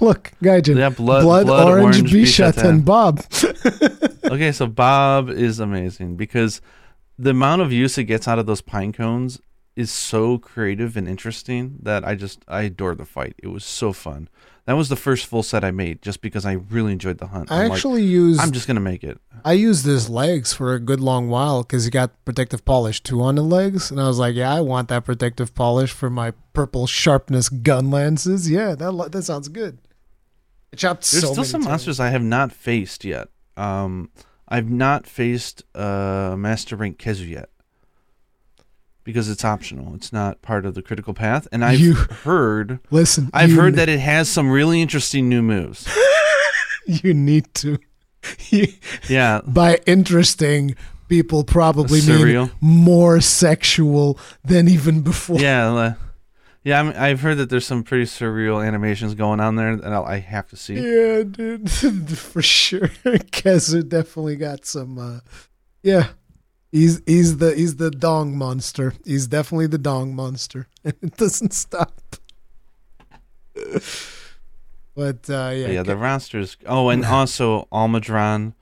A: look, Gaijin.
B: yeah, blood,
A: Blood, orange, Bishat
B: Bishaten.
A: and Bob.
B: okay, so Bob is amazing because the amount of use it gets out of those pine cones is so creative and interesting that I just I adore the fight. It was so fun. That was the first full set I made just because I really enjoyed the hunt.
A: I
B: I'm
A: actually used
B: like, I'm just gonna make it.
A: I used his legs for a good long while because he got protective polish too on the legs, and I was like, yeah, I want that protective polish for my purple sharpness gun lances. Yeah, that that sounds good. I chopped
B: There's
A: so
B: still some
A: times.
B: monsters I have not faced yet. Um, I've not faced uh, Master Rank Khezu yet because it's optional. It's not part of the critical path, and I've
A: You-
B: heard
A: Listen,
B: I've
A: you
B: heard that it has some really interesting new moves.
A: you need to.
B: Yeah,
A: By interesting, people probably
B: Surreal.
A: mean more sexual than even before.
B: yeah, uh, yeah. I'm, I've heard that there's some pretty surreal animations going on there, and I'll, I have to see.
A: Yeah, dude, for sure. Khezu definitely got some. Uh, yeah, he's he's the he's the dong monster. He's definitely the dong monster, it doesn't stop. But uh, yeah,
B: yeah, the rosters. Oh, and also Almudron,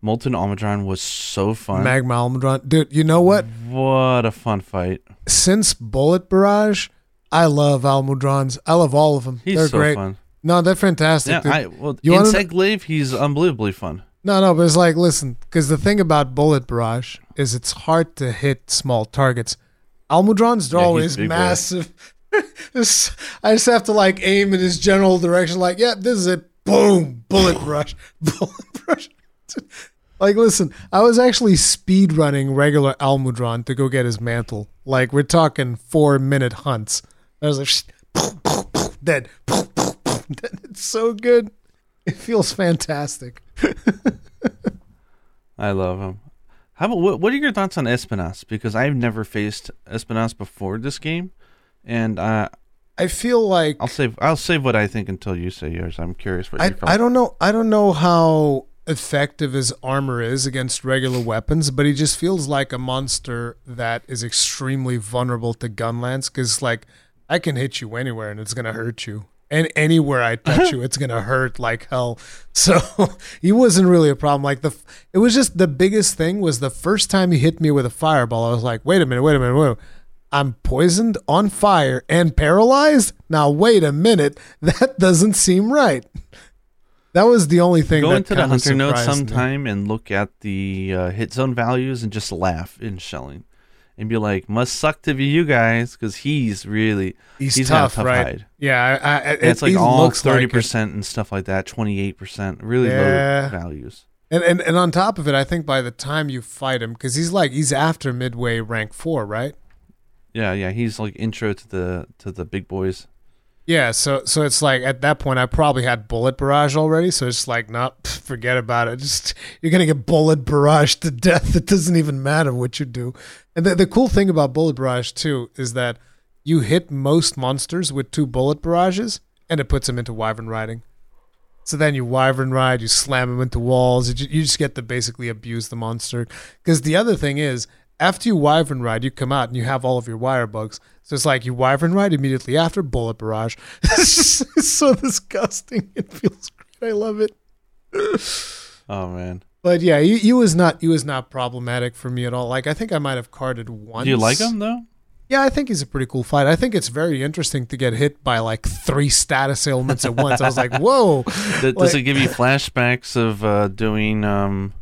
B: Molten Almudron was so fun.
A: Magma Almudron, dude. You know what?
B: what a fun fight!
A: Since Bullet Barrage, I love Almudrons. I love all of them.
B: He's
A: they're
B: so
A: great.
B: fun.
A: No, they're fantastic.
B: Yeah,
A: dude.
B: I well
A: You insect
B: glaive, he's unbelievably fun.
A: No, no, but it's like, listen, because the thing about Bullet Barrage is it's hard to hit small targets. Almudrons, they're
B: Yeah,
A: always massive. I just have to like aim in his general direction, like, yeah, this is it. Boom, Bullet Rush, Bullet Rush. Like, listen, I was actually speed running regular Almudron to go get his mantle. Like, we're talking four minute hunts. I was like, dead. dead. It's so good. It feels fantastic.
B: I love him. How about what? What are your thoughts on Espinas? Because I've never faced Espinas before this game, and uh,
A: I feel like
B: I'll save I'll save what I think until you say yours. I'm curious what
A: I. I don't know I don't know how effective his armor is against regular weapons, but he just feels like a monster that is extremely vulnerable to gun lance because like I can hit you anywhere and it's gonna hurt you. And anywhere I touch you, it's gonna hurt like hell. So he wasn't really a problem. Like the, it was just the biggest thing was the first time he hit me with a fireball. I was like, wait a minute, wait a minute, wait. A minute. I'm poisoned, on fire, and paralyzed. Now wait a minute, that doesn't seem right. That was the only thing.
B: Go
A: that
B: into the hunter notes
A: surprised me.
B: sometime and look at the uh, hit zone values and just laugh in shelling, and be like, "Must suck to be you guys," because he's really
A: He's,
B: he's a
A: tough,
B: tough
A: right?
B: hide.
A: Yeah, I, I,
B: it's like all thirty percent and stuff like that, twenty eight percent, really
A: Yeah.
B: low values.
A: And, and and on top of it, I think by the time you fight him, because he's like he's after midway rank four, right?
B: Yeah, yeah, he's like intro to the to the big boys.
A: Yeah, so so it's like at that point I probably had bullet barrage already, so it's like pff, forget about it. Just you're gonna get bullet barrage to death. It doesn't even matter what you do. And the the cool thing about bullet barrage too is that you hit most monsters with two bullet barrages, and it puts them into wyvern riding. So then you wyvern ride, you slam them into walls. You just get to basically abuse the monster. Because the other thing is, after you wyvern ride, you come out and you have all of your wire bugs. So it's like you wyvern ride immediately after bullet barrage. it's just it's so disgusting. It feels great. I love it.
B: Oh man,
A: But yeah, he, he was not he was not problematic for me at all. Like I think I might have carded once.
B: do you like him though?
A: Yeah, I think he's a pretty cool fight. I think it's very interesting to get hit by like three status ailments at once. I was like, whoa.
B: Does
A: Like-
B: it give you flashbacks of uh, doing um,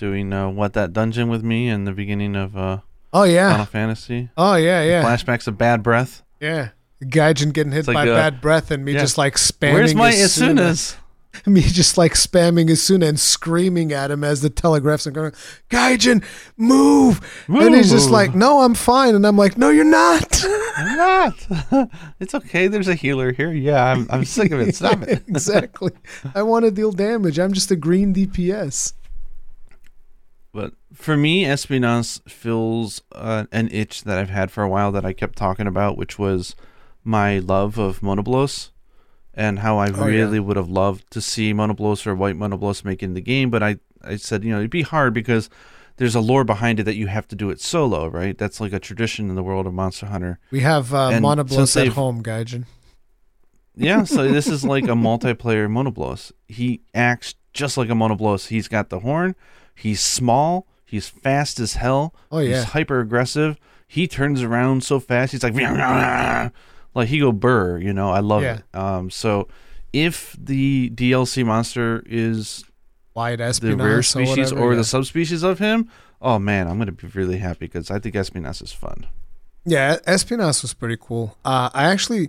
B: doing uh, what that dungeon with me in the beginning of uh,
A: Oh yeah.
B: Final Fantasy.
A: Oh yeah, yeah.
B: Flashbacks of bad breath.
A: Yeah. Gaijin getting hit
B: like,
A: by
B: uh,
A: bad breath and me
B: yeah.
A: just like spamming.
B: Where's my
A: Esuna.
B: Esunas?
A: Me just like spamming Esuna and screaming at him as the telegraphs are going, Gaijin, move! And he's just like, No, I'm fine. And I'm like, No, you're not.
B: I'm not. it's okay. There's a healer here. Yeah, I'm, I'm sick of it. Stop it.
A: exactly. I want to deal damage. I'm just a green DPS.
B: But for me, Espinas fills uh, an itch that I've had for a while that I kept talking about, which was my love of Monoblos and how I
A: Oh,
B: really
A: yeah.
B: would have loved to see Monoblos or White Monoblos make in the game. But I, I said, you know, it'd be hard because there's a lore behind it that you have to do it solo, right? That's like a tradition in the world of Monster Hunter.
A: We have uh,
B: And
A: Monoblos at home, Gaijin.
B: Yeah, so this is like a multiplayer Monoblos. He acts just like a Monoblos. He's got the horn. He's small. He's fast as hell.
A: Oh, yeah.
B: He's hyper aggressive. He turns around so fast. He's like, like he go burr. You know, I love
A: Yeah.
B: it. Um, so if the DLC monster is
A: White
B: the rare
A: or
B: species
A: whatever,
B: or
A: yeah.
B: the subspecies of him, oh man, I'm gonna be really happy because I think Espinas is fun.
A: Yeah, Espinas was pretty cool. Uh, I actually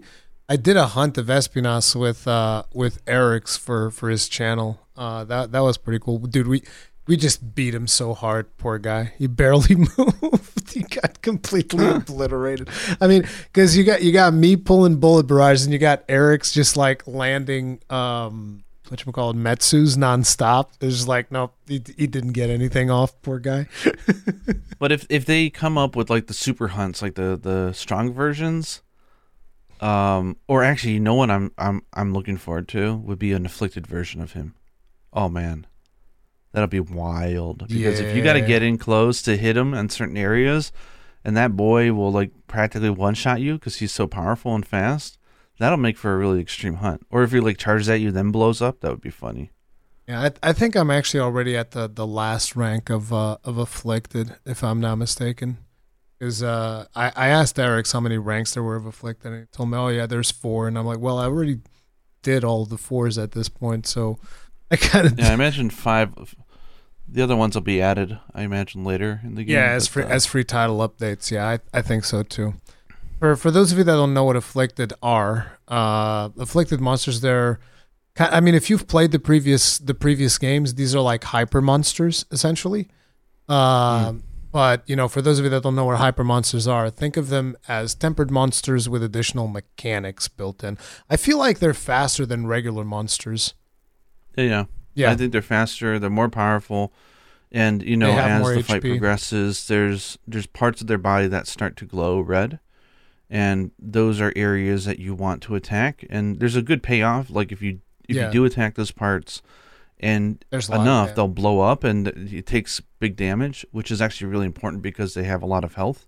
A: I did a hunt of Espinas with uh, with Eric's for for his channel. Uh, that that was pretty cool, dude. We we just beat him so hard, poor guy. He barely moved. he got completely obliterated. I mean, because you got you got me pulling bullet barrages, and you got Eric's just like landing. Um, what you call it, Metsus nonstop. It's just like, nope, he, he didn't get anything off, poor guy.
B: But if if they come up with like the super hunts, like the the strong versions, um, or actually, you know what I'm I'm I'm looking forward to would be an afflicted version of him. Oh man, that'll be wild. Because if you got to get in close to hit him in certain areas, and that boy will like practically one shot you because he's so powerful and fast, that'll make for a really extreme hunt. Or if he like charges at you then blows up, that would be funny.
A: Yeah, I, I think I'm actually already at the, the last rank of uh, of afflicted, if I'm not mistaken. Is uh, I, I asked Eric how many ranks there were of afflicted, and he told me, "Oh yeah, there's four. And I'm like, "Well, I already did all the fours at this point, so I kind of
B: Yeah, I imagine five. The other ones will be added. I imagine later in the game.
A: yeah, as
B: but,
A: free
B: uh,
A: as free title updates. Yeah, I, I think so too. For for those of you that don't know what afflicted are, uh, afflicted monsters they're I mean, if you've played the previous the previous games, these are like hyper monsters essentially. Um, But you know, for those of you that don't know what hyper monsters are, think of them as tempered monsters with additional mechanics built in. I feel like they're faster than regular monsters.
B: Yeah, yeah. I think they're faster. They're more powerful, and you know, as the fight progresses, there's there's parts of their body that start to glow red, and those are areas that you want to attack. And there's a good payoff. Like if you if
A: Yeah.
B: you do attack those parts, and
A: There's
B: enough, they'll blow up, and it takes big damage, which is actually really important because they have a lot of health.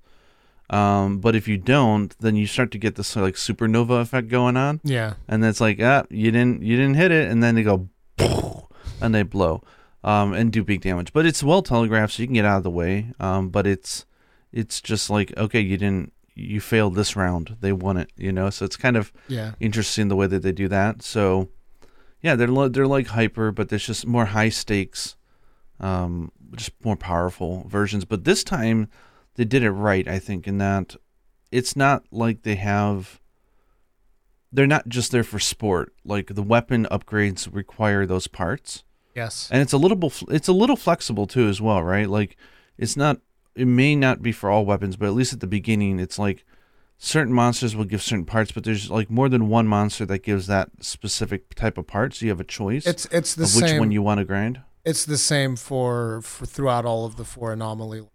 B: Um, but if you don't, then you start to get this like supernova effect going on
A: yeah,
B: and it's like ah you didn't you didn't hit it and then they go and they blow um, and do big damage. But it's well telegraphed so you can get out of the way. Um, but it's it's just like okay you didn't you failed this round. They won it you know? So it's kind of
A: yeah.
B: interesting the way that they do that. So yeah they're they're like hyper but there's just more high stakes um, just more powerful versions. But this time they did it right i think in that it's not like they have they're not just there for sport. Like the weapon upgrades require those parts
A: Yes.
B: and it's a little it's a little flexible too as well right like it's not it may not be for all weapons but at least at the beginning it's like certain monsters will give certain parts but there's like more than one monster that gives that specific type of part so you have a choice
A: It's it's the
B: of which one you want to grind
A: It's the same for, for throughout all of the four anomaly levels.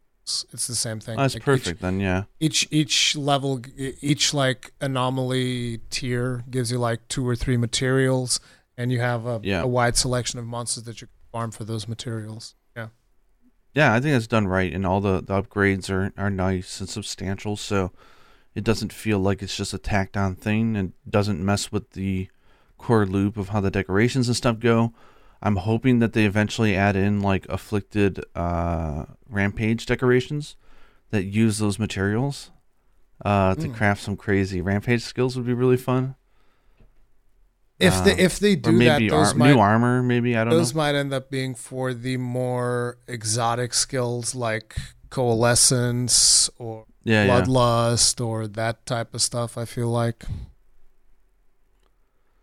A: It's the same thing.
B: oh, that's
A: Like, each-
B: perfect then yeah
A: Each, each level, each like anomaly tier gives you like two or three materials, and you have a,
B: Yeah.
A: a wide selection of monsters that you farm for those materials. Yeah.
B: yeah i think that's done right and all the, the upgrades are, are nice and substantial so it doesn't feel like it's just a tacked on thing and doesn't mess with the core loop of how the decorations and stuff go i'm hoping that they eventually add in like afflicted uh, rampage decorations that use those materials uh, to
A: Mm.
B: craft some crazy rampage skills would be really fun
A: If they if they do
B: maybe
A: that,
B: ar-
A: might
B: new armor. Maybe I don't know
A: those
B: know.
A: might end up being for the more exotic skills like coalescence or
B: Yeah, yeah.
A: bloodlust or that type of stuff. I feel like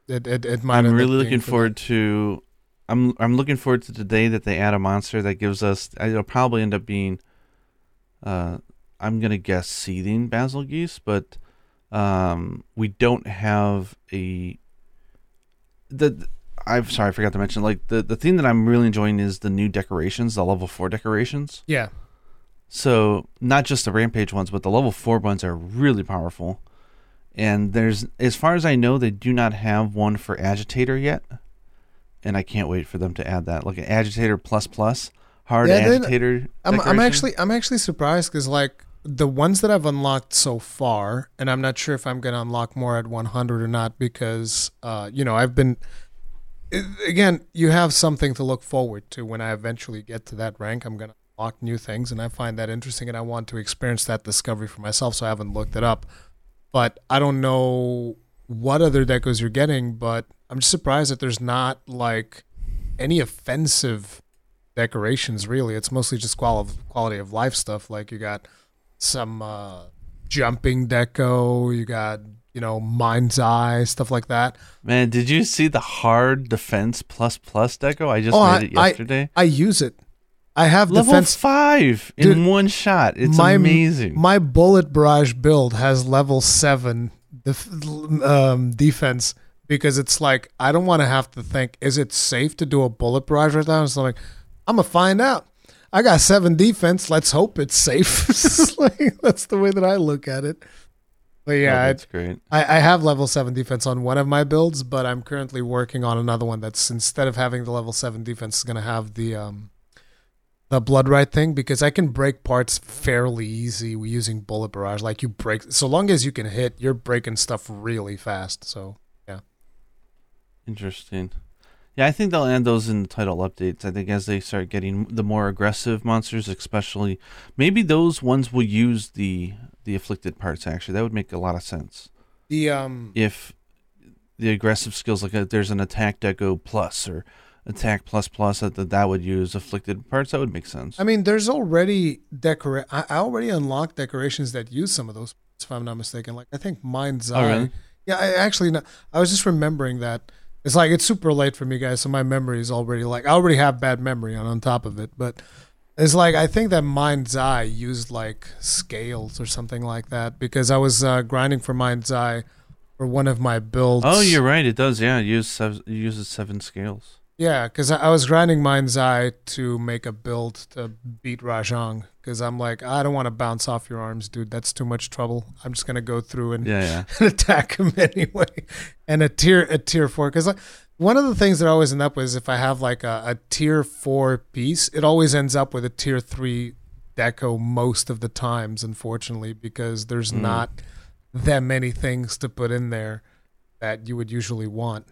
A: it it, it might.
B: I'm really looking
A: for
B: forward to. I'm I'm looking forward to the day that they add a monster that gives us. It'll probably end up being. Uh, I'm gonna guess seething Bazelgeuse, but um, we don't have a. The I'm sorry, I forgot to mention. Like the the thing that I'm really enjoying is the new decorations, the level four decorations.
A: Yeah,
B: So not just the rampage ones, but the level four ones are really powerful. And there's, as far as I know, they do not have one for agitator yet, and I can't wait for them to add that, like an agitator plus plus hard
A: Yeah,
B: agitator.
A: I'm I'm actually I'm actually surprised because like the ones that I've unlocked so far, and I'm not sure if I'm gonna unlock more at 100 or not because uh you know I've been again you have something to look forward to when I eventually get to that rank. I'm gonna unlock new things, and I find that interesting, and I want to experience that discovery for myself. So I haven't looked it up, but I don't know what other decos you're getting, but I'm just surprised that there's not like any offensive decorations really it's mostly just qual- quality of life stuff like you got some uh jumping deco you got you know mind's eye stuff like that
B: Man, did you see the hard defense plus plus deco? I just
A: Oh,
B: made
A: I-
B: it yesterday.
A: i use it i have
B: Level
A: defense
B: five
A: Dude,
B: in one shot. It's
A: my,
B: amazing.
A: my bullet barrage build has level 7 def- um, defense because it's like i don't want to have to think is it safe to do a bullet barrage right now it's like i'm gonna find out i got 7 defense let's hope it's safe like, that's the way that i look at it but yeah
B: oh,
A: I-
B: that's great.
A: I, I have level seven defense on one of my builds, but I'm currently working on another one that's instead of having the level seven defense, is gonna have the um the blood rite thing because I can break parts fairly easy using bullet barrage. Like you break so long as you can hit, you're breaking stuff really fast. So yeah,
B: Interesting. Yeah, I think they'll add those in the title updates. I think as they start getting the more aggressive monsters, especially maybe those ones will use the the afflicted parts. Actually, that would make a lot of sense
A: the um
B: if the aggressive skills like uh, there's an attack deco plus or attack plus plus that that would use afflicted parts. That would make sense.
A: I mean, there's already decora- I, already unlocked decorations that use some of those, if I'm not mistaken. Like I think Mind's
B: Oh, really?
A: Yeah, I actually no, I was just remembering that. It's like it's super late for me, guys, so my memory is already like I already have bad memory on on top of it. But it's like I think that Mind's Eye used like scales or something like that because I was uh, grinding for Mind's Eye for one of my builds.
B: oh, you're right. It does. Yeah, it use sev- it uses seven scales.
A: Yeah, because I was grinding Mind's Eye to make a build to beat Rajang. Because I'm like, I don't want to bounce off your arms, dude. That's too much trouble. I'm just gonna go through and,
B: Yeah, yeah.
A: and attack him anyway. And a tier a tier four, because like, one of the things that I always end up with is if I have like a, a tier four piece, it always ends up with a tier three deco most of the times, unfortunately, because there's
B: Mm.
A: not that many things to put in there that you would usually want.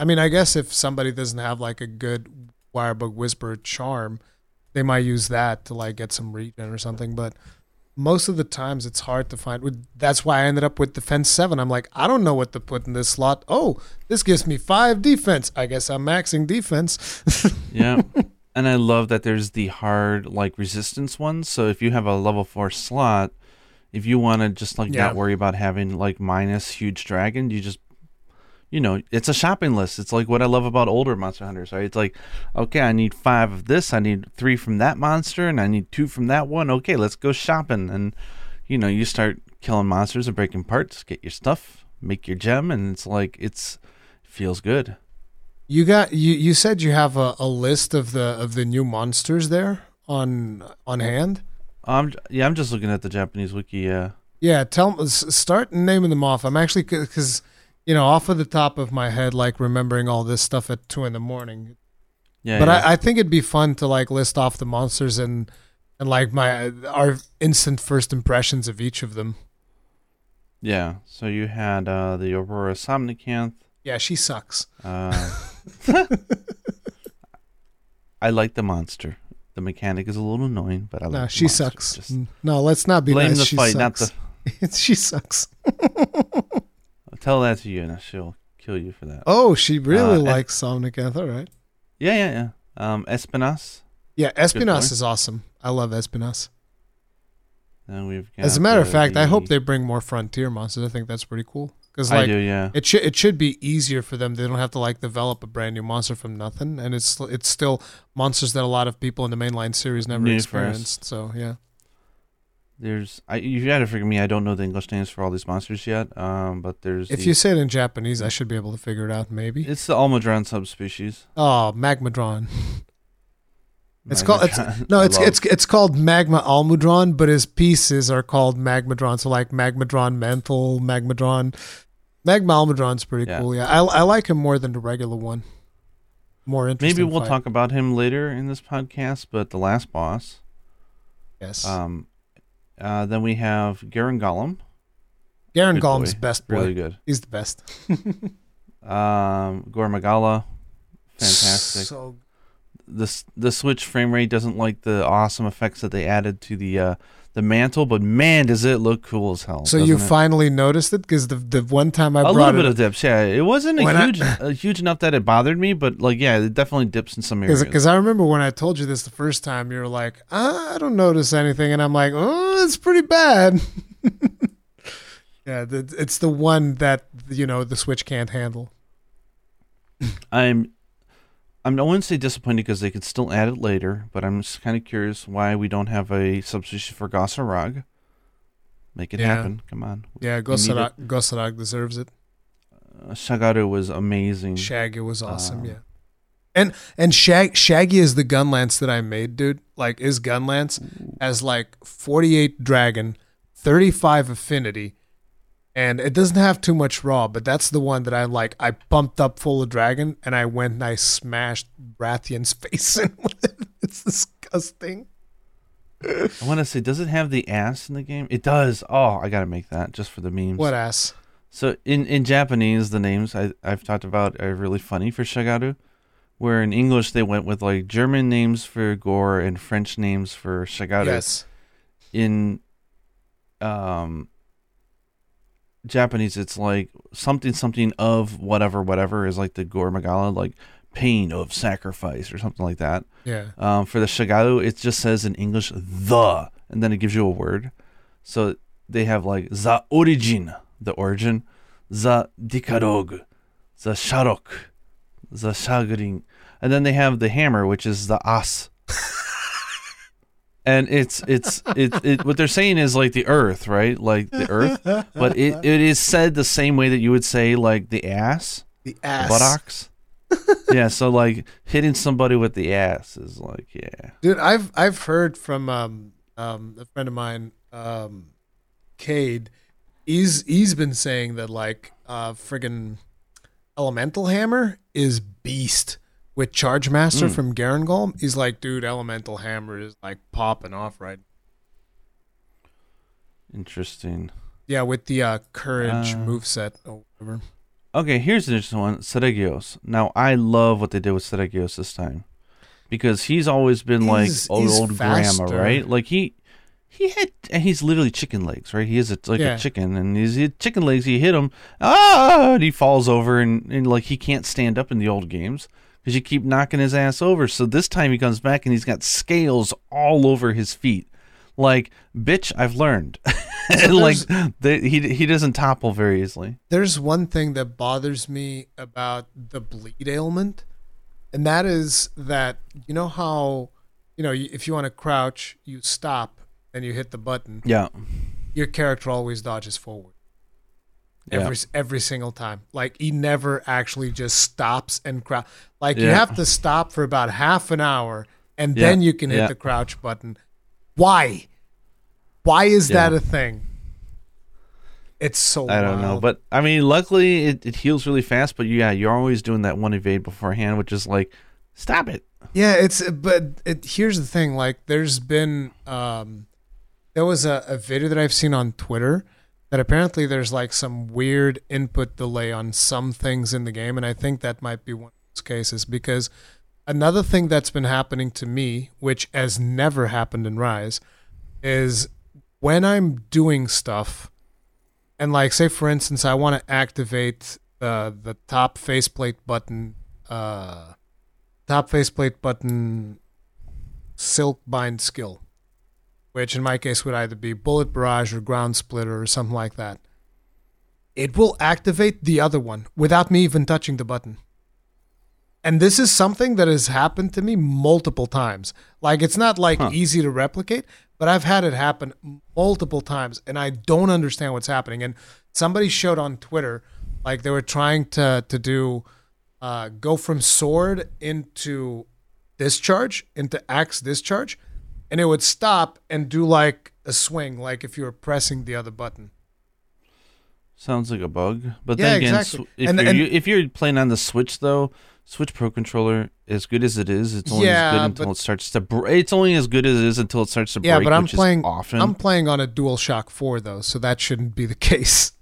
A: I mean, I guess if somebody doesn't have like a good Wirebug Whisper charm, they might use that to like get some regen or something. But most of the times, it's hard to find. That's why I ended up with Defense Seven. I'm like, I don't know what to put in this slot. Oh, this gives me five defense. I guess I'm maxing defense.
B: Yeah. and I love that there's the hard like resistance ones. So if you have a level four slot, if you want to just like
A: Yeah.
B: not worry about having like minus huge dragon, you just you know, it's a shopping list. It's like what I love about older monster hunters, right? It's like, okay, I need five of this, I need three from that monster, and I need two from that one. Okay, let's go shopping. And you know, you start killing monsters and breaking parts, get your stuff, make your gem, and it's like it's feels good.
A: You got you. You said you have a, a list of the of the new monsters there on on hand.
B: Um, yeah, I'm just looking at the Japanese wiki. Yeah.
A: Yeah, tell start naming them off. I'm actually because you know off of the top of my head, like remembering all this stuff at two in the morning.
B: Yeah,
A: but
B: yeah.
A: I, I think it'd be fun to like list off the monsters and and like my our instant first impressions of each of them.
B: Yeah. So you had uh, the Aurora Somnacanth.
A: Yeah, she sucks.
B: Uh, I like the monster. The mechanic is a little annoying, but I like
A: No,
B: the
A: she
B: monster.
A: sucks.
B: Just
A: no, let's not be
B: blame
A: nice.
B: the
A: she
B: fight, not
A: sucks.
B: the.
A: she sucks.
B: Tell that to you, and she'll kill you for that.
A: Oh, she really
B: Uh, and-
A: likes Somnacanth. All right.
B: Yeah, yeah, yeah. Um, Espinas.
A: Yeah, Espinas is awesome. I love Espinas.
B: Then we've got
A: As a matter of
B: uh,
A: fact, I hope they bring more frontier monsters. I think that's pretty cool. Because
B: I
A: like
B: do, yeah.
A: it should it should be easier for them. They don't have to like develop a brand new monster from nothing, and it's it's still monsters that a lot of people in the mainline series never
B: New
A: experienced. So yeah,
B: There's, I you got to forgive me. I don't know the English names for all these monsters yet. Um, but there's
A: if
B: the,
A: you say it in Japanese, I should be able to figure it out. Maybe.
B: it's the Almudron subspecies.
A: Oh, Magmadron. It's called it's, no,
B: I
A: it's it's it's called Magma Almudron, but his pieces are called Magmadron. So like Magmadron Mental, Magmadron, Magma Almudron's pretty
B: Yeah.
A: cool. Yeah, I I like him more than the regular one. More interesting.
B: Maybe we'll
A: fight.
B: talk about him later in this podcast. But the last boss.
A: Yes,
B: Um, uh, then we have Garangolm.
A: Garen
B: good
A: Gollum's
B: boy.
A: best boy.
B: Really good.
A: He's the best.
B: Um, Gore Magala. Fantastic.
A: So
B: the the Switch frame rate doesn't like the awesome effects that they added to the uh, the mantle, but man, does it look cool as hell.
A: so you
B: it?
A: finally noticed it because the the one time I
B: a
A: brought a
B: little bit
A: it
B: of dips, yeah. It wasn't a huge a huge enough that it bothered me, but like yeah, it definitely dips in some areas.
A: because I remember when I told you this the first time, you were like, "I don't notice anything," and I'm like, "Oh, it's pretty bad." yeah, the, it's the one that you know the Switch can't handle.
B: I'm I'm I wouldn't say disappointed because they could still add it later, but I'm just kind of curious why we don't have a substitution for Goss Harag. Make it
A: Yeah.
B: happen, come on.
A: Yeah,
B: Goss
A: Harag, Gosarag deserves it.
B: Uh, Shagaru was amazing.
A: Shaggy was awesome.
B: Um,
A: yeah. And and Shag Shaggy is the gun lance that I made, dude. Like is gun lance has like 48 dragon, 35 affinity, and it doesn't have too much raw, but that's the one that I like. I bumped up full of dragon and I went and I smashed Rathian's face in with it. It's disgusting.
B: I want to say, does it have the ass in the game? It does. Oh, I gotta make that just for the memes.
A: What ass?
B: So in, in Japanese, the names I, I've talked about are really funny for Shagaru, where in English they went with like German names for Gore and French names for Shagaru.
A: Yes.
B: In um, Japanese, it's like something something of whatever whatever is like the Gore Magala, like pain of sacrifice or something like that.
A: Yeah.
B: Um, for the Shagaru, it just says in English the, and then it gives you a word. So they have like the origin, the origin, the dikarog, the sharok, the shagrin, and then they have the hammer, which is the as. and it's it's it, it what they're saying is like the earth, right? Like the earth, but it, it is said the same way that you would say like the ass,
A: The
B: the
A: ass.
B: buttocks. yeah, so like hitting somebody with the ass is like yeah.
A: Dude, I've I've heard from um um a friend of mine, um Cade, he's he's been saying that like uh friggin' Elemental Hammer is beast with Charge Master
B: Mm.
A: from Garangolm. He's like, dude, Elemental Hammer is like popping off right.
B: Interesting.
A: Yeah, with the uh courage
B: Uh,
A: moveset or whatever.
B: Okay, here's an interesting one. Seregios. Now, I love what they did with Seregios this time. Because he's always been
A: He's-
B: like old, old grandma, right? Like he he had and he's literally chicken legs, right? He is a, like
A: Yeah.
B: a chicken and he's he chicken legs, He hit him, ah, and he falls over and, and like he can't stand up in the old games because you keep knocking his ass over. So this time he comes back and he's got scales all over his feet. Like, bitch, I've learned. and like they, he he doesn't topple very easily.
A: There's one thing that bothers me about the bleed ailment, and that is that you know how you know if you want to crouch, you stop and you hit the button.
B: Yeah.
A: Your character always dodges forward
B: Yeah.
A: every every single time. Like he never actually just stops and crouch. Like you have to stop for about half an hour, and
B: Yeah.
A: then you can hit
B: Yeah.
A: the crouch button. Why? Why is
B: Yeah.
A: that a thing? It's so
B: I don't know, but I mean, luckily it, it heals really fast. But yeah, you're always doing that one evade beforehand, which is like, stop it.
A: Yeah, it's but it, here's the thing. Like, there's been um, there was a, a video that I've seen on Twitter that apparently there's like some weird input delay on some things in the game, and I think that might be one of those cases because another thing that's been happening to me, which has never happened in Rise, is when I'm doing stuff, and like say for instance, I want to activate the the top faceplate button, uh, top faceplate button, silk bind skill, which in my case would either be bullet barrage or ground splitter or something like that. It will activate the other one without me even touching the button. And this is something that has happened to me multiple times. Like it's not like
B: Huh.
A: easy to replicate, but I've had it happen multiple times and I don't understand what's happening. And somebody showed on Twitter like they were trying to to do uh go from sword into discharge into axe discharge and it would stop and do like a swing like if you were pressing the other button.
B: Sounds like a bug. But
A: Yeah,
B: then again,
A: exactly.
B: if,
A: And-
B: you're,
A: and-
B: you- if you're playing on the Switch though, Switch Pro controller, as good as it is, it's only as good until
A: but-
B: it starts to. Br- it's only as good as it is until it starts to
A: Yeah,
B: break.
A: but I'm playing
B: often.
A: I'm playing on a DualShock 4 though, so that shouldn't be the case.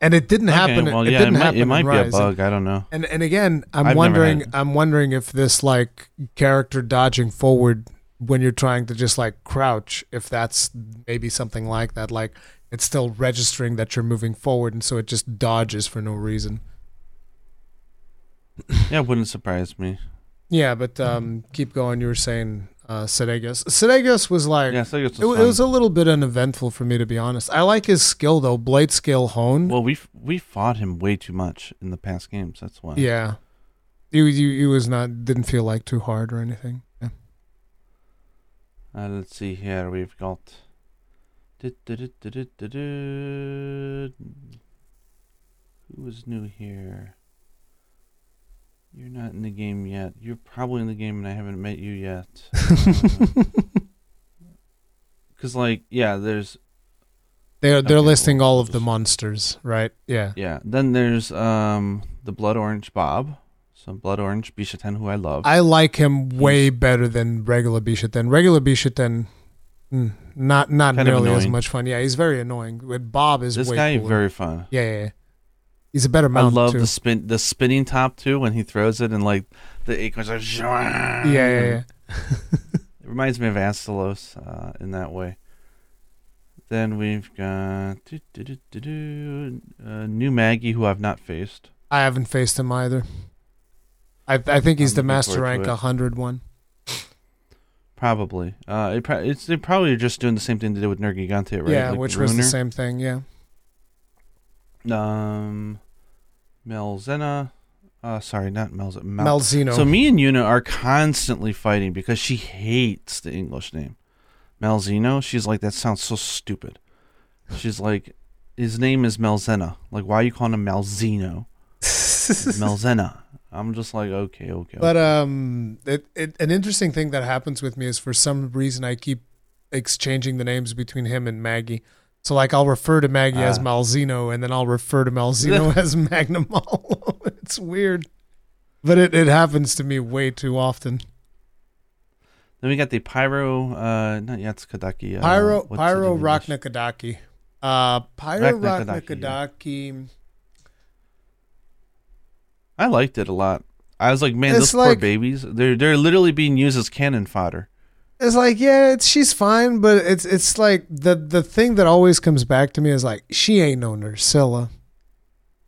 A: And it didn't
B: okay,
A: happen.
B: well,
A: it
B: yeah,
A: didn't
B: it might,
A: happen
B: it might
A: in
B: be a
A: Rise.
B: bug. I don't know.
A: And and again, I'm
B: I've
A: wondering. I'm wondering if this like character dodging forward when you're trying to just like crouch, if that's maybe something like that. Like it's still registering that you're moving forward and so it just dodges for no reason.
B: Yeah, it wouldn't surprise me.
A: Yeah, but um keep going. You were saying uh Seregios. Seregios was like
B: Yeah, I guess
A: it, it was a little bit uneventful for me to be honest. I like his skill though, blade skill honed.
B: Well, we we fought him way too much in the past games. That's why.
A: yeah. He, he, he was not didn't feel like too hard or anything. Yeah.
B: Uh, let's see here. We've got. Who is new here? You're not in the game yet. You're probably in the game, and I haven't met you yet. Because, like, yeah, there's
A: They're they're
B: Okay,
A: listing
B: well,
A: all
B: we'll
A: of the monsters, right? Yeah.
B: yeah. Then there's um the Blood Orange Bob, so Blood Orange Bishaten, who I love.
A: I like him way better than regular Bishaten. Regular Bishaten, mm, not not
B: Kind of
A: nearly as
B: annoying.
A: much fun. Yeah, he's very annoying. But Bob is
B: this
A: way
B: guy
A: cooler.
B: very fun.
A: yeah, yeah, yeah. He's a better
B: man.
A: I
B: love
A: too.
B: the spin, the spinning top too when he throws it, and like the acorns are.
A: yeah, yeah, yeah.
B: It reminds me of Astalos uh, in that way. Then we've got do, do, do, do, do, uh, new Maggie, who I've not faced.
A: I haven't faced him either. I I think he's
B: I'm
A: the master rank. 100 one.
B: Probably. Uh, it it's they probably just doing the same thing they did with Nergigante, right?
A: Yeah,
B: Like
A: which was the same thing. Yeah.
B: Um, Melzena. Uh, sorry, not Melzena. Mel-
A: Malzeno.
B: So me and Yuna are constantly fighting because she hates the English name. Malzeno, she's like, that sounds so stupid. She's like, his name is Melzena. Like, why are you calling him Malzeno? Melzena. I'm just like, okay, okay.
A: But um, it, it, an interesting thing that happens with me is for some reason I keep exchanging the names between him and Maggie. So like I'll refer to Maggie as
B: Ah.
A: Malzeno, and then I'll refer to Malzeno as Magnamalo. it's weird, but it, it happens to me way too often.
B: then we got the Pyro, uh, not Yatskadaki. Uh,
A: Pyro Pyro? Rakna-Kadaki. Uh, Pyro
B: Rakna-Kadaki. I liked it a lot. I was like, man,
A: It's
B: those poor
A: like-
B: babies. They're they're literally being used as cannon fodder.
A: It's like, yeah, it's, she's fine, but it's it's like the the thing that always comes back to me is like she ain't no Nerscylla.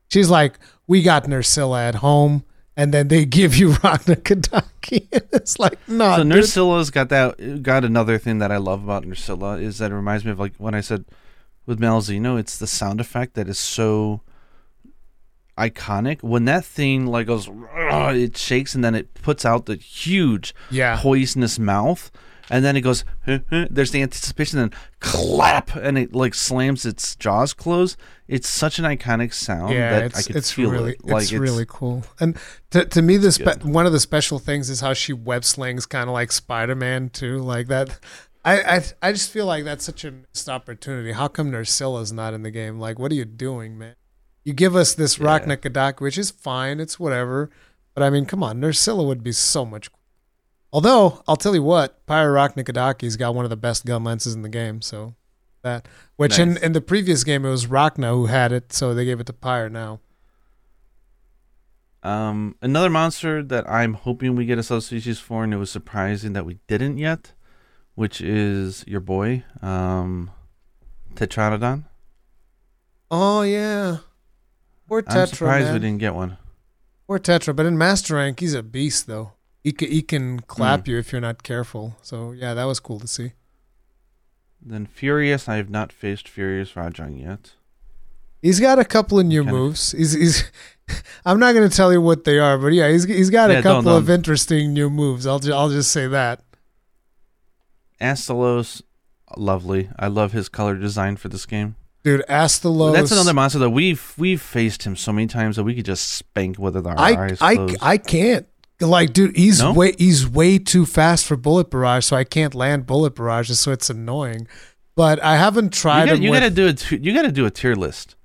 A: She's like, we got Nerscylla at home, and then they give you Rakna-Kadaki. it's like, no,
B: so
A: dude.
B: Nerscylla's got that. Got another thing that I love about Nerscylla is that it reminds me of like when I said with Malzeno, it's the sound effect that is so iconic. When that thing like goes, it shakes and then it puts out the huge
A: yeah,
B: poisonous mouth, and then it goes. "Huh, huh." There's the anticipation, then clap, and it like slams its jaws closed. It's such an iconic sound
A: yeah,
B: that
A: it's
B: I could
A: it's
B: feel
A: really
B: it. Like
A: it's, really cool. And to to me, the spe- one of the special things is how she web slings, kind of like Spider Man too, like that. I, I I just feel like that's such a missed opportunity. How come Nerscylla's not in the game? Like, what are you doing, man? You give us this
B: Yeah.
A: Which is fine, it's whatever. But I mean, come on, Nerscylla would be so much. Although I'll tell you what, Pyro Rakna-Kadaki's got one of the best gun lances in the game. So that, which in
B: Nice.
A: in the previous game it was Rakna who had it, so they gave it to Pyre now.
B: Um, another monster that I'm hoping we get a subspecies for, and it was surprising that we didn't yet, which is your boy, um, Tetranadon.
A: Oh yeah.
B: I'm
A: Tetra,
B: surprised
A: man.
B: we didn't get one.
A: Poor Tetra, but in Master Rank, he's a beast though. He can, he can clap hmm. you if you're not careful. So yeah, that was cool to see.
B: Then Furious, I have not faced Furious Rajang yet.
A: He's got a couple of new
B: Kinda-
A: moves. He's he's. I'm not going to tell you what they are, but yeah, he's he's got
B: Yeah,
A: a
B: don't-
A: couple of
B: don't.
A: interesting new moves. I'll ju- I'll just say that.
B: Astalos, lovely. I love his color design for this game.
A: Dude, ask the Astalos.
B: That's another monster that we've we've faced him so many times that we could just spank with our
A: I
B: eyes
A: I
B: closed.
A: I can't. Like, dude, he's
B: No?
A: way he's way too fast for bullet barrage, so I can't land bullet barrages, so it's annoying. But I haven't tried
B: you, got, you
A: with,
B: gotta do a t- you gotta do a tier list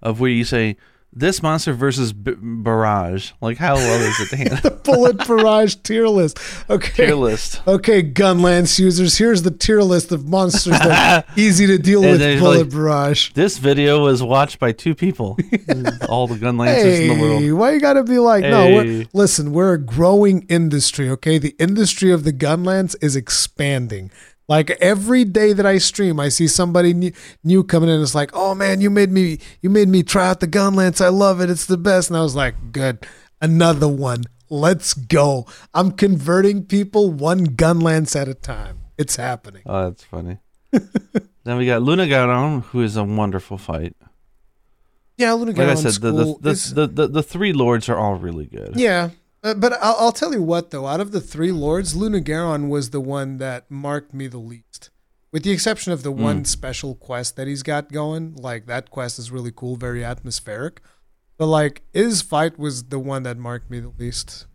B: of where you say this monster versus B- Barrage. Like how well is it to handle?
A: the bullet barrage tier list. Okay.
B: tier list.
A: Okay, Gunlance users, here's the tier list of monsters that are easy to deal with bullet
B: like-
A: barrage.
B: This video was watched by two people. All the gun lancers in the world.
A: Hey, why you gotta be like? No, we're, listen, we're a growing industry. Okay, the industry of the gunlance is expanding. Like every day that I stream, I see somebody new, new coming in. It's like, oh man, you made me, you made me try out the gunlance. I love it. It's the best. And I was like, good, another one. Let's go. I'm converting people one gunlance at a time. It's happening.
B: Oh, that's funny. then we got Lunagaron, who is a wonderful fight.
A: Yeah, Luna
B: Like I said, the the, the, the, the, the three lords are all really good.
A: Yeah, uh, but I'll, I'll tell you what though. Out of the three lords, Lunagaron was the one that marked me the least, with the exception of the
B: Hmm.
A: one special quest that he's got going. Like that quest is really cool, very atmospheric. But like his fight was the one that marked me the least.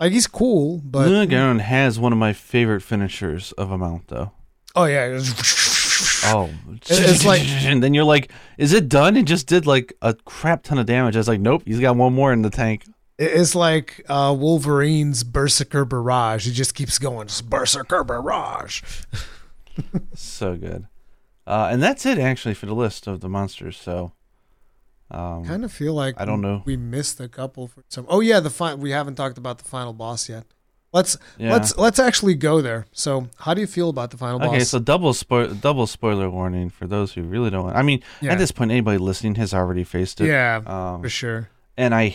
A: Like he's cool, but
B: Lunagaron has one of my favorite finishers of a mount, though.
A: oh yeah,
B: Oh,
A: it's like-
B: and then you're like, "Is it done?" It just did like a crap ton of damage. I was like, "Nope, he's got one more in the tank."
A: It's like uh, Wolverine's Berserker Barrage. He just keeps going, just Berserker Barrage.
B: so good. Uh, and that's it actually for the list of the monsters. So, um,
A: kind of feel like
B: I don't know.
A: we missed a couple for some. Oh yeah, the fi- we haven't talked about the final boss yet. Let's
B: yeah.
A: let's let's actually go there. So, how do you feel about the final boss?
B: Okay, so double spoil double spoiler warning for those who really don't. I mean,
A: yeah,
B: at this point, anybody listening has already faced it.
A: yeah,
B: Um,
A: for sure.
B: and I,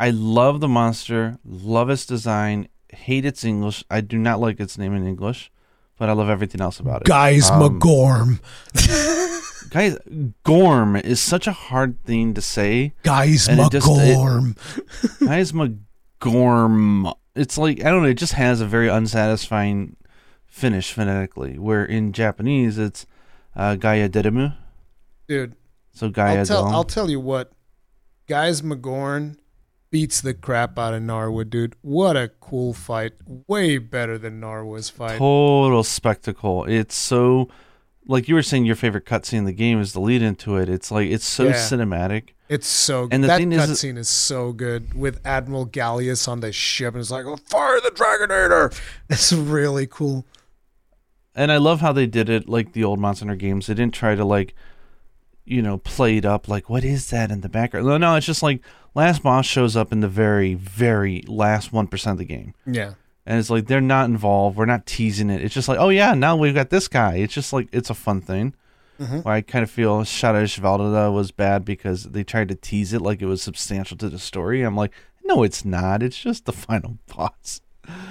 B: I love the monster, love its design, hate its English. I do not like its name in English, but I love everything else about it.
A: Guys,
B: um,
A: McGorm.
B: Guys, Gorm is such a hard thing to say.
A: Guys,
B: and just- it-
A: McGorm.
B: Gaismagorm. It's like I don't know. It just has a very unsatisfying finish phonetically. Where in Japanese, it's uh, Gaia Dedemu.
A: Dude,
B: So Gaia
A: I'll tell I'll tell you what. Gaismagorm beats the crap out of Narwa, dude. What a cool fight! Way better than Narwa's fight.
B: total spectacle. It's so like you were saying your favorite cutscene in the game is the lead into it. It's like it's so
A: Yeah.
B: cinematic.
A: It's so good.
B: And the
A: that
B: thing is-
A: cutscene is so good with Admiral Galleus on the ship, and it's like, oh, fire the Dragonator. It's really cool.
B: And I love how they did it like the old Monster Hunter games. They didn't try to like you know, play it up like what is that in the background? No, no, it's just like last boss shows up in the very, very last one percent of the game.
A: Yeah.
B: And it's like they're not involved. We're not teasing it. It's just like, oh yeah, now we've got this guy. It's just like it's a fun thing.
A: Mhm.
B: Where I kind of feel Shara Ishvalda was bad because they tried to tease it like it was substantial to the story. I'm like, no, it's not. It's just the final boss.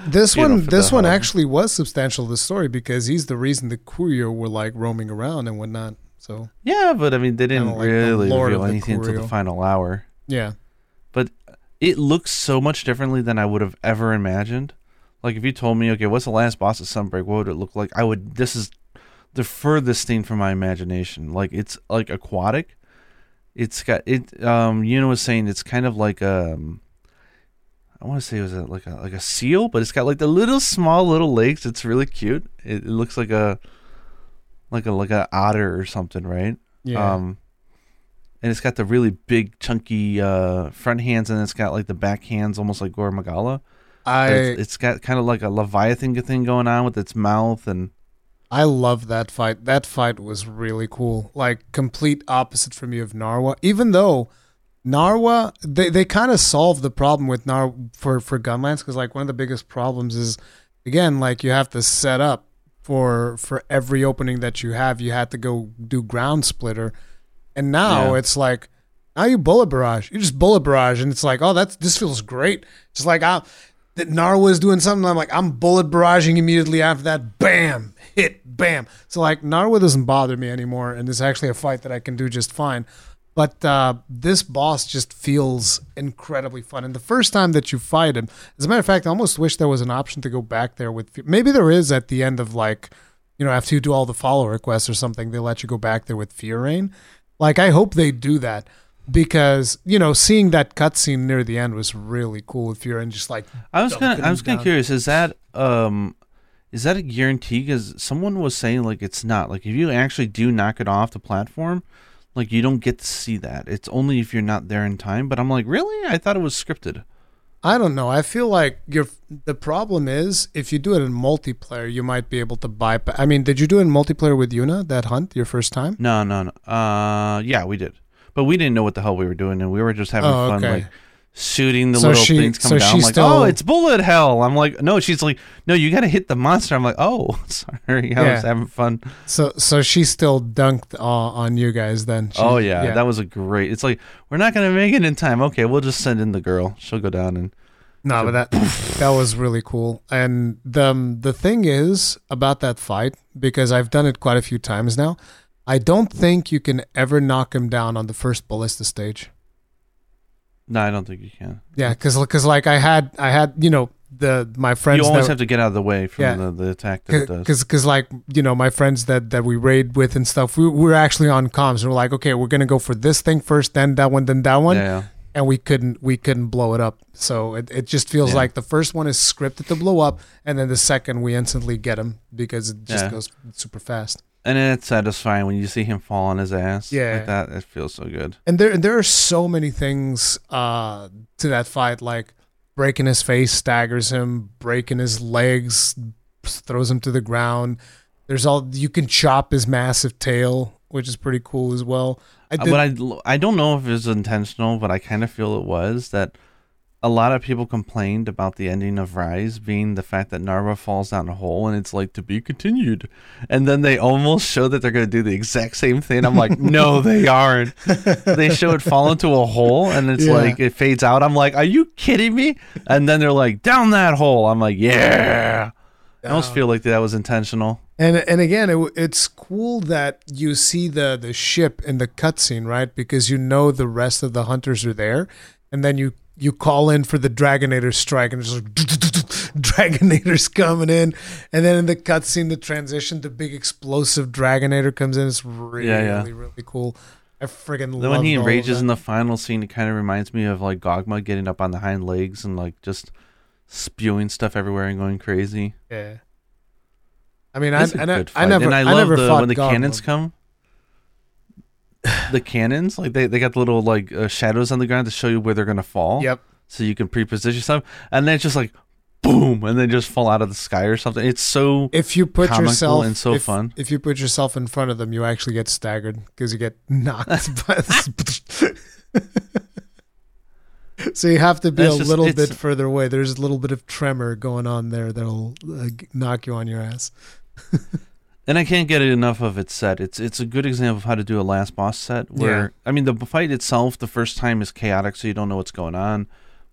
A: This
B: You
A: one,
B: for
A: this one
B: hub.
A: actually was substantial to the story because he's the reason the Qurio were like roaming around and whatnot. So
B: Yeah, but I mean, they didn't
A: like
B: really
A: Lord
B: reveal anything until the final hour.
A: yeah,
B: It looks so much differently than I would have ever imagined. Like if you told me, okay, what's the last boss of Sunbreak? What would it look like? I would. This is the furthest thing from my imagination. Like it's like aquatic. It's got it. Um, you know, was saying it's kind of like um. I want to say it was a, like a like a seal, but it's got like the little small little legs. It's really cute. It, it looks like a like a like a otter or something, right?
A: yeah.
B: Um, and it's got the really big, chunky uh, front hands, and it's got like the back hands, almost like Gore Magala.
A: I
B: it's, it's got kind of like a Leviathan thing going on with its mouth, and
A: I love that fight. That fight was really cool. Like complete opposite from you of Narwa. Even though Narwa, they, they kind of solved the problem with Nar for for Gunlance because like one of the biggest problems is again like you have to set up for for every opening that you have. You had to go do ground splitter, and now
B: Yeah.
A: it's like now you bullet barrage? You just bullet barrage, and it's like, oh, that's this feels great. Just like I, that Narwa is doing something. I'm like, I'm bullet barraging immediately after that. Bam, hit, bam. So like Narwa doesn't bother me anymore, and it's actually a fight that I can do just fine. But uh, this boss just feels incredibly fun. And the first time that you fight him, as a matter of fact, I almost wish there was an option to go back there with. Maybe there is at the end of like, you know, after you do all the follow requests or something, they let you go back there with Fiorayne. Like, I hope they do that because you know, seeing that cutscene near the end was really cool Fiorayne. Just like
B: I was kind of I was kind of curious. Is that um, is that a guarantee? Because someone was saying like it's not. Like if you actually do knock it off the platform, like you don't get to see that. It's only if you're not there in time. But I'm like, really? I thought it was scripted.
A: I don't know. I feel like you're. The problem is if you do it in multiplayer, you might be able to bypass. I mean, did you do it in multiplayer with Yuna that hunt your first time?
B: No, no, no. Uh, yeah, we did, but we didn't know what the hell we were doing, and we were just having
A: Oh,
B: fun,
A: okay.
B: like shooting the
A: So
B: little
A: she-
B: things
A: so
B: come down. I'm like,
A: still-
B: oh, it's bullet hell. I'm like, no. She's like, no, you got to hit the monster. I'm like, oh, sorry, I
A: Yeah.
B: was having fun.
A: So, so she still dunked uh, on you guys then. She-
B: oh yeah, that was a great. It's like we're not gonna make it in time. Okay, we'll just send in the girl. She'll go down and
A: No, but that that was really cool. And the the thing is about that fight because I've done it quite a few times now. I don't think you can ever knock him down on the first ballista stage.
B: No, I don't think you can.
A: Yeah, because because like I had I had you know the my friends
B: you always
A: that,
B: have to get out of the way from
A: Yeah.
B: the, the attack that it
A: because because like you know my friends that that we raid with and stuff we, we were actually on comms and we're like okay we're gonna go for this thing first then that one then that one
B: yeah,
A: and we couldn't we couldn't blow it up so it, it just feels
B: Yeah.
A: like the first one is scripted to blow up and then the second we instantly get them because it just
B: Yeah.
A: goes super fast
B: and it's satisfying when you see him fall on his ass.
A: Yeah.
B: like that. It feels so good.
A: and there there are so many things uh to that fight like breaking his face staggers him breaking his legs throws him to the ground there's all you can chop his massive tail which is pretty cool as well I
B: Uh,
A: did,
B: But I, I don't know if it was intentional, but I kind of feel it was that a lot of people complained about the ending of Rise being the fact that Narwa falls down a hole and it's like to be continued. And then they almost show that they're going to do the exact same thing. I'm like, no, they aren't. They show it fall into a hole and it's
A: Yeah.
B: like it fades out. I'm like, are you kidding me? And then they're like, down that hole. I'm like, yeah. I almost feel like that was intentional.
A: And and again, it, it's cool that you see the the ship in the cutscene, right? Because you know the rest of the hunters are there, and then you you call in for the Dragonator strike, and it's like Dragonator's coming in, and then in the cutscene, the transition, the big explosive Dragonator comes in. It's really
B: Yeah, yeah.
A: really really cool. I friggin' love.
B: Then when he enrages in the final scene, it kind of reminds me of like Gogma getting up on the hind legs and like just spewing stuff everywhere and going crazy.
A: yeah. I mean, I,
B: It's
A: I,
B: good
A: I never,
B: and I
A: I never
B: the
A: fought
B: when the
A: Gogma.
B: cannons come. The cannons, like they, they got the little like uh, shadows on the ground to show you where they're gonna fall.
A: Yep.
B: So you can pre-position yourself, and then it's just like boom, and then just fall out of the sky or something. It's so
A: if you put yourself
B: and so
A: if,
B: fun.
A: if you put yourself in front of them you actually get staggered because you get knocked by the so you have to be
B: That's
A: a
B: just-
A: little bit further away there's a little bit of tremor going on there that'll uh, knock you on your ass
B: And I can't get enough of its set. It's it's a good example of how to do a last boss set. Where
A: Yeah.
B: I mean, the fight itself, the first time is chaotic, so you don't know what's going on.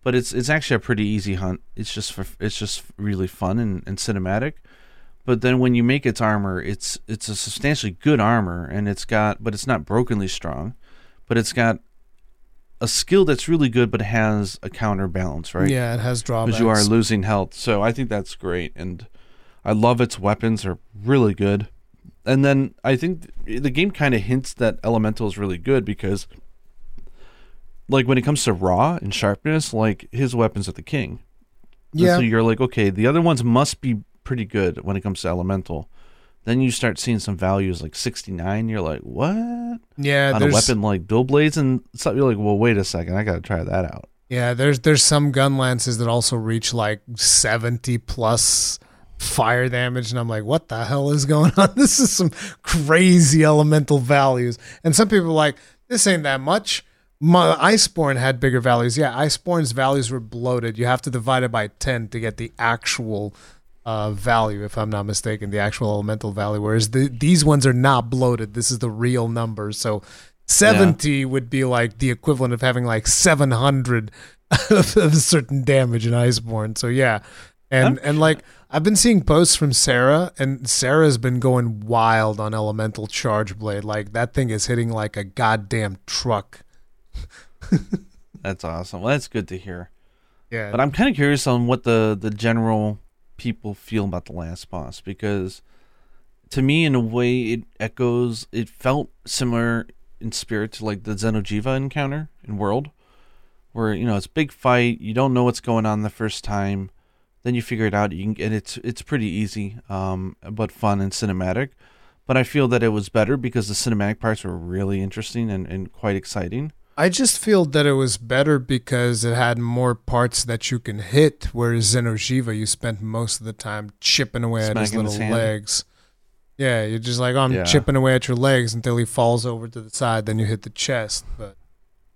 B: But it's it's actually a pretty easy hunt. It's just for it's just really fun and, and cinematic. But then when you make its armor, it's it's a substantially good armor, and it's got but it's not brokenly strong, but it's got a skill that's really good, but has a counterbalance, right?
A: yeah it has drawbacks
B: because you are losing health. So I think that's great, and I love its weapons are really good. And then I think the game kind of hints that elemental is really good because, like when it comes to raw and sharpness, like his weapons are the king. And
A: yeah
B: so you're like, okay, the other ones must be pretty good when it comes to elemental. Then you start seeing some values like 69. You're like, what?
A: yeah
B: On a weapon like Bill Blades and stuff. You're like, well, wait a second. I got to try that out.
A: yeah there's there's some gun lances that also reach like 70 plus fire damage and i'm like what the hell is going on? This is some crazy elemental values. And some people are like this ain't that much. My iceborne had bigger values. Yeah iceborne's values were bloated. You have to divide it by 10 to get the actual uh, value if i'm not mistaken the actual elemental value whereas the, these ones are not bloated. This is the real number so 70 would be like the equivalent of having like 700 of a certain damage in Iceborne. So yeah. And and like I've been seeing posts from Sarah and Sarah's been going wild on Elemental Charge Blade. Like that thing is hitting like a goddamn truck.
B: That's awesome. Well, that's good to hear.
A: Yeah.
B: But I'm kind of curious on what the the general people feel about the last boss because to me in a way it echoes it felt similar in spirit to like the Xeno'jiiva encounter in World where you know it's a big fight, you don't know what's going on the first time, then you figure it out, you can and it's it's pretty easy um but fun and cinematic. But I feel that it was better because the cinematic parts were really interesting and, and quite exciting.
A: I just feel that it was better because it had more parts that you can hit, whereas Xeno'jiiva, you spent most of the time chipping away at his
B: Smacking his
A: little legs. Yeah, you're just like, oh, I'm
B: Yeah.
A: chipping away at your legs until he falls over to the side, then you hit the chest. But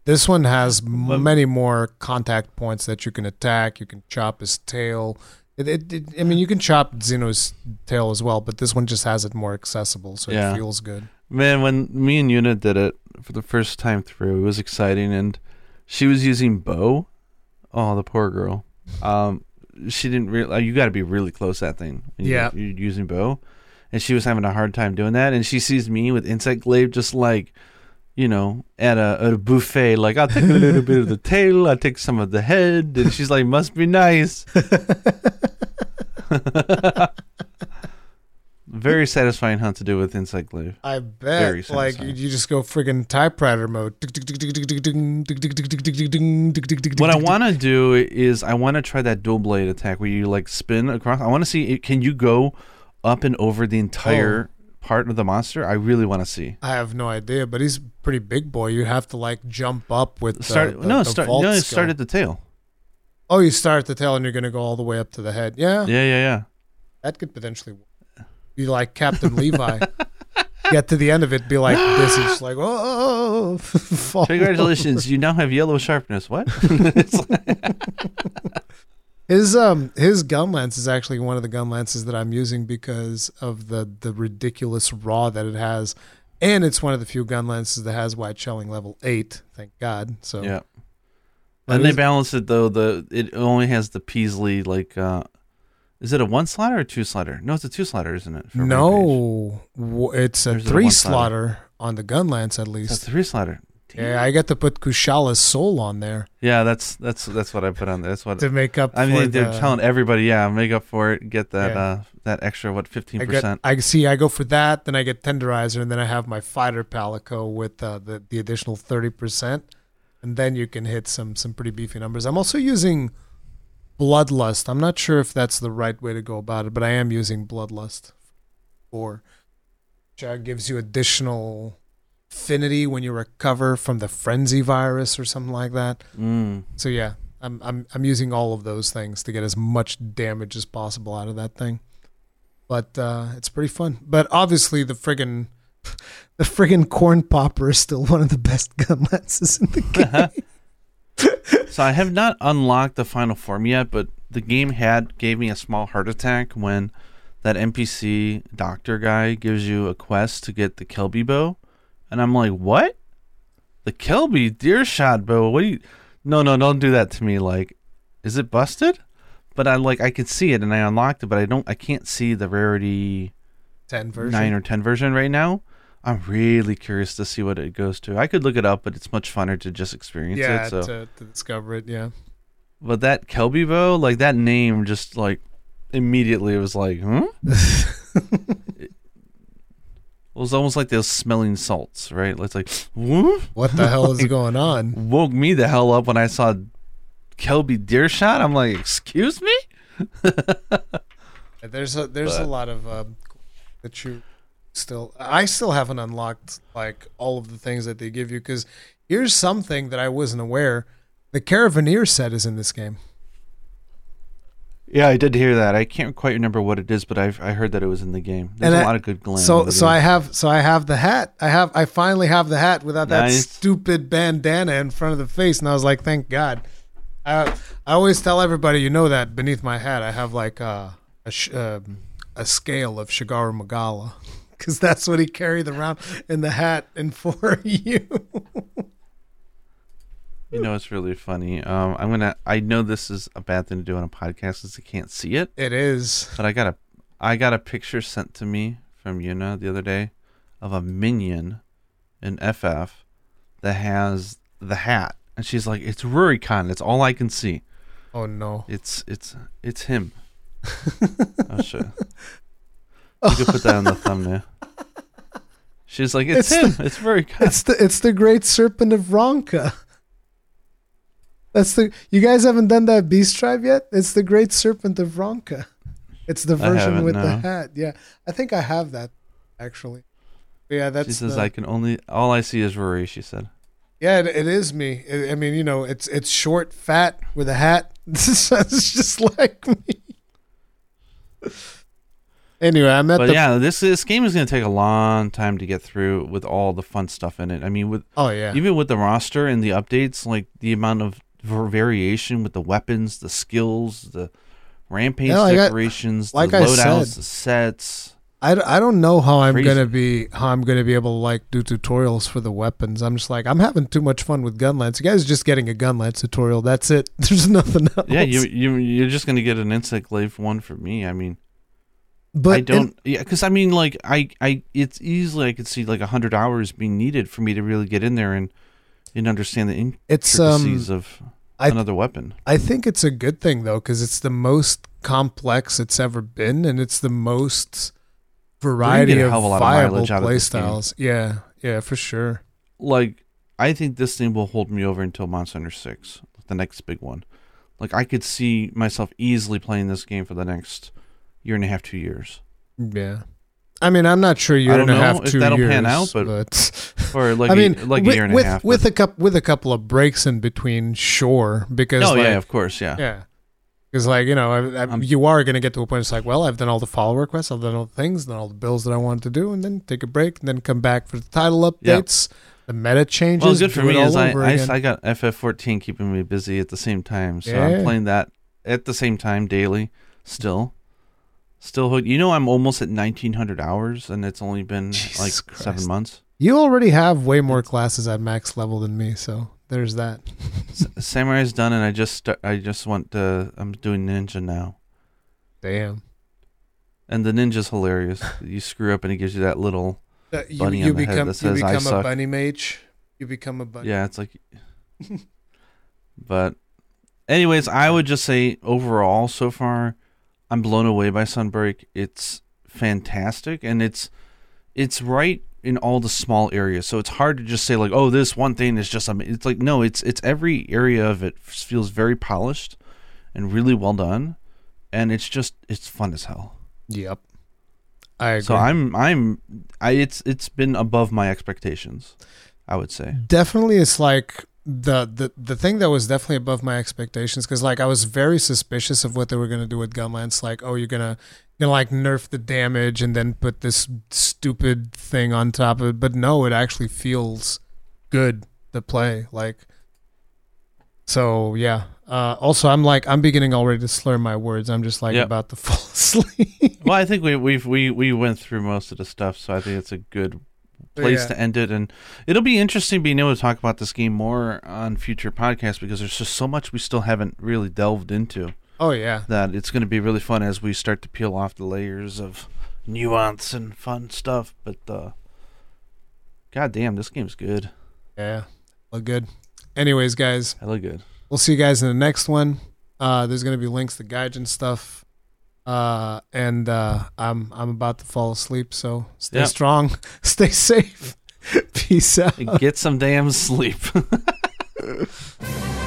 A: this one has many more contact points that you can attack. You can chop his tail. It, it, it, I mean, you can chop Xeno's tail as well, but this one just has it more accessible, so
B: Yeah.
A: it feels good.
B: Man, when me and Yuna did it for the first time through, it was exciting, and she was using bow. Oh, the poor girl. Um, she didn't really. You got to be really close that thing. you-
A: Yeah.
B: you're using bow, and she was having a hard time doing that. And she sees me with insect glaive, just like, you know, at a, at a buffet. Like I'll take a little bit of the tail, I'll take some of the head, and she's like, "Must be nice." Very satisfying hunt to do with insect glaive.
A: I
B: Very
A: bet. Like you,
B: satisfying.
A: you just go friggin' typewriter mode.
B: What I want to do is I want to try that dual blade attack where you like spin across. I want to see can you go up and over the entire part of the monster? I really want to see.
A: I have no idea, but he's pretty big boy. You have to like jump up with the,
B: Start
A: the,
B: no,
A: the
B: start no,
A: skill.
B: start at the tail.
A: Oh, you start at the tail and you're gonna go all the way up to the head. Yeah,
B: Yeah, yeah, yeah.
A: that could potentially. Be like Captain Levi. Get to the end of it, be like this. is like oh, oh, oh, oh fall.
B: Congratulations, you now have yellow sharpness. What?
A: His um his gun lance is actually one of the gun lances that I'm using because of the the ridiculous raw that it has, and it's one of the few gun lances that has white shelling level eight. Thank God. So
B: yeah. And they balance it though. The it only has the Peasley like. uh Is it a one slider or a two slider? No, it's a two slider, isn't it? for Rampage?
A: no, it's a
B: There's
A: three
B: one slider.
A: on the gun lance at
B: it's
A: least.
B: a three slider.
A: Yeah, I got to put Kushala's soul on there
B: Yeah, that's that's that's what I put on there. That's what
A: to make up.
B: I
A: for
B: mean, they're
A: the,
B: telling everybody, yeah, make up for it, get that
A: Yeah.
B: uh that extra what fifteen percent.
A: I see. I go for that, then I get tenderizer, and then I have my fighter palico with uh, the the additional thirty percent, and then you can hit some some pretty beefy numbers. I'm also using bloodlust. I'm not sure if that's the right way to go about it, but I am using bloodlust for which uh, gives you additional affinity when you recover from the frenzy virus or something like that.
B: Mm.
A: So yeah, I'm I'm I'm using all of those things to get as much damage as possible out of that thing. But uh, it's pretty fun. But obviously the friggin' the friggin' corn popper is still one of the best gun lances in the game.
B: So I have not unlocked the final form yet, but the game had gave me a small heart attack when that NPC doctor guy gives you a quest to get the Kelbi bow, and I'm like, what? The Kelbi deer shot bow? What do you? No, no, don't do that to me. Like, is it busted? But I like I can see it and I unlocked it, but I don't. I can't see the rarity.
A: Ten version.
B: nine or ten version right now. I'm really curious to see what it goes to. I could look it up, but it's much funner to just experience
A: yeah,
B: it. So,
A: to, to discover it. Yeah.
B: but that Kelbi bow, like that name, just like immediately it was like, hmm? huh? It was almost like those smelling salts, right? It's like, whoop,
A: What the hell is going on?
B: woke me the hell up when I saw Kelbi deer shot. I'm like, excuse me.
A: There's a there's a lot of um, that you still I still haven't unlocked like all of the things that they give you because here's something that I wasn't aware. The Caravaneer set is in this game.
B: Yeah, I did hear that. I can't quite remember what it is, but I've I heard that it was in the game. There's
A: And
B: a
A: I-
B: lot of good glam.
A: So so. I have so I have the hat. I have I finally have the hat without that
B: Nice.
A: stupid bandana in front of the face, and I was like, thank God. I I always tell everybody, you know that beneath my hat, I have like a a, sh- um, a scale of Shagaru Magala because that's what he carried around in the hat and for you.
B: You know, it's really funny. Um, I'm gonna. I know this is a bad thing to do on a podcast because you can't see it,
A: It is.
B: but I got a, I got a picture sent to me from Yuna the other day of a minion in FF that has the hat, and she's like, "It's Rurikhan. It's all I can see.
A: Oh no.
B: It's it's it's him." oh shit! You could put that on the thumbnail. She's like, "It's,
A: It's
B: him. it's Rurikhan."
A: It's the it's the great serpent of Ronka. That's the you guys haven't done that beast tribe yet? It's the great serpent of Ronka. It's the version with the hat. Yeah. I think I have that actually. Yeah, that's
B: she says,
A: the-
B: "I can only all I see is Rory." She said.
A: Yeah, it, it is me. I I mean, you know, it's it's short, fat with a hat. This it's just like me. anyway, I'm at
B: But
A: the
B: yeah, this this game is going to take a long time to get through with all the fun stuff in it. I mean, with
A: Oh yeah.
B: even with the roster and the updates, like the amount of var- variation with the weapons, the skills, the rampage
A: Yeah, like I-
B: decorations,
A: like
B: the
A: I
B: loadouts,
A: said.
B: the sets.
A: I, I don't know how I'm
B: Crazy.
A: gonna be how I'm gonna be able to like do tutorials for the weapons. I'm just like I'm having too much fun with gunlance. You guys are just getting a gunlance tutorial. That's it. There's nothing else.
B: Yeah, you you you're just going to get an insect glaive one for me. I mean,
A: But
B: I don't. yeah, because I mean, like I I it's easily I could see like a hundred hours being needed for me to really get in there and and understand the
A: it's um.
B: intricacies of
A: I-
B: another weapon.
A: I think it's a good thing though because it's the most complex it's ever been, and it's the most variety of
B: of a lot of
A: viable
B: mileage out of
A: play
B: this game.
A: styles. Yeah, yeah, for sure.
B: like I think this thing will hold me over until Monster Hunter Six, the next big one. Like I could see myself easily playing this game for the next year and a half, two years,
A: Yeah. I mean, I'm not sure year
B: I
A: and
B: don't
A: a
B: know
A: half,
B: if
A: two
B: that'll
A: years,
B: pan out, but-
A: but
B: or like
A: I
B: a-
A: mean,
B: like
A: with,
B: a year and
A: with,
B: a half.
A: with
B: but-
A: a couple with a couple of breaks in between, sure, because
B: oh
A: like,
B: yeah, of course, yeah.
A: yeah, because like you know, I, I, you are going to get to a point. It's like, well, I've done all the follow requests, I've done all the things, done all the bills that I wanted to do, and then take a break, and then come back for the title updates. The meta changes.
B: Well, good for me is I, I. I got FF14 keeping me busy at the same time, so
A: Yeah.
B: I'm playing that at the same time daily. Still, still hooked. You know, I'm almost at 1900 hours, and it's only been
A: Jesus
B: like
A: Christ.
B: seven months.
A: you already have way more classes at max level than me, so there's that.
B: S- Samurai's done, and I just sta- I just want to I'm doing ninja now.
A: Damn.
B: And the ninja's hilarious. you screw up and it gives you that little.
A: Uh, you
B: Bunny
A: you
B: on the head that says, "I
A: become a
B: suck."
A: bunny mage. You become a bunny.
B: Yeah, it's like. but, anyways, I would just say overall, so far, I'm blown away by Sunbreak. It's fantastic, and it's it's right in all the small areas. So it's hard to just say like, oh, this one thing is just. am-" It's like no, it's it's every area of it feels very polished and really well done, and it's just it's fun as hell.
A: Yep. I agree.
B: So I'm I'm I it's it's been above my expectations. I would say.
A: definitely it's like the the the thing that was definitely above my expectations because like I was very suspicious of what they were gonna do with Gunlance. Like, oh, you're gonna you're gonna like nerf the damage and then put this stupid thing on top of it. But no, it actually feels good to play. Like, so yeah. Uh, also, I'm like I'm beginning already to slur my words. I'm just like
B: Yep.
A: about to fall asleep.
B: Well, I think we we've we we went through most of the stuff, so I think it's a good place
A: Yeah.
B: to end it. And it'll be interesting being able to talk about this game more on future podcasts because there's just so much we still haven't really delved into
A: Oh yeah.
B: that it's going to be really fun as we start to peel off the layers of nuance and fun stuff. But uh, god damn, this game's good.
A: Yeah. Look good. Anyways, guys,
B: I look good.
A: we'll see you guys in the next one. Uh, there's gonna be links to Gaijin stuff. Uh, and uh, I'm I'm about to fall asleep, so stay
B: Yep.
A: strong, stay safe, peace out.
B: Get some damn sleep.